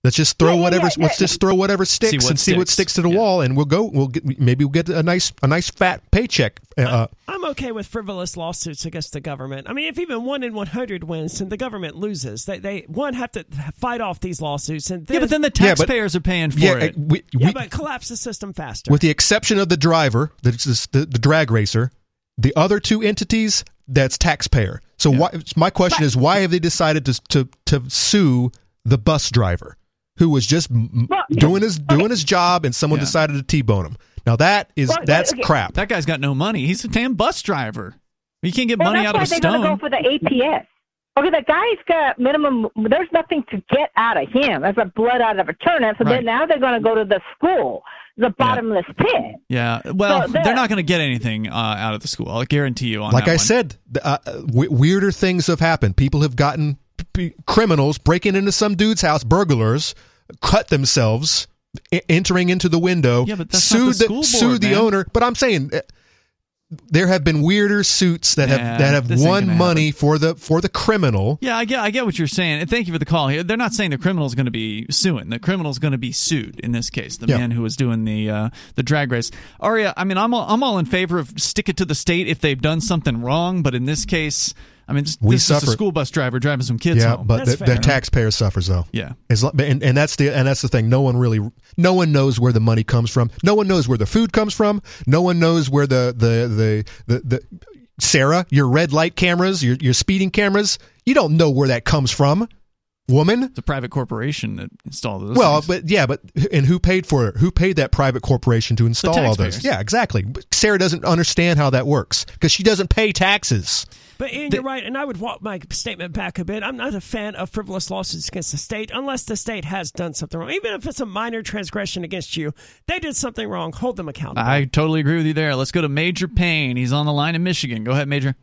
Let's just throw
Yeah, yeah,
whatever.
yeah,
let's just throw whatever sticks
what
and see what
sticks.
sticks to the
Yeah.
wall, and we'll go. We'll get maybe we'll get a nice a nice fat paycheck. Uh,
I'm okay with frivolous lawsuits against the government. I mean, if even one in 100 wins and the government loses, they, they one have to fight off these lawsuits and then,
yeah, but then the
Yeah, but-
taxpayers are paying for
yeah,
it.
uh, we,
yeah,
we,
but collapse the system faster.
with the exception of the driver, the, the, the drag racer, the other two entities, that's taxpayer. So why, my question is, why have they decided to to to sue the bus driver who was just m-
Well,
doing his doing his job and someone
Yeah.
decided to t-bone him? Now that is
Well,
that's
okay.
crap.
that guy's got no money. He's a damn bus driver. You can't get
Well,
money out of a
they're going to go for the APS. Okay, the guy's got minimum. There's nothing to get out of him. That's like blood out of a turnip. So
Right.
then now they're going to go to the school. the bottomless pit.
Yeah. Well,
So the-
they're not going to get anything uh, out of the school. I'll guarantee you on
like
that
I
one.
said, th- uh, w- weirder things have happened. People have gotten p- criminals breaking into some dude's house, burglars, cut themselves, entering into the window,
Yeah, but that's not
sued
the school board,
sued the
man.
owner. But I'm saying. uh, There have been weirder suits that
Yeah,
have that have won money for the for the criminal.
Yeah, I get, I get what you're saying. And thank you for the call here. They're not saying the criminal's going to be suing. The criminal's going to be sued in this case. The
Yeah.
man who was doing the uh, the drag race. Aria, I mean, I'm all, I'm all in favor of stick it to the state if they've done something wrong. But in this case, I mean, this,
We
this is a
suffer.
school bus driver driving some kids
Yeah,
home.
but
That's
the, the taxpayer suffers though.
yeah.
As and, and that's the and that's the thing. No one really, no one knows where the money comes from. No one knows where the food comes from. No one knows where the the the the, the Sarah, your red light cameras, your your speeding cameras. You don't know where that comes from, woman.
It's a private corporation that installed those.
Well,
things.
but yeah, but and who paid for it? Who paid that private corporation to install all those? Yeah, exactly. Sarah doesn't understand how that works because she doesn't pay taxes.
But Ian, you're right, and I would walk my statement back a bit. I'm not a fan of frivolous lawsuits against the state unless the state has done something wrong. Even if it's a minor transgression against you, they did something wrong. Hold them accountable.
I totally agree with you there. Let's go to Major Payne. He's on the line in Michigan. Go ahead, Major.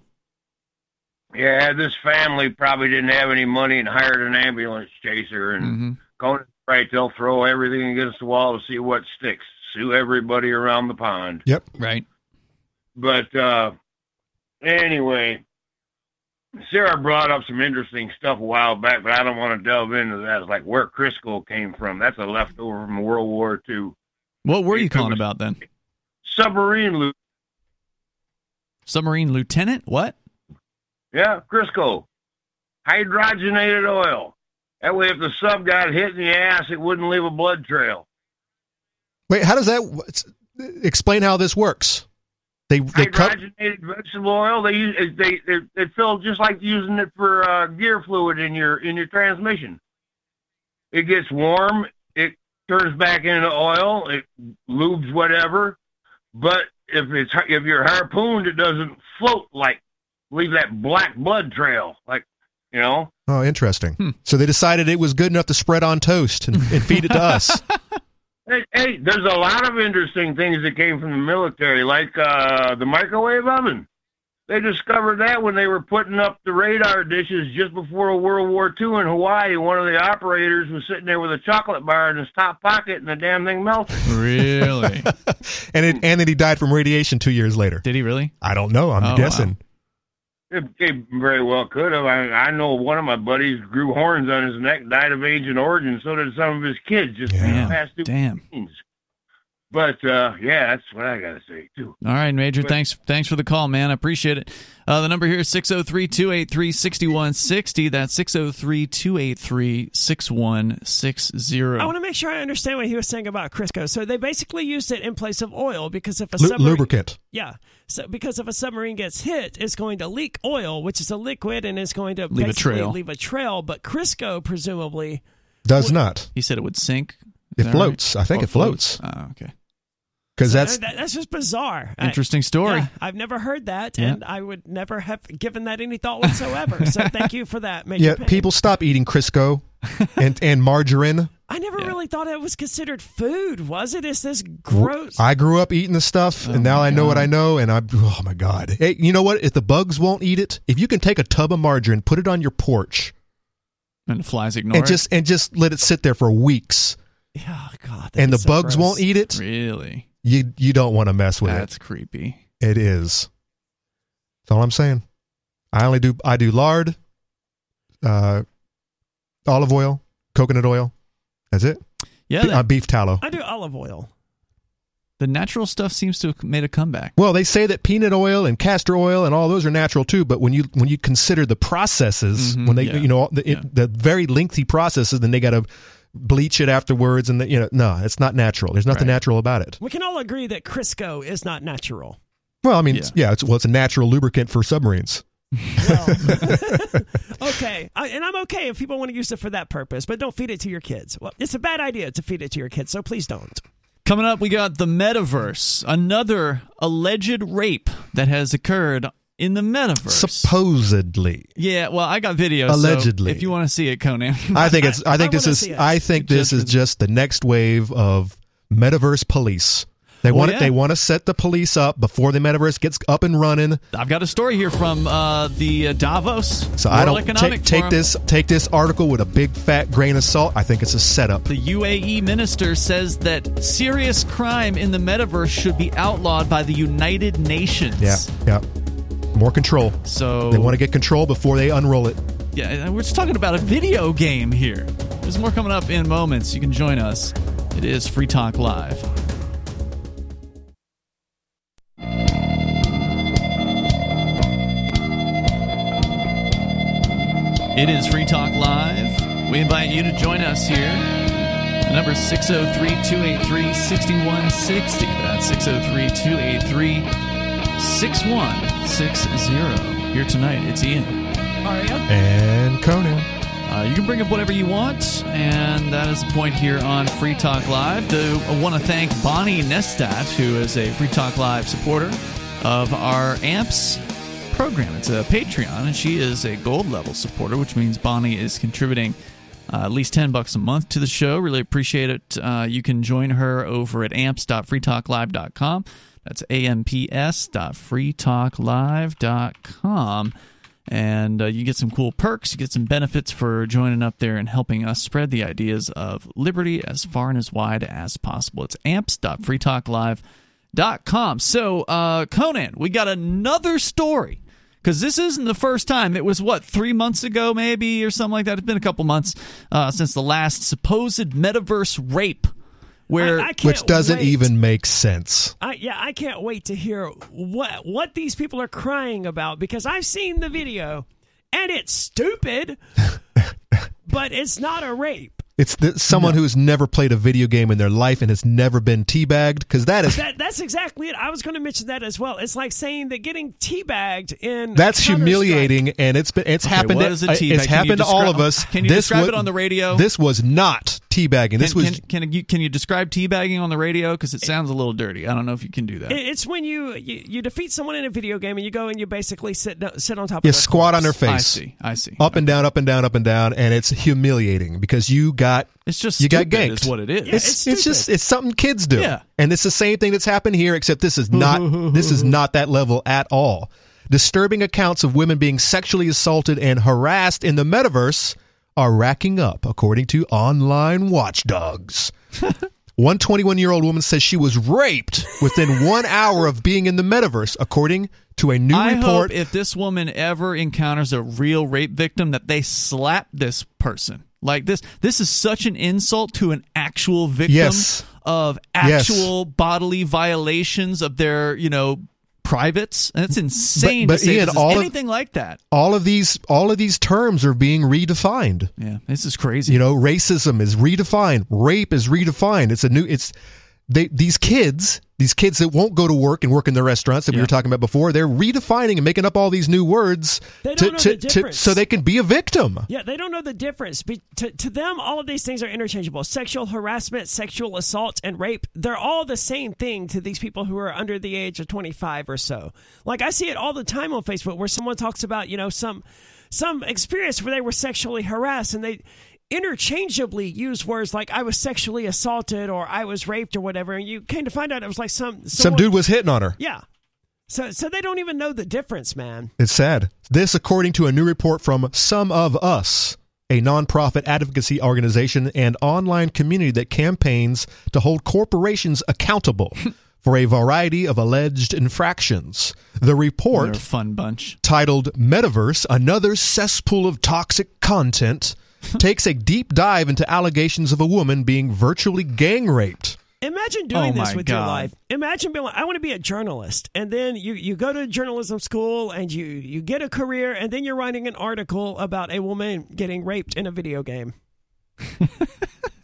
Yeah, this family probably didn't have any money and hired an ambulance chaser. And
hmm
Conan's right, they'll throw everything against the wall to see what sticks. Sue everybody around the pond.
Yep.
Right.
But uh, anyway, Sarah brought up some interesting stuff a while back, but I don't want to delve into that. It's like where Crisco came from. That's a leftover from World War II.
What were you
It
calling about then?
Submarine loot.
Submarine lieutenant? What?
Yeah, Crisco. Hydrogenated oil. That way, if the sub got hit in the ass, it wouldn't leave a blood trail.
Wait, how does that? Explain how this works. They they cut.
hydrogenated vegetable oil. They use they they it feels just like using it for uh, gear fluid in your in your transmission. It gets warm. It turns back into oil. It lubes whatever. But if it's if you're harpooned, it doesn't float like leave that black blood trail like you know.
Oh, interesting.
Hmm.
So they decided it was good enough to spread on toast and, and feed it to us.
Hey, hey, there's a lot of interesting things that came from the military, like uh, the microwave oven. They discovered that when they were putting up the radar dishes just before World War II in Hawaii. One of the operators was sitting there with a chocolate bar in his top pocket, and the damn thing melted.
Really?
and it, and then he died from radiation two years later.
Did he really?
I don't know. I'm
Oh,
guessing.
It, it very well could have. I, I know one of my buddies grew horns on his neck, died of Agent Orange, so did some of his kids just
Yeah.
past
Damn.
genes. But uh, yeah, that's what I got to say too.
All right, Major.
But-
Thanks. Thanks for the call, man. I appreciate it. Uh, the number here is 603-283-6160. That's 603-283-6160.
I want to make sure I understand what he was saying about Crisco. So they basically used it in place of oil because if a
Lu-
submarine,
lubricant.
yeah, so because if a submarine gets hit, it's going to leak oil, which is a liquid, and is going to
Leave a trail.
Leave a trail. But Crisco presumably,
Does not.
He said it would sink.
It
Is that
floats.
right?
I think
Or
it floats.
Oh, okay.
Because that's
that- that's just bizarre.
Interesting story.
yeah, I've never heard that,
Yeah.
and I would never have given that any thought whatsoever. so thank you for that. Major
yeah.
Payne.
People stop eating Crisco and and margarine.
I never
Yeah.
really thought it was considered food. Was it? Is this gross?
I grew up eating the stuff,
Oh
and now I know what I know, and I oh my god! Hey, you know what? If the bugs won't eat it, if you can take a tub of margarine, put it on your porch,
And flies ignore
and
it.
just and just let it sit there for weeks,
oh God!
and the
so
bugs
gross.
won't eat it,
Really?
you you don't want to mess with it.
That's creepy.
it. It is. That's all I'm saying. I only do I do lard, uh, olive oil, coconut oil. That's it.
Yeah,
Be-
that-
uh, beef tallow.
I do olive oil.
the natural stuff seems to have made a comeback.
Well, they say that peanut oil and castor oil and all those are natural too, but when you when you consider the processes,
Mhm,
when they
yeah,
you know the, it, the very lengthy processes, then they got to bleach it afterwards, and the, you know no, it's not natural. There's nothing
Right.
natural about it.
We can all agree that Crisco is not natural.
Well, I mean,
Yeah.
yeah, yeah it's well, it's a natural lubricant for submarines.
Well, okay, I, and I'm okay if people want to use it for that purpose, but don't feed it to your kids. Well, it's a bad idea to feed it to your kids, so please don't.
Coming up, we got the metaverse, another alleged rape that has occurred in the metaverse.
Supposedly,
yeah, well, I got video.
Allegedly.
if you want to see it, Conan.
I think it's. I think
I
this is. I think this is just the next wave of metaverse police. They
Oh,
want
yeah.
They want to set the police up before the metaverse gets up and running.
I've got a story here from uh, the uh, Davos
So I don't
Economic
take, take this take this article with a big fat grain of salt. I think it's a setup.
The UAE minister says that serious crime in the metaverse should be outlawed by the United Nations.
Yeah, yeah. More control.
So
They want to get control before they unroll it.
Yeah, we're just talking about a video game here. There's more coming up in moments. You can join us. It is Free Talk Live. It is Free Talk Live. We invite you to join us here. The number is 603 283 6160. That's 603 283 6160. Here tonight, it's Ian.
Aria?
And Conan.
Uh, you can bring up whatever you want, and that is the point here on Free Talk Live. Do I want to thank Bonnie Nestat, who is a Free Talk Live supporter of our AMPS program. It's a Patreon, and she is a gold level supporter, which means Bonnie is contributing uh, at least 10 bucks a month to the show. Really appreciate it. Uh, you can join her over at amps.freetalklive.com. That's amps.freetalklive.com. And uh, you get some cool perks. You get some benefits for joining up there and helping us spread the ideas of liberty as far and as wide as possible. It's amps.freetalklive.com. So, uh, Conan, we got another story because this isn't the first time. It was what three months ago, maybe or something like that. It's been a couple months uh, since the last supposed metaverse rape, where
I can't
Which doesn't
wait.
even make sense.
I, yeah, I can't wait to hear what what these people are crying about because I've seen the video and it's stupid, but it's not a rape.
It's the, someone who's never played a video game in their life and has never been teabagged because that is
That that's exactly it. I was going to mention that as well. It's like saying that getting teabagged in
that's humiliating and it's been it's
Okay,
happened
what
to,
is a teabag?
it's
Can you
happened to all of us.
can you
this
describe
wa-
it on the radio?
This was not teabagging. This
can,
was
can, can you can you describe teabagging on the radio because it sounds a little dirty. I don't know if you can do that.
It's when you, you you defeat someone in a video game and you go and you basically sit sit on top
you
of You
squat on their
corpse.
I
face.
see. I see.
Up and down, up and down, up and down, and it's humiliating because you got
It's just
you got
stupid
ganked.
is what it is.
Yeah,
it's,
it's
it's just it's something kids do.
Yeah.
And it's the same thing that's happened here, except this is not this is not that level at all. Disturbing accounts of women being sexually assaulted and harassed in the metaverse are racking up, according to online watchdogs. One 21 year old woman says she was raped within one hour of being in the metaverse, according to a new
I
report.
hope if this woman ever encounters a real rape victim that they slap this person. Like this this is such an insult to an actual victim
Yes.
of
Yes.
actual bodily violations of their, you know, privates. And it's insane
but
to say
Ian, all of-
anything like that.
all of these all of these terms are being redefined.
Yeah, this is crazy.
You know, racism is redefined. Rape is redefined. It's a new. It's they these kids, these kids that won't go to work and work in the restaurants that we were talking about before. They're redefining and making up all these new words to, to,
the
to so they can be a victim.
Yeah, they don't know the difference. Be- to, to them, all of these things are interchangeable. Sexual harassment, sexual assault, and rape, they're all the same thing to these people who are under the age of 25 or so. Like, I see it all the time on Facebook where someone talks about, you know, some some experience where they were sexually harassed and they interchangeably use words like I was sexually assaulted or I was raped or whatever. And you came to find out it was like some
Some dude was hitting on her.
Yeah. So, so they don't even know the difference, man.
It's sad. This, according to a new report from SumOfUs, a nonprofit advocacy organization and online community that campaigns to hold corporations accountable for a variety of alleged infractions. The report
a fun bunch.
titled Metaverse Another Cesspool of Toxic Content takes a deep dive into allegations of a woman being virtually gang raped.
Imagine doing
Oh
this
my
with your life. Imagine being like, I want to be a journalist, and then you, you go to journalism school and you you get a career, and then you're writing an article about a woman getting raped in a video game.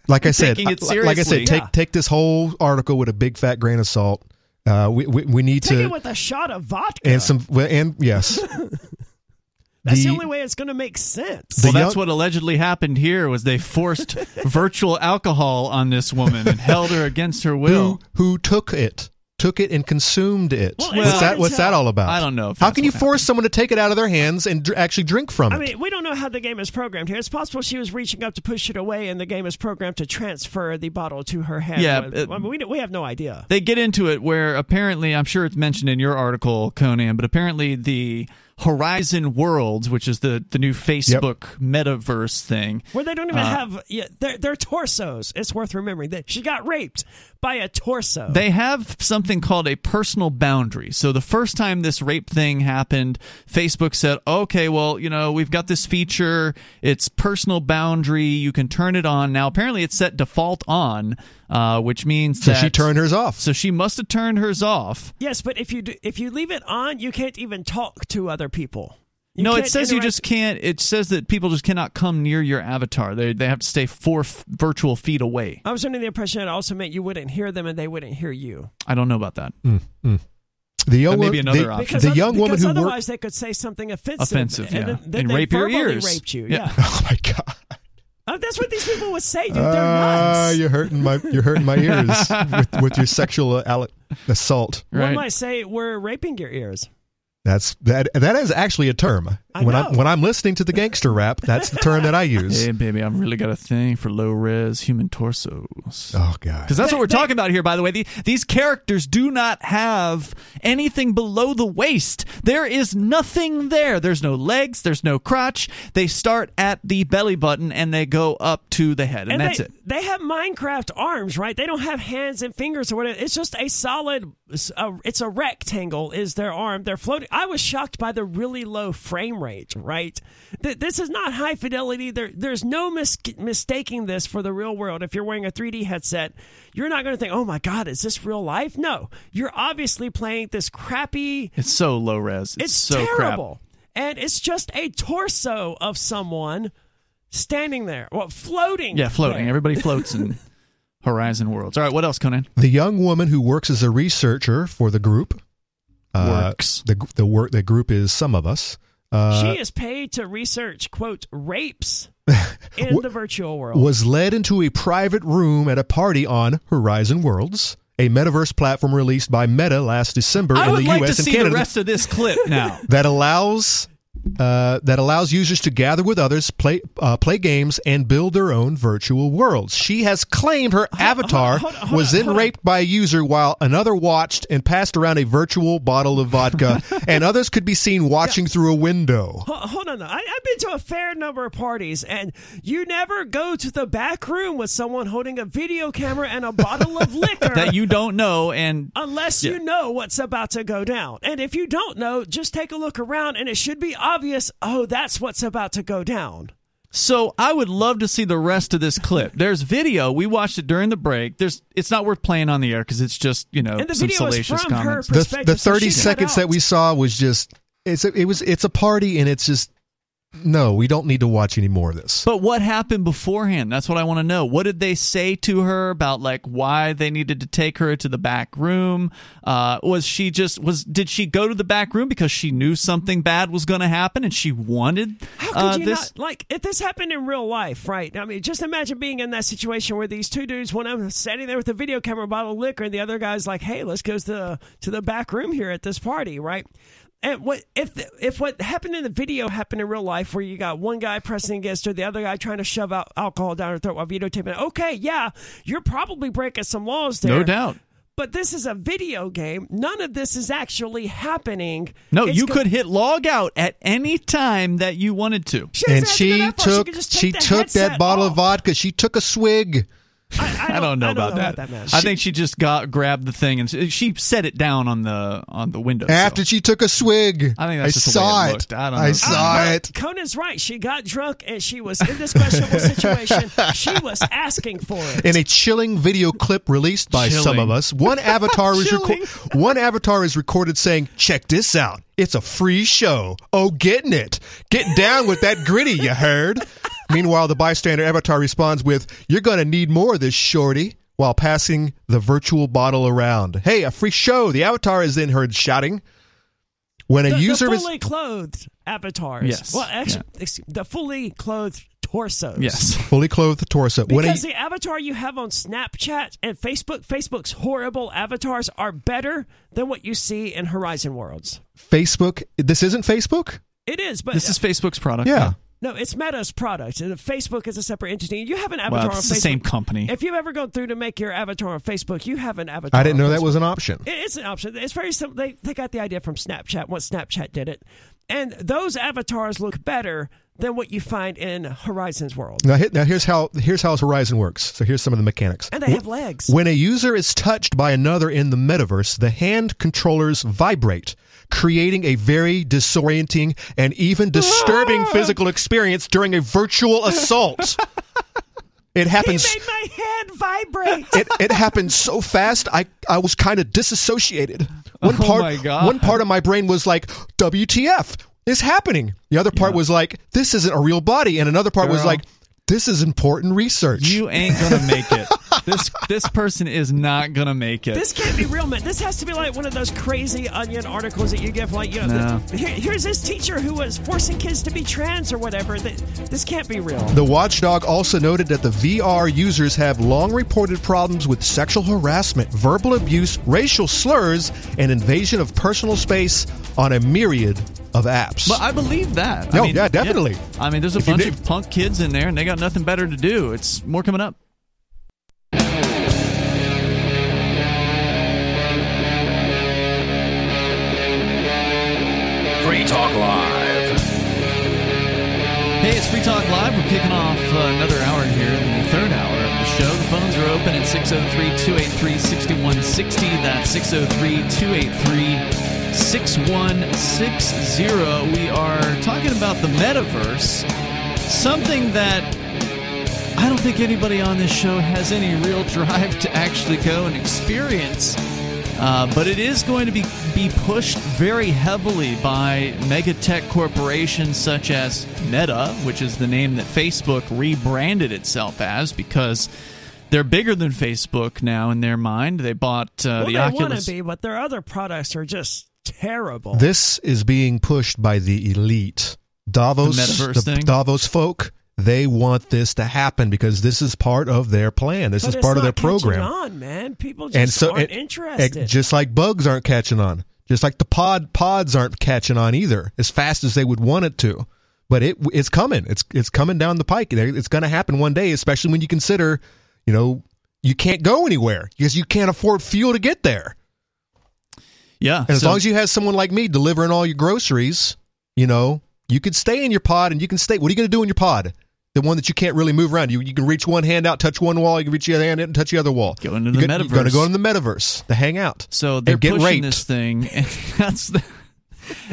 Like I said,
Taking it
like I said, take
Yeah.
take this whole article with a big fat grain of salt. Uh, we, we we need
Take
to
it with a shot of vodka.
and some and yes,
That's the,
the-
only way it's going to make sense.
The
well, that's what allegedly happened here was they forced virtual alcohol on this woman and held her against her will.
who who took it took it and consumed it.
Well,
what's that?
to
What's that all about?
I don't know
How can you
what
force someone to take it out of their hands and dr- actually drink from it?
I mean, we don't know how the game is programmed here. It's possible she was reaching up to push it away, and the game is programmed to transfer the bottle to her hand.
Yeah,
Well,
it-
I mean, we, we have no idea.
they get into it where apparently I'm sure it's mentioned in your article, Conan, but apparently the Horizon Worlds, which is the the new Facebook metaverse thing.
Where they don't even
Uh,
have yeah, their their torsos. It's worth remembering that she got raped by a torso.
They have something called a personal boundary. So the first time this rape thing happened, Facebook said, "Okay, well, you know, we've got this feature. It's personal boundary. You can turn it on." Now, apparently, it's set default on, uh, which means
so
that
she turned hers off.
So she must have turned hers off.
yes, but if you do, if you leave it on, you can't even talk to other people. You
no, it
can't
says you just can't. It says that people just cannot come near your avatar. They they have to stay four f- virtual feet away.
I was under the impression it also meant you wouldn't hear them and they wouldn't hear you.
I don't know about that.
The young,
That may
wo-
be another
the,
option.
Because
the
oth-
young woman
because
who
otherwise
worked.
they could say something offensive,
Offensive,
and
yeah.
then, then
And
they
rape your ears.
raped you.
Yeah.
Yeah,
Oh my god!
Oh, that's what these people would say, dude. They're
Ah,
nuts.
you're hurting my you're hurting my ears with, with your sexual uh, alle- assault.
One
Right.
might say we're raping your ears.
That's that that is actually a term.
I
when
know.
I'm when I'm listening to the gangster rap, that's the term that I use.
Hey, baby, I've really got a thing for low res human torsos.
Oh god.
Because that's what we're
They-
talking about here, by the way. The, these characters do not have anything below the waist. There is nothing there. There's no legs. There's no crotch. They start at the belly button and they go up to the head, and, that's
they,
it.
They have Minecraft arms, right? They don't have hands and fingers or whatever. It's just a solid. Uh, it's a rectangle. Is their arm? They're floating. I was shocked by the really low frame rate. Right? Th- this is not high fidelity. There, there's no mis- mistaking this for the real world. If you're wearing a 3D headset, you're not going to think, "Oh my God, is this real life?" No, you're obviously playing this crappy
It's so low res. It's,
it's
so crap.
And it's just a torso of someone standing there, well, floating.
Yeah, floating.
there.
Everybody floats in Horizon Worlds. All right, what else, Conan?
The young woman who works as a researcher for the group. Uh,
Works.
The the work the group is SumOfUs. Uh,
she is paid to research, quote, rapes in the virtual world.
was led into a private room at a party on Horizon Worlds, a metaverse platform released by Meta last December
I
in
would
the
like
US
to
and
see
Canada
the rest of this clip now.
that allows uh, that allows users to gather with others, play uh, play games, and build their own virtual worlds. She has claimed her avatar
hold on, hold
was then
hold on.
raped by a user while another watched and passed around a virtual bottle of vodka, and others could be seen watching through a window.
Ho- Hold on. I, I've been to a fair number of parties, and you never go to the back room with someone holding a video camera and a bottle of liquor.
that you don't know, and
unless you know what's about to go down. And if you don't know, just take a look around and it should be obvious, oh, that's what's about to go down.
So I would love to see the rest of this clip. There's video. We watched it during the break. There's. It's not worth playing on the air because it's just you know
And the
some
video is
salacious
from
comments.
The,
perspective.
the
so
30
she's cut
seconds that we saw was just it's a, it was it's a party and it's just no, we don't need to watch any more of this.
But what happened beforehand? That's what I want to know. What did they say to her about like why they needed to take her to the back room? Uh, was she just was did she go to the back room because she knew something bad was going to happen and she wanted
How could
uh,
you
this?
not like if this happened in real life, right? I mean, just imagine being in that situation where these two dudes, one of them standing there with a video camera, bottle of liquor, and the other guy's like, "Hey, let's go to the to the back room here at this party," right? And what if the, if what happened in the video happened in real life, where you got one guy pressing against her, the other guy trying to shove out alcohol down her throat while videotaping? it? Okay, yeah, you're probably breaking some laws there,
No doubt.
But this is a video game. None of this is actually happening.
No,
It's
you
go-
could hit log out at any time that you wanted to.
She
and
have to
she took
could
she
take the
took that
headset
bottle of vodka. She took a swig.
I,
I don't know, about, that.
man.
I think she just got grabbed the thing and she set it down on the on the window.
After she took a swig,
I think that's just the way
saw
it
it.
I don't
I
know.
saw
Uh,
it.
Conan's right. She got drunk and she was in this questionable situation. She was asking for it.
In a chilling video clip released by SumOfUs, one avatar is reco- one avatar is recorded saying, "Check this out. It's a free show. Oh, getting it. Get down with that gritty, you heard." Meanwhile, the bystander avatar responds with, "You're going to need more of this, shorty." While passing the virtual bottle around. Hey, a free show. The avatar is then heard shouting. When a
The,
user
the
is
fully clothed avatars.
Yes.
Well, actually, excuse- the fully clothed torsos.
Yes.
fully clothed torso. When a-
Because the avatar you have on Snapchat and Facebook, Facebook's horrible avatars are better than what you see in Horizon Worlds.
Facebook, this isn't Facebook.
It is, but
This is Facebook's product.
Yeah.
No, it's Meta's product. And Facebook is a separate entity. You have an avatar on Facebook.
Well,
on
it's
Facebook.
the same company.
If you've ever gone through to make your avatar on Facebook, you have an avatar.
I didn't
on
know that was an option.
It's an option. It's very simple. They, they got the idea from Snapchat once Snapchat did it. And those avatars look better than what you find in Horizon's world.
Now, now here's how here's how Horizon works. So here's some of the mechanics.
And they have legs.
When a user is touched by another in the metaverse, the hand controllers vibrate, creating a very disorienting and even disturbing physical experience during a virtual assault. It
He
happens.
made my head vibrate.
It, it happened so fast. I, I was kind of disassociated. Oh one
Oh
part,
my God.
one part of my brain was like, "WTF is happening?" The other part was like, "This isn't a real body," and another part was like, "This is important research."
You ain't gonna make it. this this person is not gonna make it.
This can't be real, man. This has to be like one of those crazy onion articles that you get like, you know,
No.
the- here, here's this teacher who was forcing kids to be trans or whatever. That This can't be real.
The watchdog also noted that the VR users have long reported problems with sexual harassment, verbal abuse, racial slurs, and invasion of personal space on a myriad of apps.
But I believe that.
No,
I mean,
yeah, definitely.
I mean, there's a
If
bunch of punk kids in there, and they got nothing better to do. It's more coming up.
Talk Live.
Hey, it's Free Talk Live. We're kicking off uh, another hour here, the third hour of the show. The phones are open at 603 283 6160. That's 603 283 6160. We are talking about the metaverse, something that I don't think anybody on this show has any real drive to actually go and experience. Uh, but it is going to be, be pushed very heavily by mega tech corporations such as Meta, which is the name that Facebook rebranded itself as because they're bigger than Facebook now in their mind. They bought uh,
well,
the
they
Oculus.
want to be, but their other products are just terrible.
this is being pushed by the elite. Davos,
The metaverse thing?
Davos folk, they want this to happen because this is part of their plan. This
But
is part of their
not catching
program.
On man, people just
and so
aren't
it-
interested.
it- just like bugs aren't catching on just like the pod pods aren't catching on either as fast as they would want it to but it it's coming it's it's coming down the pike it's going to happen one day especially when you consider you know you can't go anywhere because you can't afford fuel to get there
yeah.
and as
so-
long as you have someone like me delivering all your groceries you know you could stay in your pod and you can stay what are you going to do in your pod the one that you can't really move around. You you can reach one hand out, touch one wall. You can reach the other hand out and touch the other wall.
Go into
You're
the
go- You're going to
metaverse.
go in the metaverse to hang out.
So they're
and get
pushing
raped.
this thing, and that's the.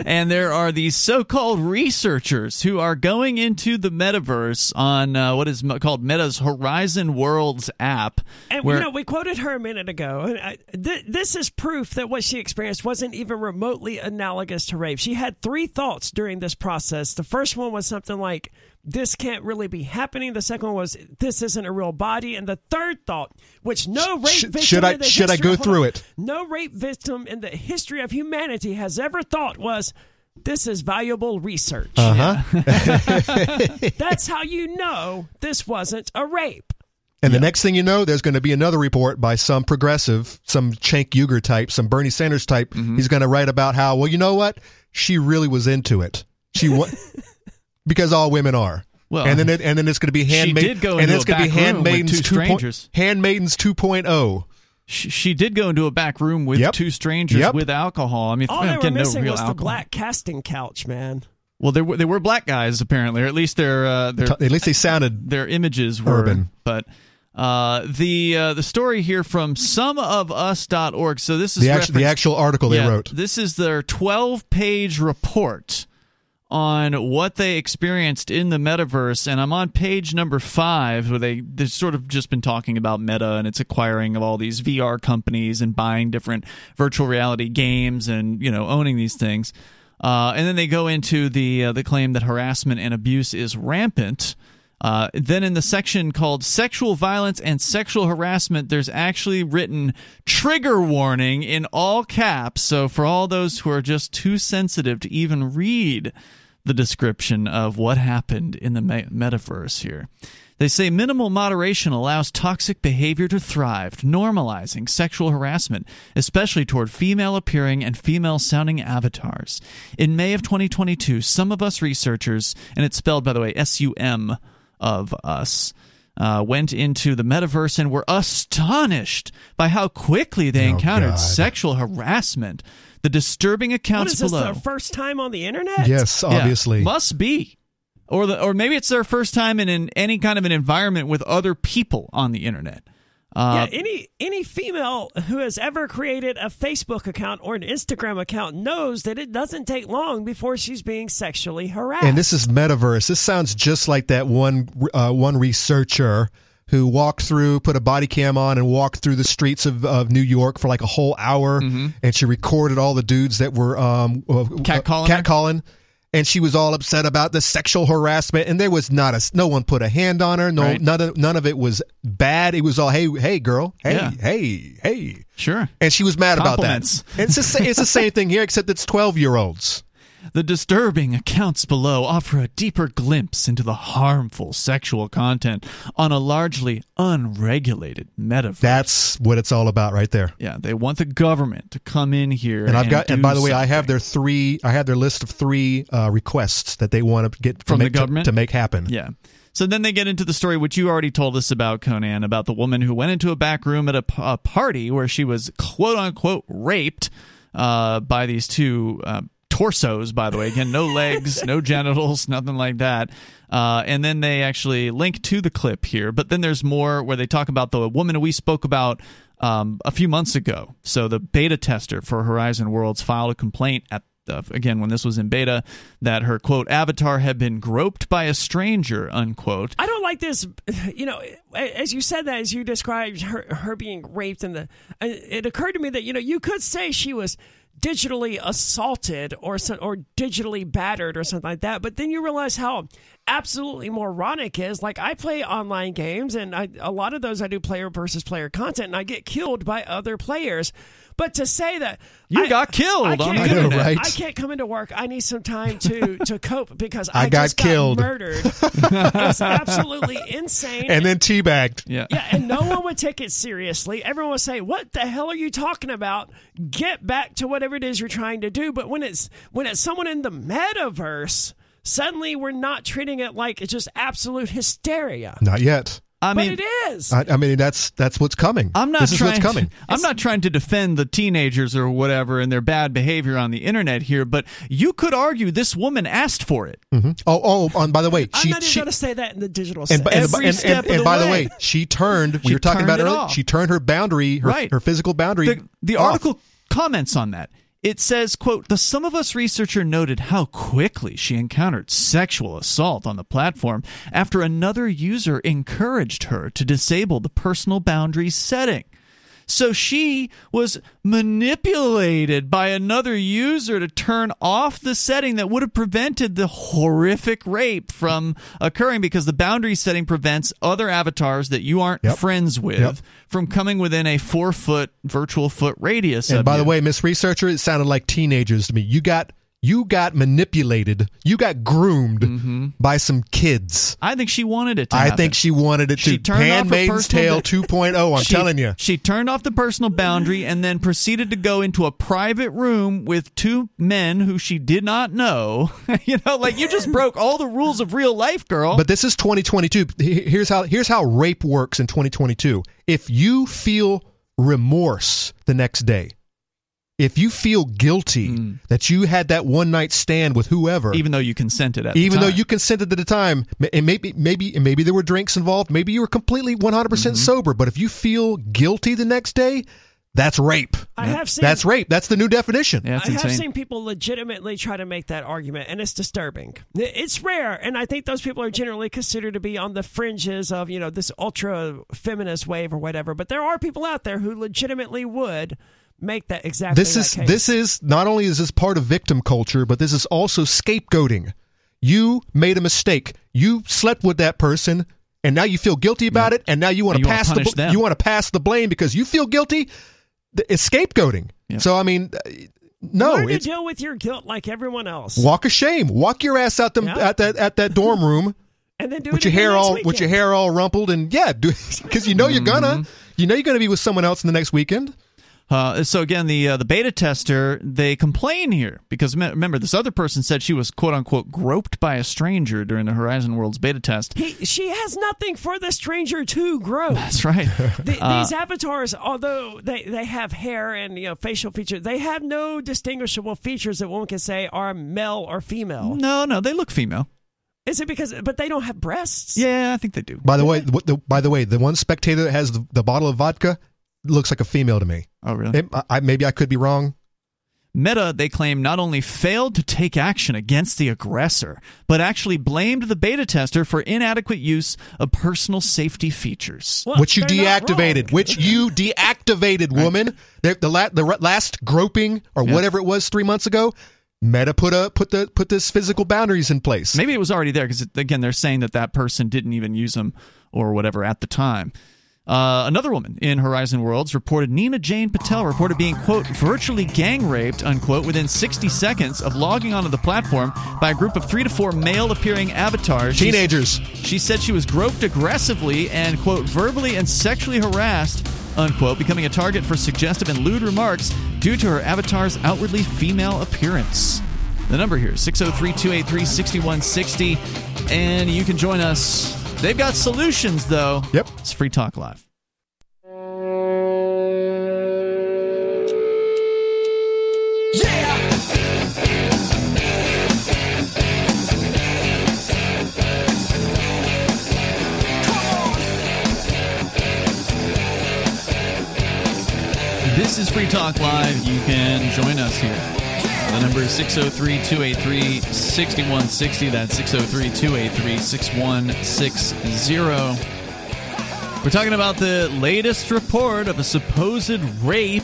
And there are these so-called researchers who are going into the metaverse on uh, what is called Meta's Horizon Worlds app.
And
where
you know, we quoted her a minute ago. I, th- this is proof that what she experienced wasn't even remotely analogous to rape. She had three thoughts during this process. The first one was something like, "This can't really be happening." The second one was, "This isn't a real body." And the third thought, which no rape
Sh-
victim
should I-
in the
should I go through
on.
it?
No rape victim in the history of humanity has ever thought was. This is valuable research.
Uh huh.
That's how you know this wasn't a rape.
And the next thing you know, there's going to be another report by some progressive, some Cenk Uygur type, some Bernie Sanders type.
Mm-hmm.
He's going to write about how, well, you know what? She really was into it. She wa- because all women are.
Well,
and then it, and then it's going to be
she
handmaid.
did go
and it's going to be
back room with
handmaidens
two
2.0
strangers.
handmaidens oh. 2.0.
she, she did go into a back room with
Yep.
two strangers
Yep.
with alcohol. I mean,
All they were
again, no
missing
real
was the
alcohol.
black casting couch, man.
Well, they were there were black guys apparently, or at least their uh, their
At least they sounded
their images were
Urban.
but uh, the uh, the story here from sumofus.org. So this is
the actual the actual article they
yeah,
wrote.
This is their 12 page report on what they experienced in the metaverse, and I'm on page number five where they they've sort of just been talking about Meta and its acquiring of all these VR companies and buying different virtual reality games and you know owning these things. Uh, and then they go into the uh, the claim that harassment and abuse is rampant. Uh, then in the section called sexual violence and sexual harassment, there's actually written trigger warning in all caps. So for all those who are just too sensitive to even read the description of what happened in the me- metaverse here. They say minimal moderation allows toxic behavior to thrive, normalizing sexual harassment, especially toward female appearing and female sounding avatars. In May of 2022, SumOfUs researchers, and it's spelled, by the way, S U M of us, uh, went into the metaverse and were astonished by how quickly they
Oh,
encountered
God.
sexual harassment. The disturbing
What
accounts
is this,
below.
their first time on the internet?
Yes,
Yeah,
obviously.
must be. Or the, or maybe it's their first time in, in any kind of an environment with other people on the internet. Uh,
yeah, any any female who has ever created a Facebook account or an Instagram account knows that it doesn't take long before she's being sexually harassed.
And this is metaverse. This sounds just like that one uh, one researcher who walked through, put a body cam on, and walked through the streets of, of New York for like a whole hour, and she recorded all the dudes that were um, uh,
Catcalling her?
catcalling. And she was all upset about the sexual harassment, and there was not a no one put a hand on her. No,
Right.
none of none of it was bad. It was all hey, hey, girl, hey,
Yeah.
hey, hey,
sure.
and she was mad about that. And it's the, it's the same thing here, except it's twelve year olds.
The disturbing accounts below offer a deeper glimpse into the harmful sexual content on a largely unregulated metaverse.
That's what it's all about, right there.
yeah, they want the government to come in here.
And I've got, and by the way, I have their three, I have their list of three uh, requests that they want to get
From the
make, to-
government?
to, make happen.
Yeah. So then they get into the story, which you already told us about, Conan, about the woman who went into a back room at a party where she was quote unquote raped uh, by these two uh, torsos, by the way. Again, no legs, no genitals, nothing like that. Uh, and then they actually link to the clip here. But then there's more where they talk about the woman we spoke about um, a few months ago. So the beta tester for Horizon Worlds filed a complaint at again when this was in beta that her quote avatar had been groped by a stranger unquote
I don't like this. You know, as you said that, as you described her her being raped, and the it occurred to me that you know you could say she was digitally assaulted or or digitally battered or something like that. But then you realize how absolutely moronic is. Like I play online games, and I, a lot of those I do player versus player content, and I get killed by other players. But to say that
You
I-
got killed
I
on
can't
the
come
internet.
into-
right?
I can't come into work. I need some time to to cope because
I
I,
got
just
killed.
got murdered. it's absolutely insane.
And then teabagged.
yeah
yeah, and no one would take it seriously. Everyone would say, "What the hell are you talking about? Get back to whatever it is you're trying to do." But when it's when it's someone in the metaverse, suddenly we're not treating it like it's just absolute hysteria.
Not yet.
I
but
mean
it is.
I, I mean, that's that's what's coming.
I'm not
This is
trying.
what's coming.
I'm not trying to defend the teenagers or whatever and their bad behavior on the internet here, but you could argue this woman asked for it.
Mhm. Oh, oh, and by the way,
I'm
she,
not even going to say that in the digital
and, and,
Every
and,
step
and,
of
and
the
by the
way.
way, she turned. We
She
were talking about
it
earlier. She turned her boundary, her,
Right.
her physical boundary.
the, the
off.
article comments on that. It says, quote, the SumOfUs researcher noted how quickly she encountered sexual assault on the platform after another user encouraged her to disable the personal boundaries setting. So she was manipulated by another user to turn off the setting that would have prevented the horrific rape from occurring because the boundary setting prevents other avatars that you aren't
Yep.
friends with
Yep.
from coming within a four foot virtual foot radius.
And by the way, Miss Researcher, it sounded like teenagers to me. You got you got manipulated. You got groomed mm-hmm. by some kids.
I think she wanted it to
I
happen.
think she wanted it
She
to.
turned
Handmaid's
personal
Tale
ba-
2.0. I'm
She-
telling you.
She turned off the personal boundary and then proceeded to go into a private room with two men who she did not know. you know, like you just broke all the rules of real life, girl.
But this is 2022. Here's how here's how rape works in 2022. If you feel remorse the next day, if you feel guilty that you had that one night stand with whoever,
even though you consented at the
even though
time.
you consented at the time, ma- and maybe maybe and maybe there were drinks involved, maybe you were completely 100%
Mm-hmm.
sober, but if you feel guilty the next day, that's rape.
I have seen
That's rape. That's the new definition.
yeah, that's
I
insane.
have seen people legitimately try to make that argument, and it's disturbing. It's rare, and I think those people are generally considered to be on the fringes of you know this ultra feminist wave or whatever. But there are people out there who legitimately would make that exactly.
this
that
is
case.
this is not only is this part of victim culture, but this is also scapegoating. You made a mistake. You slept with that person, and now you feel guilty about it, and now you want to pass the
punish them.
you want to pass the blame because you feel guilty. Th- It's scapegoating.
Yeah.
So I mean, uh, No,
Learn to deal with your guilt like everyone else,
walk a shame. Walk your ass out them
Yeah.
at that at that dorm room
and then do
with
it
your hair
again next
all with your hair all rumpled and yeah, because you know you're gonna you know you're gonna be with someone else in the next weekend.
Uh, so again, the uh, the beta tester they complain here because me- remember this other person said she was quote unquote groped by a stranger during the Horizon Worlds beta test.
He, she has nothing for the stranger to grope.
That's right.
The,
Uh,
these avatars, although they, they have hair and you know facial features, they have no distinguishable features that one can say are male or female.
no, no, they look female.
Is it because? But they don't have breasts.
Yeah, I think they do.
By the way, the, the, by the way, the one spectator that has the, the bottle of vodka looks like a female to me.
Oh, really?
It, I, I- maybe I could be wrong.
Meta, they claim, not only failed to take action against the aggressor, but actually blamed the beta tester for inadequate use of personal safety features.
Well,
which you deactivated, which you deactivated, woman. The, the, la- the last groping or
Yeah.
whatever it was three months ago, Meta put a put the put this physical boundaries in place.
Maybe it was already there because, again, they're saying that that person didn't even use them or whatever at the time. Uh, another woman in Horizon Worlds reported Nina Jane Patel reported being, quote, virtually gang raped, unquote, within 60 seconds of logging onto the platform by a group of three to four male appearing avatars. She's-
Teenagers.
She said she was groped aggressively and, quote, verbally and sexually harassed, unquote, becoming a target for suggestive and lewd remarks due to her avatar's outwardly female appearance. The number here is 603 283 6160, and you can join us. They've got solutions, though.
Yep.
It's Free Talk Live. This is Free Talk Live. You can join us here. The number is 603 283 6160. That's 603 283 6160. We're talking about the latest report of a supposed rape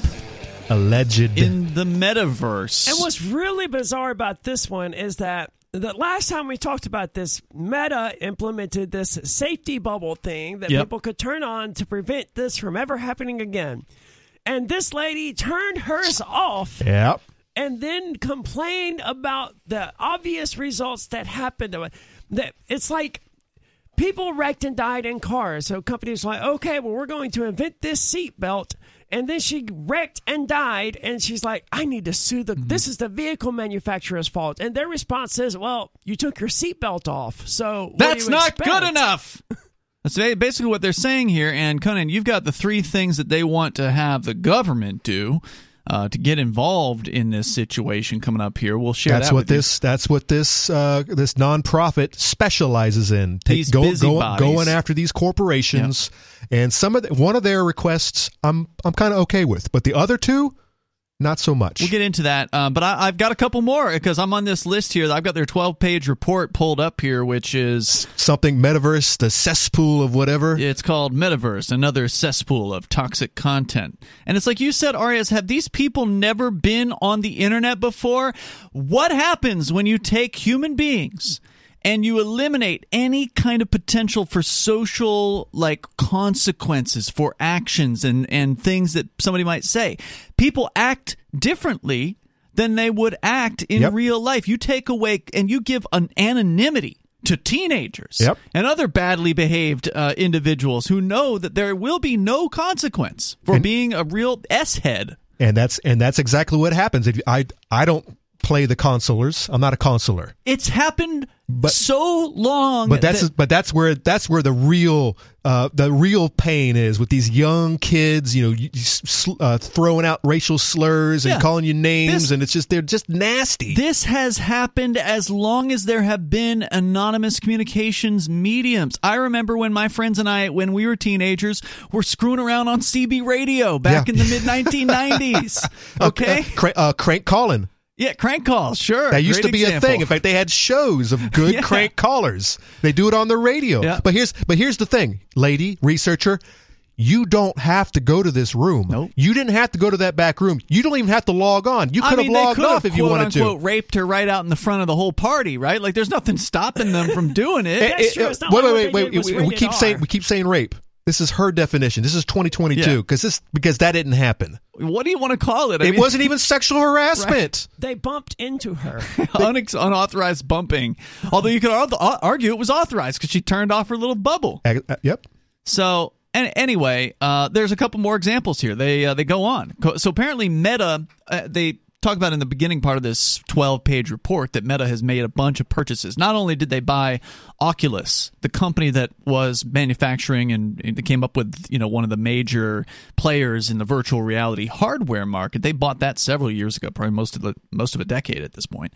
Alleged.
in the metaverse.
And what's really bizarre about this one is that the last time we talked about this, Meta implemented this safety bubble thing that
Yep.
people could turn on to prevent this from ever happening again. And this lady turned hers off
yep.
And then complain about the obvious results that happened. That it's like people wrecked and died in cars. So companies like, okay, well, we're going to invent this seatbelt. And then she wrecked and died, and she's like, "I need to sue the. Mm-hmm. This is the vehicle manufacturer's fault." And their response is, "Well, you took your seatbelt off, so
That's not
expect?"
good enough. That's basically what they're saying here. And Conan, you've got the three things that they want to have the government do uh, to get involved in this situation coming up here. We'll share
That's
that
what
with you.
this. That's what this. Uh, this nonprofit specializes in.
These
go, go, going after these corporations, and some of the, one of their requests, I'm I'm kind of okay with, but the other two, not so much.
We'll get into that, um, but I, I've got a couple more because I'm on this list here. I've got their 12 page report pulled up here, which is
Something metaverse, the cesspool of whatever.
it's called Metaverse, another cesspool of toxic content. And it's like you said, Arias, have these people never been on the internet before? What happens when you take human beings? And you eliminate any kind of potential for social like consequences for actions and, and things that somebody might say. People act differently than they would act in
Yep.
real life. You take away and you give an anonymity to teenagers
Yep.
and other badly behaved uh, individuals who know that there will be no consequence for
And-
being a real s head.
and that's and that's exactly what happens. If you- I I don't play the consolers, I'm not a consoler.
It's happened
But-
so long.
But that's
that-
but that's where that's where the real uh, the real pain is with these young kids. You know, you- you s- uh, throwing out racial slurs and
Yeah.
calling you names,
This-
and it's just they're just nasty.
This has happened as long as there have been anonymous communications mediums. I remember when my friends and I, when we were teenagers, were screwing around on CB radio back
Yeah.
in the mid 1990s. Okay?
Uh, uh, crank calling.
Yeah, crank calls, sure.
That used
Great
to be
example.
a thing. In fact, they had shows of good
Yeah.
crank callers. They do it on the radio.
Yeah.
But here's but here's the thing, lady researcher. You don't have to go to this room.
Nope.
You didn't have to go to that back room. You don't even have to log on. You
I
could
mean,
have logged
could
off
have,
if you
quote,
wanted to.
unquote, raped her right out in the front of the whole party, right? Like, there's nothing stopping them from doing it.
That's true. It's not
wait,
like
wait, wait,
they did was
wait. We
rated
keep saying we keep saying rape. This is her definition. This is 2022
Yeah.
because this because that didn't happen.
What do you want to call it? I
it
mean,
wasn't even sexual harassment.
They bumped into her.
unex- unauthorized bumping. Although you could argue it was authorized because she turned off her little bubble.
Uh, uh, yep.
So, and anyway, uh, there's a couple more examples here. They uh, they go on. So apparently, Meta uh, they talk about in the beginning part of this 12 page report that Meta has made a bunch of purchases. Not only did they buy Oculus, the company that was manufacturing and, came up with you know one of the major players in the virtual reality hardware market. They bought that several years ago, probably most of the most of a decade at this point.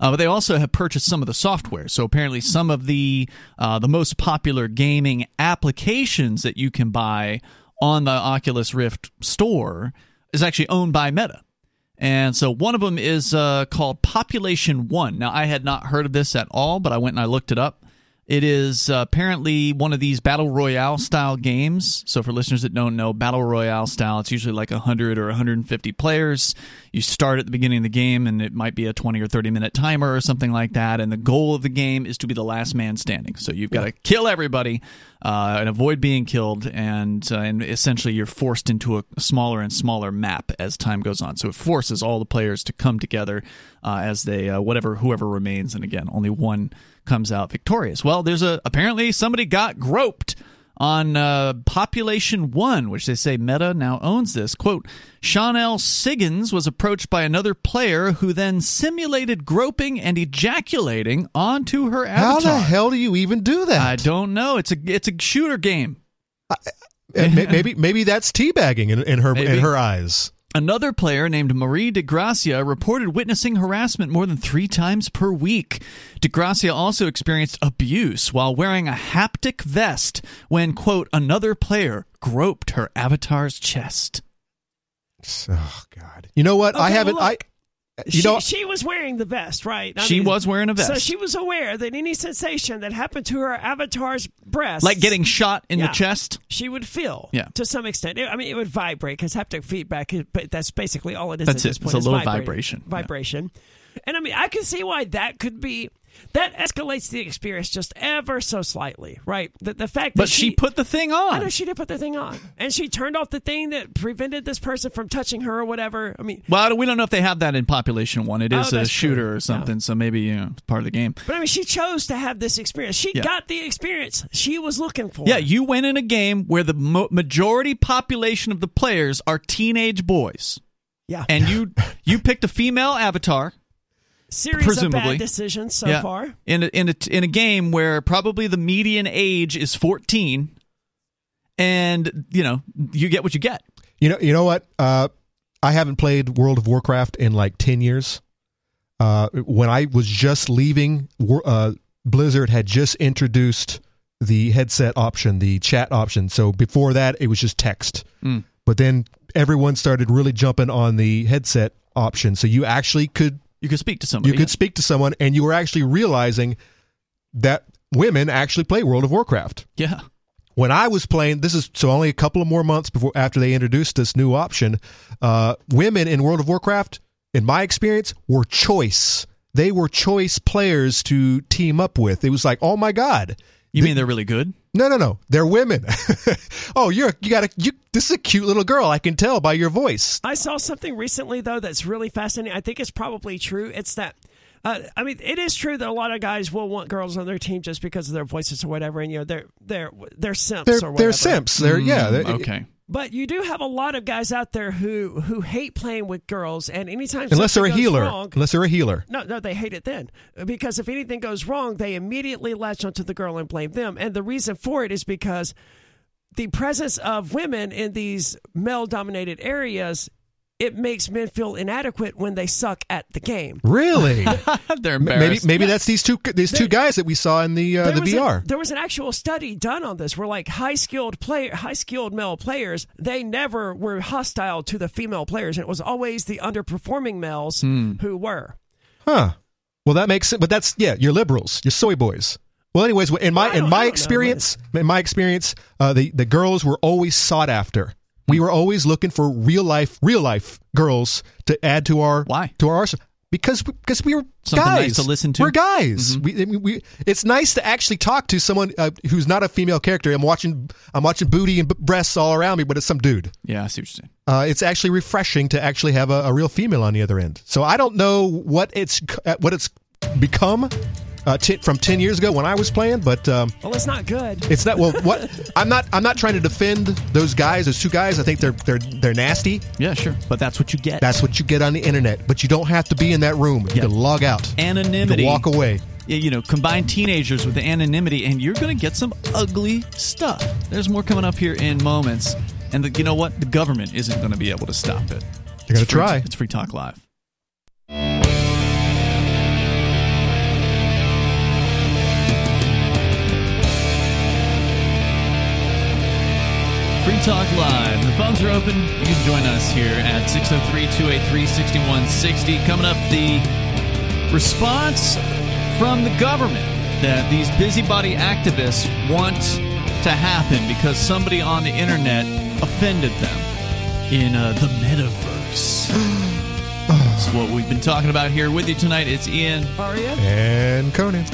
Uh, but they also have purchased some of the software. So apparently, some of the uh, the most popular gaming applications that you can buy on the Oculus Rift store is actually owned by Meta. And so one of them is uh, called Population One. Now, I had not heard of this at all, but I went and I looked it up. It is uh, apparently one of these battle royale style games. So, for listeners that don't know, battle royale style, it's usually like 100 or 150 players. You start at the beginning of the game, and it might be a 20 or 30 minute timer or something like that. And the goal of the game is to be the last man standing. So, you've got to kill everybody uh, and avoid being killed. And, uh, and essentially, you're forced into a smaller and smaller map as time goes on. So, it forces all the players to come together uh, as they, uh, whatever, whoever remains. And again, only one comes out victorious. Well, there's a apparently somebody got groped on uh, Population One, which they say Meta now owns this. Quote: Chanelle Siggens was approached by another player who then simulated groping and ejaculating onto her avatar.
How the hell do you even do that?
I don't know. It's a it's a shooter game.
And maybe maybe that's teabagging in, in her
Maybe.
in her eyes.
Another player named Marie DeGracia reported witnessing harassment more than three times per week. DeGracia also experienced abuse while wearing a haptic vest when, quote, another player groped her avatar's chest.
Oh God! You know what? I haven't.
well,
I
she,
know
she was wearing the vest, right? I
She was wearing a vest.
So she was aware that any sensation that happened to her avatar's breast,
Like getting shot in
Yeah.
the chest.
she would feel.
Yeah.
To some extent, I mean, it would vibrate because haptic feedback, but that's basically all it is.
That's
at this
it.
point,
It's a low
vibrating.
vibration. Yeah.
Vibration, and I mean, I can see why that could be. That escalates the experience just ever so slightly, right? The, the fact that
But she put the thing on.
I know she did put the thing on, and she turned off the thing that prevented this person from touching her or whatever. I mean,
Well, we don't know if they have that in Population One. It
oh,
is Oh,
a
shooter
true.
or something, so maybe you know, it's part of the game.
but I mean, she chose to have this experience. She
Yeah.
got the experience she was looking for.
Yeah, you went in a game where the mo- majority population of the players are teenage boys,
yeah.
and you you picked a female avatar.
Series
presumably.
of bad decisions so
yeah,
far.
in a, in a in a game where probably the median age is 14 and you know you get what you get
You know, you know what? Uh, I haven't played World of Warcraft in like ten years. Uh, when I was just leaving, uh, Blizzard had just introduced the headset option, the chat option. So before that, it was just text.
Mm.
But then everyone started really jumping on the headset option, so you actually could
you could speak to somebody
you could speak to someone, and you were actually realizing that women actually play World of Warcraft
yeah
when I was playing, this is so only a couple of more months before after they introduced this new option. Uh, women in World of Warcraft, in my experience, were choice. They were choice players to team up with. It was like, oh my god,
you mean they're really good
no, no, no, they're women. oh, you're you got a you. This is a cute little girl. I can tell by your voice.
I saw something recently though that's really fascinating. I think it's probably true. It's that. Uh, I mean, it is true that a lot of guys will want girls on their team just because of their voices or whatever, and you know they're they're they're simps
They're
or whatever.
they're simps. They're yeah.
Mm,
they're-
okay
But you do have a lot of guys out there who who hate playing with girls, and anytime
Unless they're a healer.
wrong,
Unless they're a healer.
no, no, they hate it then because if anything goes wrong, they immediately latch onto the girl and blame them. And the reason for it is because the presence of women in these male-dominated areas it makes men feel inadequate when they suck at the game.
Really?
they're
maybe
embarrassed
maybe that's these two these two guys that we saw in the uh, the
was a-
VR.
there was an actual study done on this where like high skilled player high skilled male players they never were hostile to the female players and it was always the underperforming males
Hmm.
who were
Huh. Well, that makes sense. But that's yeah, you're liberals, you're soy boys. Well, anyways, in my
Well,
in my
don't know,
experience, in my experience, uh, the the girls were always sought after. We were always looking for real life, real life girls to add to our
Why?
to our arsenal because because we were
Something
guys
nice to listen to.
We're guys.
Mhm.
We, we it's nice to actually talk to someone uh, who's not a female character. I'm watching I'm watching booty and b- breasts all around me, but it's some dude.
Yeah, I see what you're saying.
Uh, it's actually refreshing to actually have a, a real female on the other end. So I don't know what it's what it's become uh, t- from ten years ago when I was playing, but um,
Well, it's not good.
it's not. Well, what I'm not I'm not trying to defend those guys, those two guys. I think they're they're they're nasty.
Yeah, sure. But that's what you get.
That's what you get on the internet. But you don't have to be in that room. You
Yeah.
can log out. You
anonymity.
can walk away.
Yeah, you know, combine teenagers with the anonymity, and you're going to get some ugly stuff. There's more coming up here in moments. And the, you know what? The government isn't going to be able to stop it.
They're gonna try.
It's Free Talk Live. Free Talk Live. The phones are open. You can join us here at 603 283 6160. Coming up, the response from the government that these busybody activists want to happen because somebody on the internet offended them in uh, the metaverse. That's what we've been talking about here with you tonight. It's Ian.
Aria?
And Conan.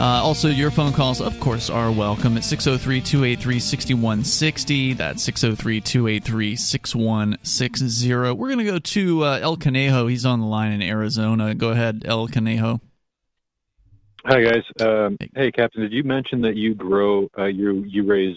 Uh, also, your phone calls, of course, are welcome at 603 283 6160. That's 603 283 6160. We're going to go to uh, El Conejo. He's on the line in Arizona. Go ahead, El Conejo.
Hi guys. Um, hey Captain, did you mention that you grow, uh, you you raise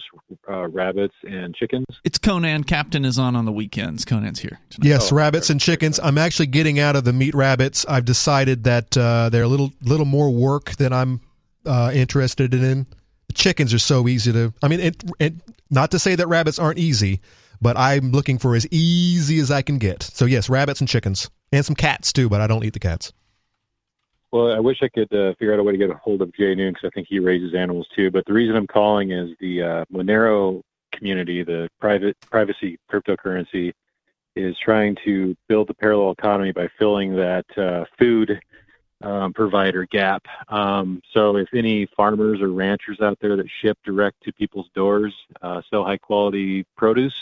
uh, rabbits and chickens?
It's Conan. Captain is on on the weekends. Conan's here. Tonight.
Yes,
Oh,
rabbits and chickens. I'm actually getting out of the meat rabbits. I've decided that uh, they're a little little more work than I'm uh, interested in. Chickens are so easy to. I mean, it, it, not to say that rabbits aren't easy, but I'm looking for as easy as I can get. So yes, rabbits and chickens and some cats too, but I don't eat the cats.
Well, I wish I could uh, figure out a way to get a hold of Jay Noon because I think he raises animals too. But the reason I'm calling is the uh, Monero community, the private privacy cryptocurrency, is trying to build a parallel economy by filling that uh, food um, provider gap. Um, so if any farmers or ranchers out there that ship direct to people's doors, uh, sell high quality produce,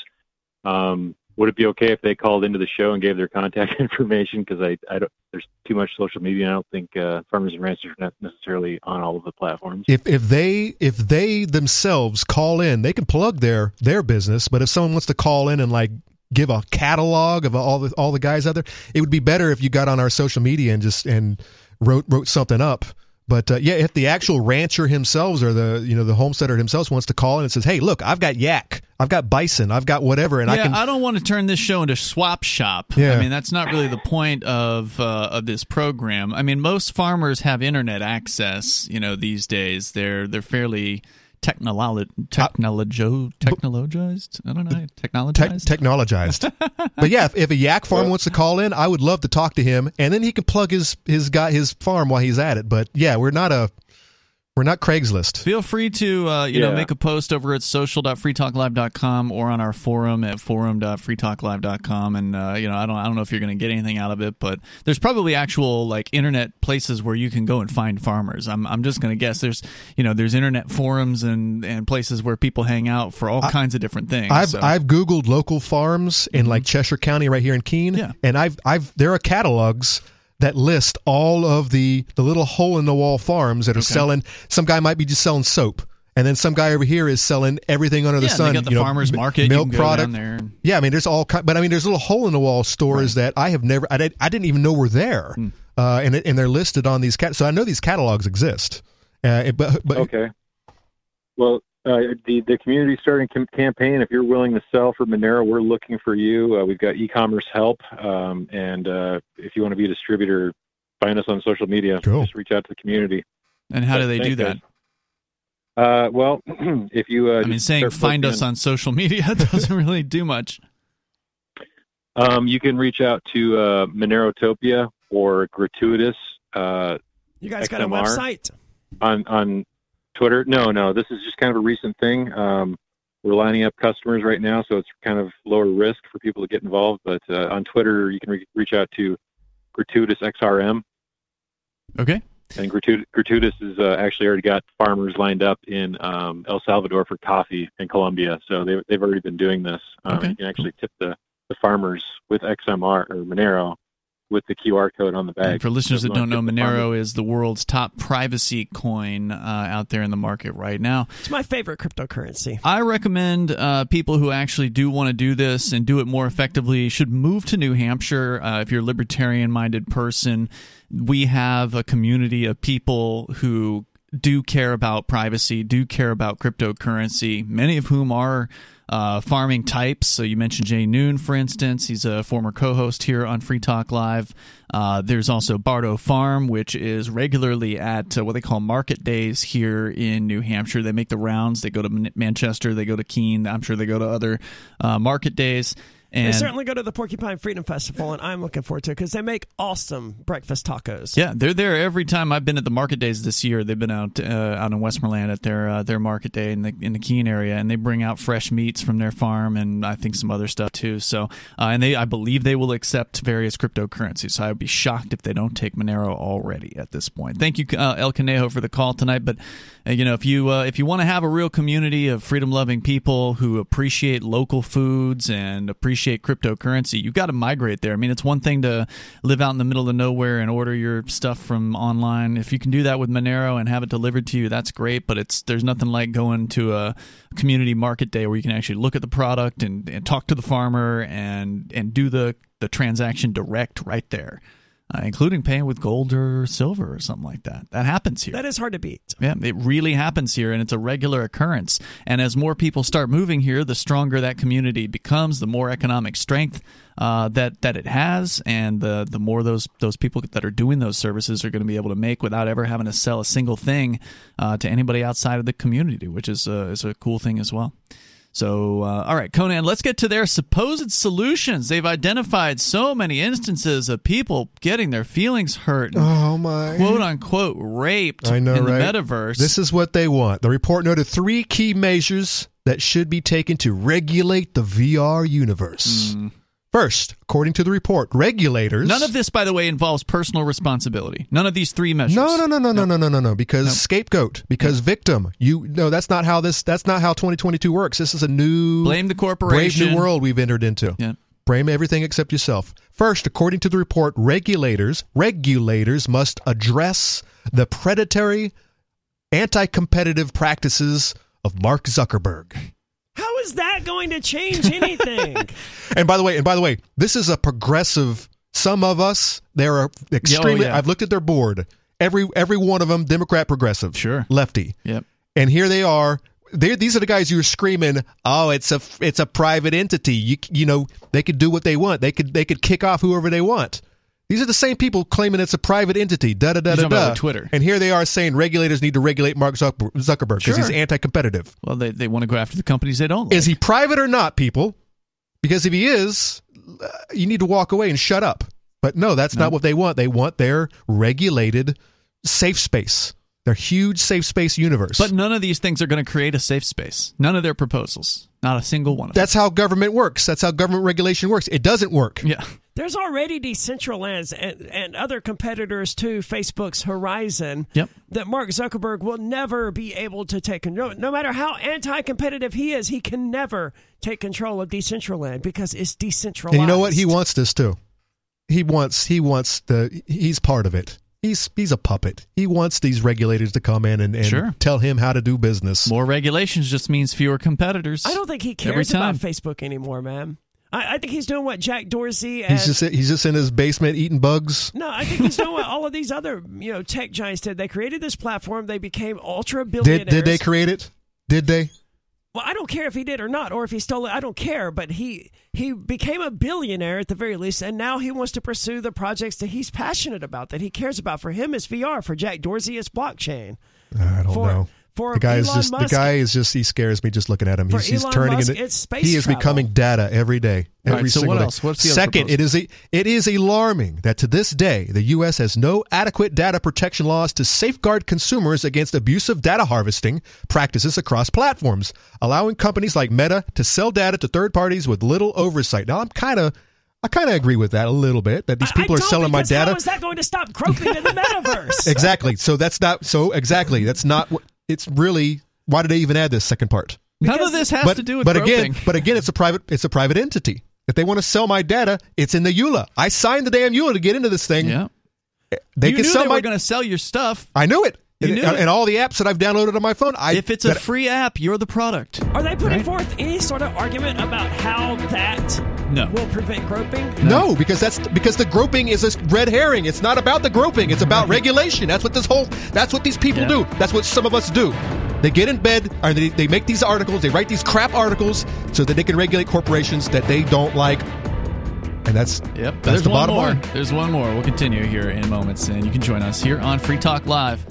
um, would it be okay if they called into the show and gave their contact information? Because I, I don't, there's too much social media. I don't think uh, farmers and ranchers are necessarily on all of the platforms.
If if they if they themselves call in, they can plug their their business. But if someone wants to call in and like give a catalog of all the all the guys out there, it would be better if you got on our social media and just and wrote wrote something up. But uh, yeah, if the actual rancher himself or the you know the homesteader himself wants to call in and says, "Hey, look, I've got yak, I've got bison, I've got whatever," and
yeah,
I can
I don't want to turn this show into swap shop.
Yeah.
I mean, that's not really the point of uh, of this program. I mean, most farmers have internet access. You know, these days they're they're fairly technolo- technologio technologized. I don't know,
Tech
technologized.
technologized. but yeah, if, if a yak farm wants to call in, I would love to talk to him, and then he can plug his his guy his farm while he's at it. But yeah, we're not a we're not Craigslist.
Feel free to uh, you know make a post over at social.freetalklive.com or on our forum at forum.freetalklive.com and uh, you know I don't I don't know if you're going to get anything out of it but there's probably actual like internet places where you can go and find farmers. I'm I'm just going to guess there's you know there's internet forums and and places where people hang out for all kinds of different things.
I've
so. Mm-hmm.
I've googled local farms in like Cheshire County right here in Keene,
Yeah.
and I've I've there are catalogs that list all of the the little hole in the wall farms that are selling. Some guy might be just selling soap, and then some guy over here is selling everything under the
yeah,
sun.
they got the
you know,
farmers
m-
market.
milk
you can go
product.
down there. and-
Yeah, I mean, there's all kind, but I mean, there's little hole in the wall stores that I have never, I, did, I didn't even know were there,
Hmm.
uh, and and they're listed on these cat. So I know these catalogs exist. Uh, but but
Okay. Well, uh, the the community starting cam- campaign. If you're willing to sell for Monero, we're looking for you. Uh, we've got e-commerce help, um, and uh, if you want to be a distributor, find us on social media.
Cool.
Just reach out to the community.
And how do they do that?
Uh, well, if you, uh,
I mean, saying find
posting
us on social media doesn't really do much.
Um, you can reach out to uh, Monerotopia or Gratuitous uh,
You guys got a website?
on on Twitter. No, no, this is just kind of a recent thing. Um, we're lining up customers right now, so it's kind of lower risk for people to get involved. But uh, on Twitter, you can re- reach out to Gratuitous XMR,
Okay.
and Gratuitous, Gratuitous has uh, actually already got farmers lined up in um, El Salvador for coffee in Colombia, so they, they've already been doing this. Um,
Okay,
You can actually tip the, the farmers with XMR or Monero with the QR code on the bag.
And for listeners that don't know,
want to
Monero is the world's top privacy coin uh, out there in the market right now.
It's my favorite cryptocurrency.
I recommend uh, people who actually do want to do this and do it more effectively should move to New Hampshire. Uh, if you're a libertarian minded person, we have a community of people who do care about privacy, do care about cryptocurrency, many of whom are uh, farming types. So you mentioned Jay Noon, for instance. He's a former co-host here on Free Talk Live. Uh, there's also Bardo Farm, which is regularly at uh, what they call market days here in New Hampshire. They make the rounds. They go to Manchester. They go to Keene. I'm sure they go to other uh, market days. And
they certainly go to the Porcupine Freedom Festival, and I'm looking forward to it because they make awesome breakfast tacos.
Yeah, they're there every time I've been at the market days this year. They've been out uh, out in Westmoreland at their uh, their market day in the in the Keene area, and they bring out fresh meats from their farm and I think some other stuff too. So, uh, and they I believe they will accept various cryptocurrencies. So I would be shocked if they don't take Monero already at this point. Thank you, uh, El Conejo, for the call tonight. But uh, you know, if you uh, if you want to have a real community of freedom loving people who appreciate local foods and appreciate cryptocurrency, you've got to migrate there. I mean, it's one thing to live out in the middle of nowhere and order your stuff from online. If you can do that with Monero and have it delivered to you, that's great. But it's there's nothing like going to a community market day where you can actually look at the product and, and talk to the farmer and and do the the transaction direct right there. Uh, including paying with gold or silver or something like that. That happens here.
That is hard to beat.
Yeah, it really happens here, and it's a regular occurrence. And as more people start moving here, the stronger that community becomes, the more economic strength uh, that that it has, and the the more those those people that are doing those services are going to be able to make without ever having to sell a single thing uh, to anybody outside of the community, which is a, is a cool thing as well. So, uh, all right, Conan, let's get to their supposed solutions. They've identified so many instances of people getting their feelings hurt, and
Oh my!
quote unquote raped
I know,
in
right?
the metaverse.
This is what they want. The report noted three key measures that should be taken to regulate the VR universe. First, according to the report, regulators.
None of this, by the way, involves personal responsibility. None of these three measures.
No, no, no, no, no, no, no, no, no. Because scapegoat, because victim. You no, that's not how this. That's not how 2022 works. This is a new
Blame the corporation, brave
new world we've entered into.
Yeah.
Blame everything except yourself. First, according to the report, regulators regulators must address the predatory, anti-competitive practices of Mark Zuckerberg.
How is that going to change anything?
And by the way, and by the way, this is a progressive. SumOfUs, they're extremely.
Oh, yeah.
I've looked at their board. Every every one of them, Democrat, progressive,
Sure.
lefty,
Yep.
and here they are. They're, these are the guys who are screaming, "Oh, it's a it's a private entity. You you know they could do what they want. They could they could kick off whoever they want." These are the same people claiming it's a private entity. Da da da da da.
Twitter.
And here they are saying regulators need to regulate Mark Zuckerberg because he's anti-competitive.
Well, they, they want to go after the companies they don't like.
Is he private or not, people? Because if he is, uh, you need to walk away and shut up. But no, that's not what they want. They want their regulated safe space, their huge safe space universe.
But none of these things are going to create a safe space. None of their proposals. Not a single one of them.
that's how government works. That's how government regulation works. It doesn't work.
Yeah.
There's already Decentraland and, and other competitors to Facebook's Horizon
Yep.
that Mark Zuckerberg will never be able to take control. No matter how anti-competitive he is, he can never take control of Decentraland because it's decentralized.
And you know what? He wants this too. He wants. He wants the. He's part of it. He's he's a puppet. He wants these regulators to come in and, and
Sure.
tell him how to do business.
More regulations just means fewer competitors.
I don't think he
Every
cares
time.
about Facebook anymore, man. I, I think he's doing what Jack Dorsey and
He's just he's just in his basement eating bugs.
no, I think he's doing what all of these other you know tech giants did. They created this platform. They became ultra billionaires.
did they create it? Did they?
Well, I don't care if he did or not, or if he stole it. I don't care. But he he became a billionaire at the very least, and now he wants to pursue the projects that he's passionate about, that he cares about. For him, it's VR. For Jack Dorsey, it's blockchain.
I don't
For-
know.
For
the guy is just
Musk-
the guy is just he scares me just looking at him. He's, he's turning
Musk,
into
it's space
he is
travel.
becoming data every day. Every
right, so
single
what
day.
else? What's the
Second, it is a, it is alarming that to this day the U.S. has no adequate data protection laws to safeguard consumers against abusive data harvesting practices across platforms, allowing companies like Meta to sell data to third parties with little oversight. Now, I'm kind of I kind of agree with that a little bit that these people
I
are
don't,
selling my data.
How is that going to stop groping in the metaverse?
Exactly. So that's not so exactly. That's not what it's really. Why did they even add this second part?
None of this has
but
to do with
but
groping.
again, but again, it's a private it's a private entity. If they want to sell my data, it's in the EULA. I signed the damn EULA to get into this thing.
Yeah.
They
you
can
knew
sell
they
my.
were going to sell your stuff.
I knew it.
You
and, and all the apps that I've downloaded on my phone. I,
If it's a free app, you're the product.
Are they putting
Right.
forth any sort of argument about how that
No.
will prevent groping?
No, because that's because the groping is a red herring. It's not about the groping. It's about regulation. That's what this whole. That's what these people
Yeah.
do. That's what SumOfUs do. They get in bed, or they, they make these articles. They write these crap articles so that they can regulate corporations that they don't like. And that's
Yep.
That's
There's
the
one
bottom
more.
line.
There's one more. We'll continue here in moments, and you can join us here on Free Talk Live.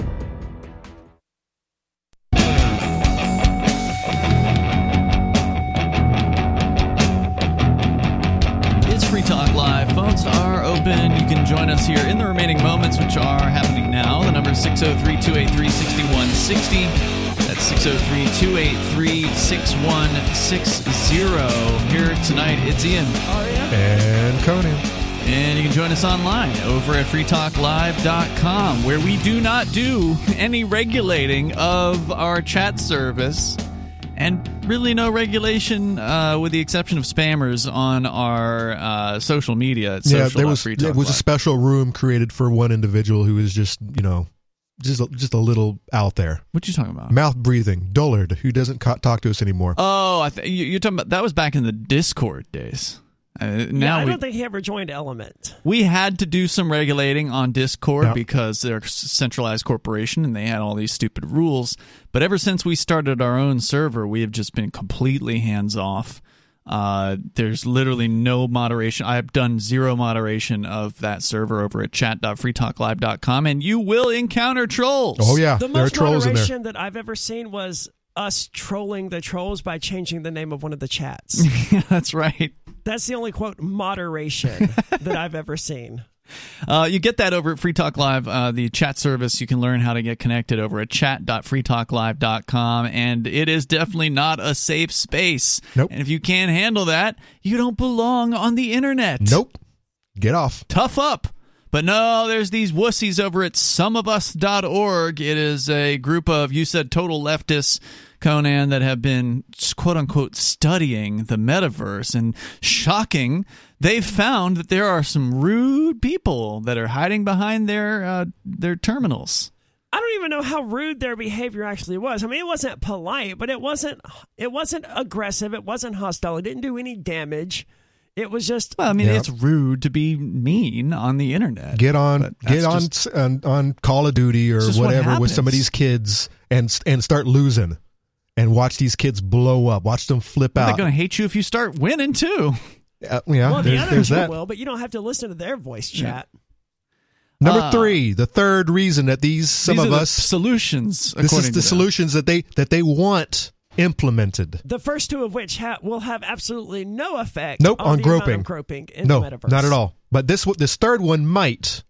Open. You can join us here in the remaining moments, which are happening now. The number is 603 283 6160. That's 603 283 6160. Here tonight, it's Ian.
and Conan.
And you can join us online over at freetalklive.com, where we do not do any regulating of our chat service. And really, no regulation, uh, with the exception of spammers on our uh, social media. At
Yeah,
social
there was
Free
there
Talk
was a special room created for one individual who is just you know just a, just a little out there,
What you talking about?
mouth breathing, dullard, who doesn't co- talk to us anymore.
Oh, I th- you're talking about that was back in the Discord days. Uh,
Yeah,
now
I don't think he ever joined Element.
we had to do some regulating on Discord
Yeah.
because they're a centralized corporation and they had all these stupid rules. But ever since we started our own server, we have just been completely hands off. Uh, there's literally no moderation. I've done zero moderation of that server over at chat.freetalklive.com, and you will encounter trolls.
oh yeah,
The
there are
most
trolls in there.
moderation that I've ever seen was us trolling the trolls by changing the name of one of the chats.
that's right.
That's the only quote moderation that I've ever seen.
Uh, you get that over at Free Talk Live, uh, the chat service. You can learn how to get connected over at chat.freetalklive.com. And it is definitely not a safe space.
Nope.
And if you can't handle that, you don't belong on the internet.
Nope, get off.
Tough up. But no, there's these wussies over at sumofus.org. It is a group of, you said, total leftists, Conan, that have been quote unquote studying the metaverse. And shocking, they've found that there are some rude people that are hiding behind their uh, their terminals.
I don't even know how rude their behavior actually was. I mean, it wasn't polite, but it wasn't it wasn't aggressive. It wasn't hostile. It didn't do any damage. It was just
Well, I mean,
Yeah.
it's rude to be mean on the internet.
Get on, get on,
just-
on on Call of Duty or
It's just what
whatever with some of these kids and and start losing, and watch these kids blow up. Watch them flip out.
They're going to hate you if you start winning, too.
Uh, yeah,
well, the
there's,
other
there's
two
that.
will, but you don't have to listen to their voice chat.
Number
Ah.
three, the third reason that these some
These
of
are the
us
solutions.
this is the
to them.
solutions that they that they want implemented.
The first two of which ha- will have absolutely no effect.
Nope,
on,
on groping.
groping in
no,
the metaverse.
not at all. But this this third one might.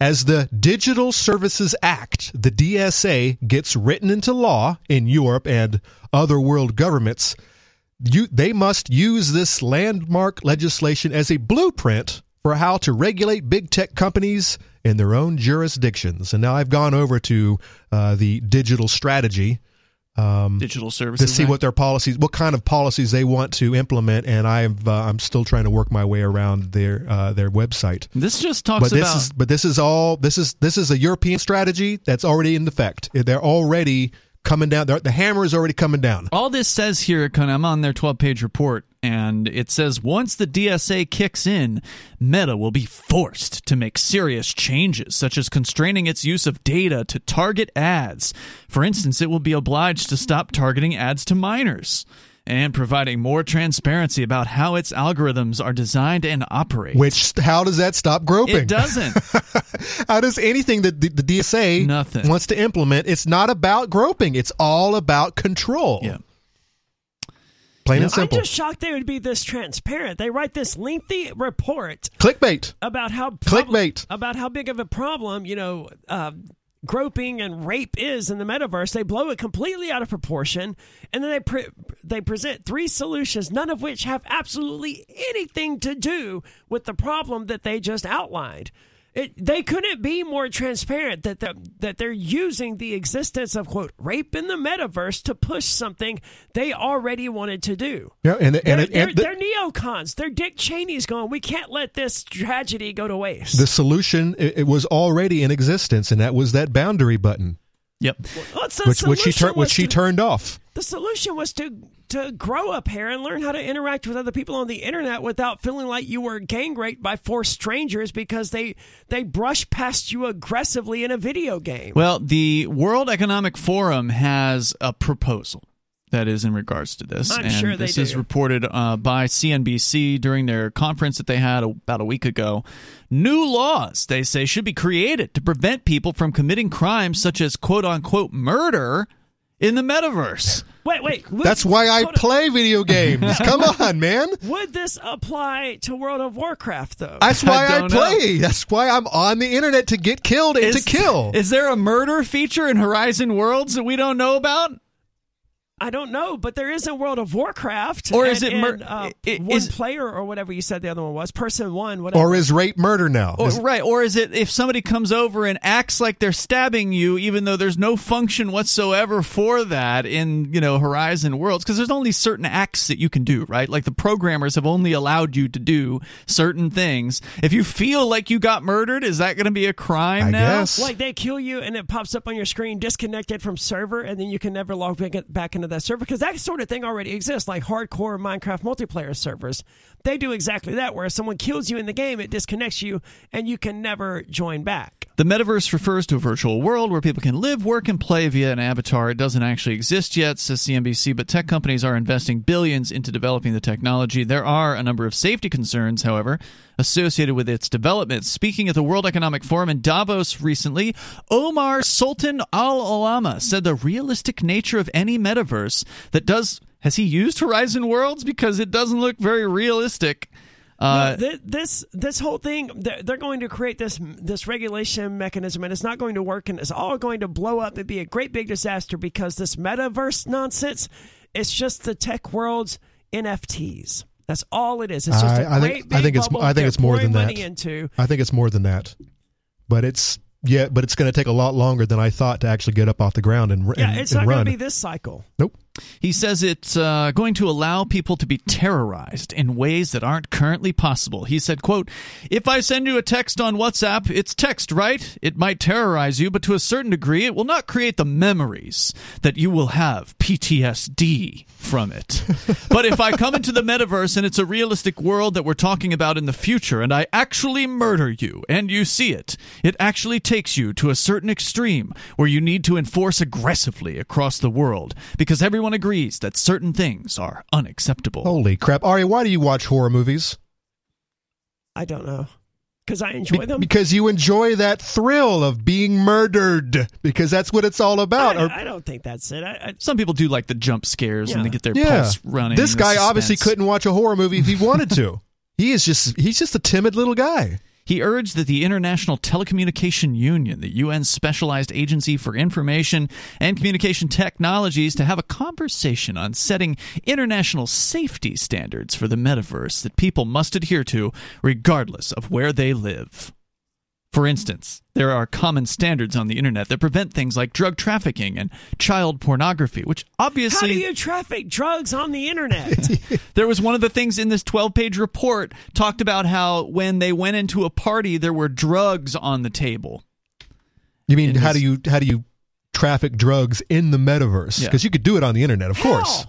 As the Digital Services Act, the DSA, gets written into law in Europe and other world governments, you, they must use this landmark legislation as a blueprint for how to regulate big tech companies in their own jurisdictions. And now I've gone over to uh, the digital strategy um,
digital services.
to see
Act.
what their policies, what kind of policies they want to implement, and I've uh, I'm still trying to work my way around their uh, their website.
this just talks
But this
about.
is but this is all this is this is a European strategy that's already in effect. They're already coming down. The hammer is already coming down.
all this says here, I'm on their 12 page report, and it says once the DSA kicks in, Meta will be forced to make serious changes, such as constraining its use of data to target ads. For instance, it will be obliged to stop targeting ads to minors. And providing more transparency about how its algorithms are designed and operate.
Which how does that stop groping?
it doesn't.
how does anything that the, the DSA
Nothing.
wants to implement? It's not about groping. It's all about control.
Yeah.
Plain and simple.
I'm just shocked they would be this transparent. They write this lengthy report
Clickbait.
about how prob-
Clickbait.
about how big of a problem you know uh, groping and rape is in the metaverse. They blow it completely out of proportion, and then they pre- they present three solutions, none of which have absolutely anything to do with the problem that they just outlined. It, they couldn't be more transparent that the, that they're using the existence of quote rape in the metaverse to push something they already wanted to do.
Yeah, and
They're,
and,
they're,
and the,
they're neocons. They're Dick Cheney's going. We can't let this tragedy go to waste.
the solution it, it was already in existence, and that was that boundary button,
Yep.
Well, it's
which which she
solution
turned which she
to-
turned off.
The solution was to to grow up here and learn how to interact with other people on the internet without feeling like you were gang raped by four strangers because they they brush past you aggressively in a video game.
Well, the World Economic Forum has a proposal that is in regards to this.
I'm
and
sure they
this is reported uh, by CNBC during their conference that they had about a week ago. New laws, they say, should be created to prevent people from committing crimes such as quote unquote murder in the metaverse.
Wait, wait. would-
That's why I
hold on.
play video games. Come on, man.
Would this apply to World of Warcraft though?
That's why I,
know.
play. That's why I'm on the internet to get killed and to kill.
Is there a murder feature in Horizon Worlds that we don't know about?
I don't know, but there is a World of Warcraft.
Or is
and-
it mur-
and, uh,
i-
one
is-
player or whatever you said the other one was? Person one, whatever.
or is rape murder now?
Or,
Is-
right, or is it if somebody comes over and acts like they're stabbing you, even though there's no function whatsoever for that in you know Horizon Worlds? Because there's only certain acts that you can do, right? Like the programmers have only allowed you to do certain things. If you feel like you got murdered, is that going to be a crime
I
now?
guess.
Like they kill you and it pops up on your screen disconnected from server, and then you can never log back, back into that server because that sort of thing already exists. Like hardcore Minecraft multiplayer servers, they do exactly that. Where if someone kills you in the game, it disconnects you, and you can never join back.
The metaverse refers to a virtual world where people can live, work, and play via an avatar. It doesn't actually exist yet, says CNBC, but tech companies are investing billions into developing the technology. There are a number of safety concerns, however, associated with its development. Speaking at the World Economic Forum in Davos recently, Omar Sultan Al Olama said the realistic nature of any metaverse that does. Has he used Horizon Worlds? Because it doesn't look very realistic. Uh,
No, thi- this this whole thing they're, they're going to create this this regulation mechanism and it's not going to work and it's all going to blow up and be a great big disaster because this metaverse nonsense it's just the tech world's NFTs. That's all it is. It's just a
I- I
great
think-
big
I think it's- I think it's more than that.
into.
I think it's more than that. But it's yeah, but it's going to take a lot longer than I thought to actually get up off the ground and,
Yeah, it's
and
not going to be this cycle.
nope.
He says it's uh, going to allow people to be terrorized in ways that aren't currently possible. He said, quote, If I send you a text on WhatsApp, it's text, right? It might terrorize you, but to a certain degree, it will not create the memories that you will have PTSD from it. but if I come into the metaverse and it's a realistic world that we're talking about in the future, and I actually murder you and you see it, it actually takes you to a certain extreme where you need to enforce aggressively across the world because everyone agrees that certain things are unacceptable.
Holy crap, Ari! Why do you watch horror movies?
I don't know. Because I enjoy
Be-
them.
because you enjoy that thrill of being murdered. Because that's what it's all about.
I,
Or-
I don't think that's it. I, I,
Some people do like the jump scares and they get their
yeah,
pulse running.
this
the
guy obviously couldn't watch a horror movie if he wanted to. he is just—he's just a timid little guy.
He urged that the International Telecommunication Union, the UN's specialized agency for information and communication technologies, to have a conversation on setting international safety standards for the metaverse that people must adhere to regardless of where they live. For instance, there are common standards on the internet that prevent things like drug trafficking and child pornography, which obviously.
how do you traffic drugs on the internet?
there was one of the things in this 12 page report talked about how when they went into a party there were drugs on the table
You mean
In
how
this-
do you how do you traffic drugs in the metaverse?
Yeah.
Because you could do it on the internet, of course.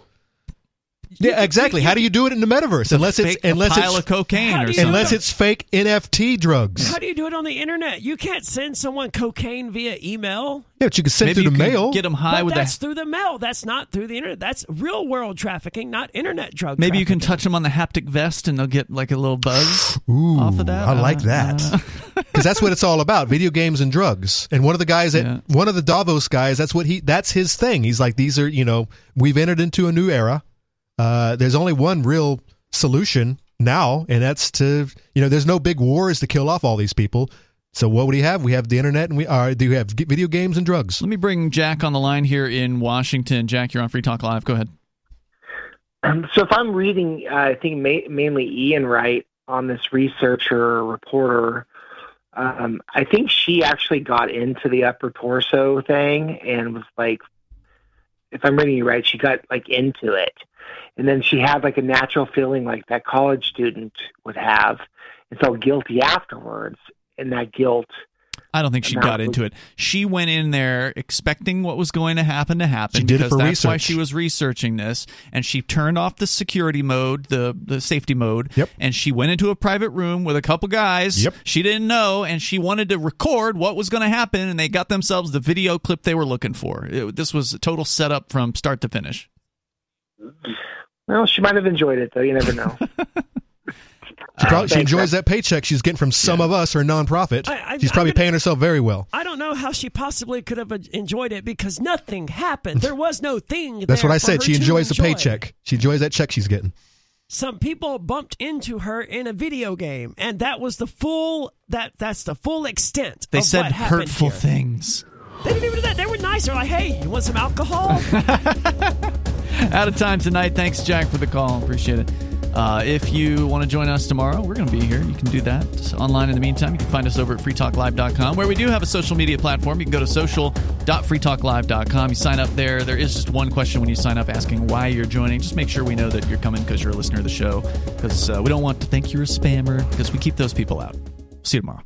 How?
Yeah, exactly. how do you do it in the metaverse? Unless it's
Fake- a
unless
pile
it's
of cocaine or something
unless it's fake NFT drugs.
How do you do it on the internet? You can't send someone cocaine via email.
Yeah, but you can send
maybe
through the mail.
get them high
but
with
that's
the
through the mail. That's not through the internet. That's real world trafficking, not internet drug.
maybe you can touch them on the haptic vest and they'll get like a little buzz
Ooh,
off of that
I like
Uh,
that
uh,
because that's what it's all about: video games and drugs. And one of the guys at
Yeah.
one of the Davos guys, that's what he that's his thing. He's like, these are you know, we've entered into a new era. Uh, there's only one real solution now, and that's to you know, there's no big wars to kill off all these people. So what would he have? We have the internet, and we are. Do you have video games and drugs?
let me bring jack on the line here in washington jack you're on free talk live go ahead
Um, so if I'm reading, uh, I think ma- mainly Ian Wright on this researcher reporter, Um, I think she actually got into the upper torso thing and was like, if I'm reading you right, she got like into it, and then she had like a natural feeling like that college student would have, and felt guilty afterwards, and that guilt
I don't think she got into it. She went in there expecting what was going to happen to happen
She did it
because
for
that's why she was researching this and she turned off the security mode, the the safety mode,
Yep.
and she went into a private room with a couple guys.
Yep.
She didn't know and she wanted to record what was going to happen and they got themselves the video clip they were looking for. It- this was a total setup from start to finish. Mm-hmm.
Well, she might have enjoyed it though. You never know.
She, probably, she enjoys
man.
that paycheck she's getting from SumOfUs, her nonprofit.
I- I-
she's probably
gonna-
paying herself very well.
I don't know how she possibly could have enjoyed it because nothing happened. There was no thing.
That's
there
what I said. She
to
enjoys the paycheck. She enjoys that check she's getting.
Some people bumped into her in a video game, and that was the full that that's the full extent.
They
of
said
what happened
hurtful
here.
things.
They didn't even do that. They were nice. They're like, "Hey, you want some alcohol?"
Out of time tonight. Thanks, Jack, for the call. Appreciate it. Uh, if you want to join us tomorrow, we're going to be here. You can do that online in the meantime. You can find us over at freetalklive.com, where we do have a social media platform. You can go to social.freetalklive.com. You sign up there. There is just one question when you sign up asking why you're joining. Just make sure we know that you're coming because you're a listener of the show, because uh, we don't want to think you're a spammer, because we keep those people out. See you tomorrow.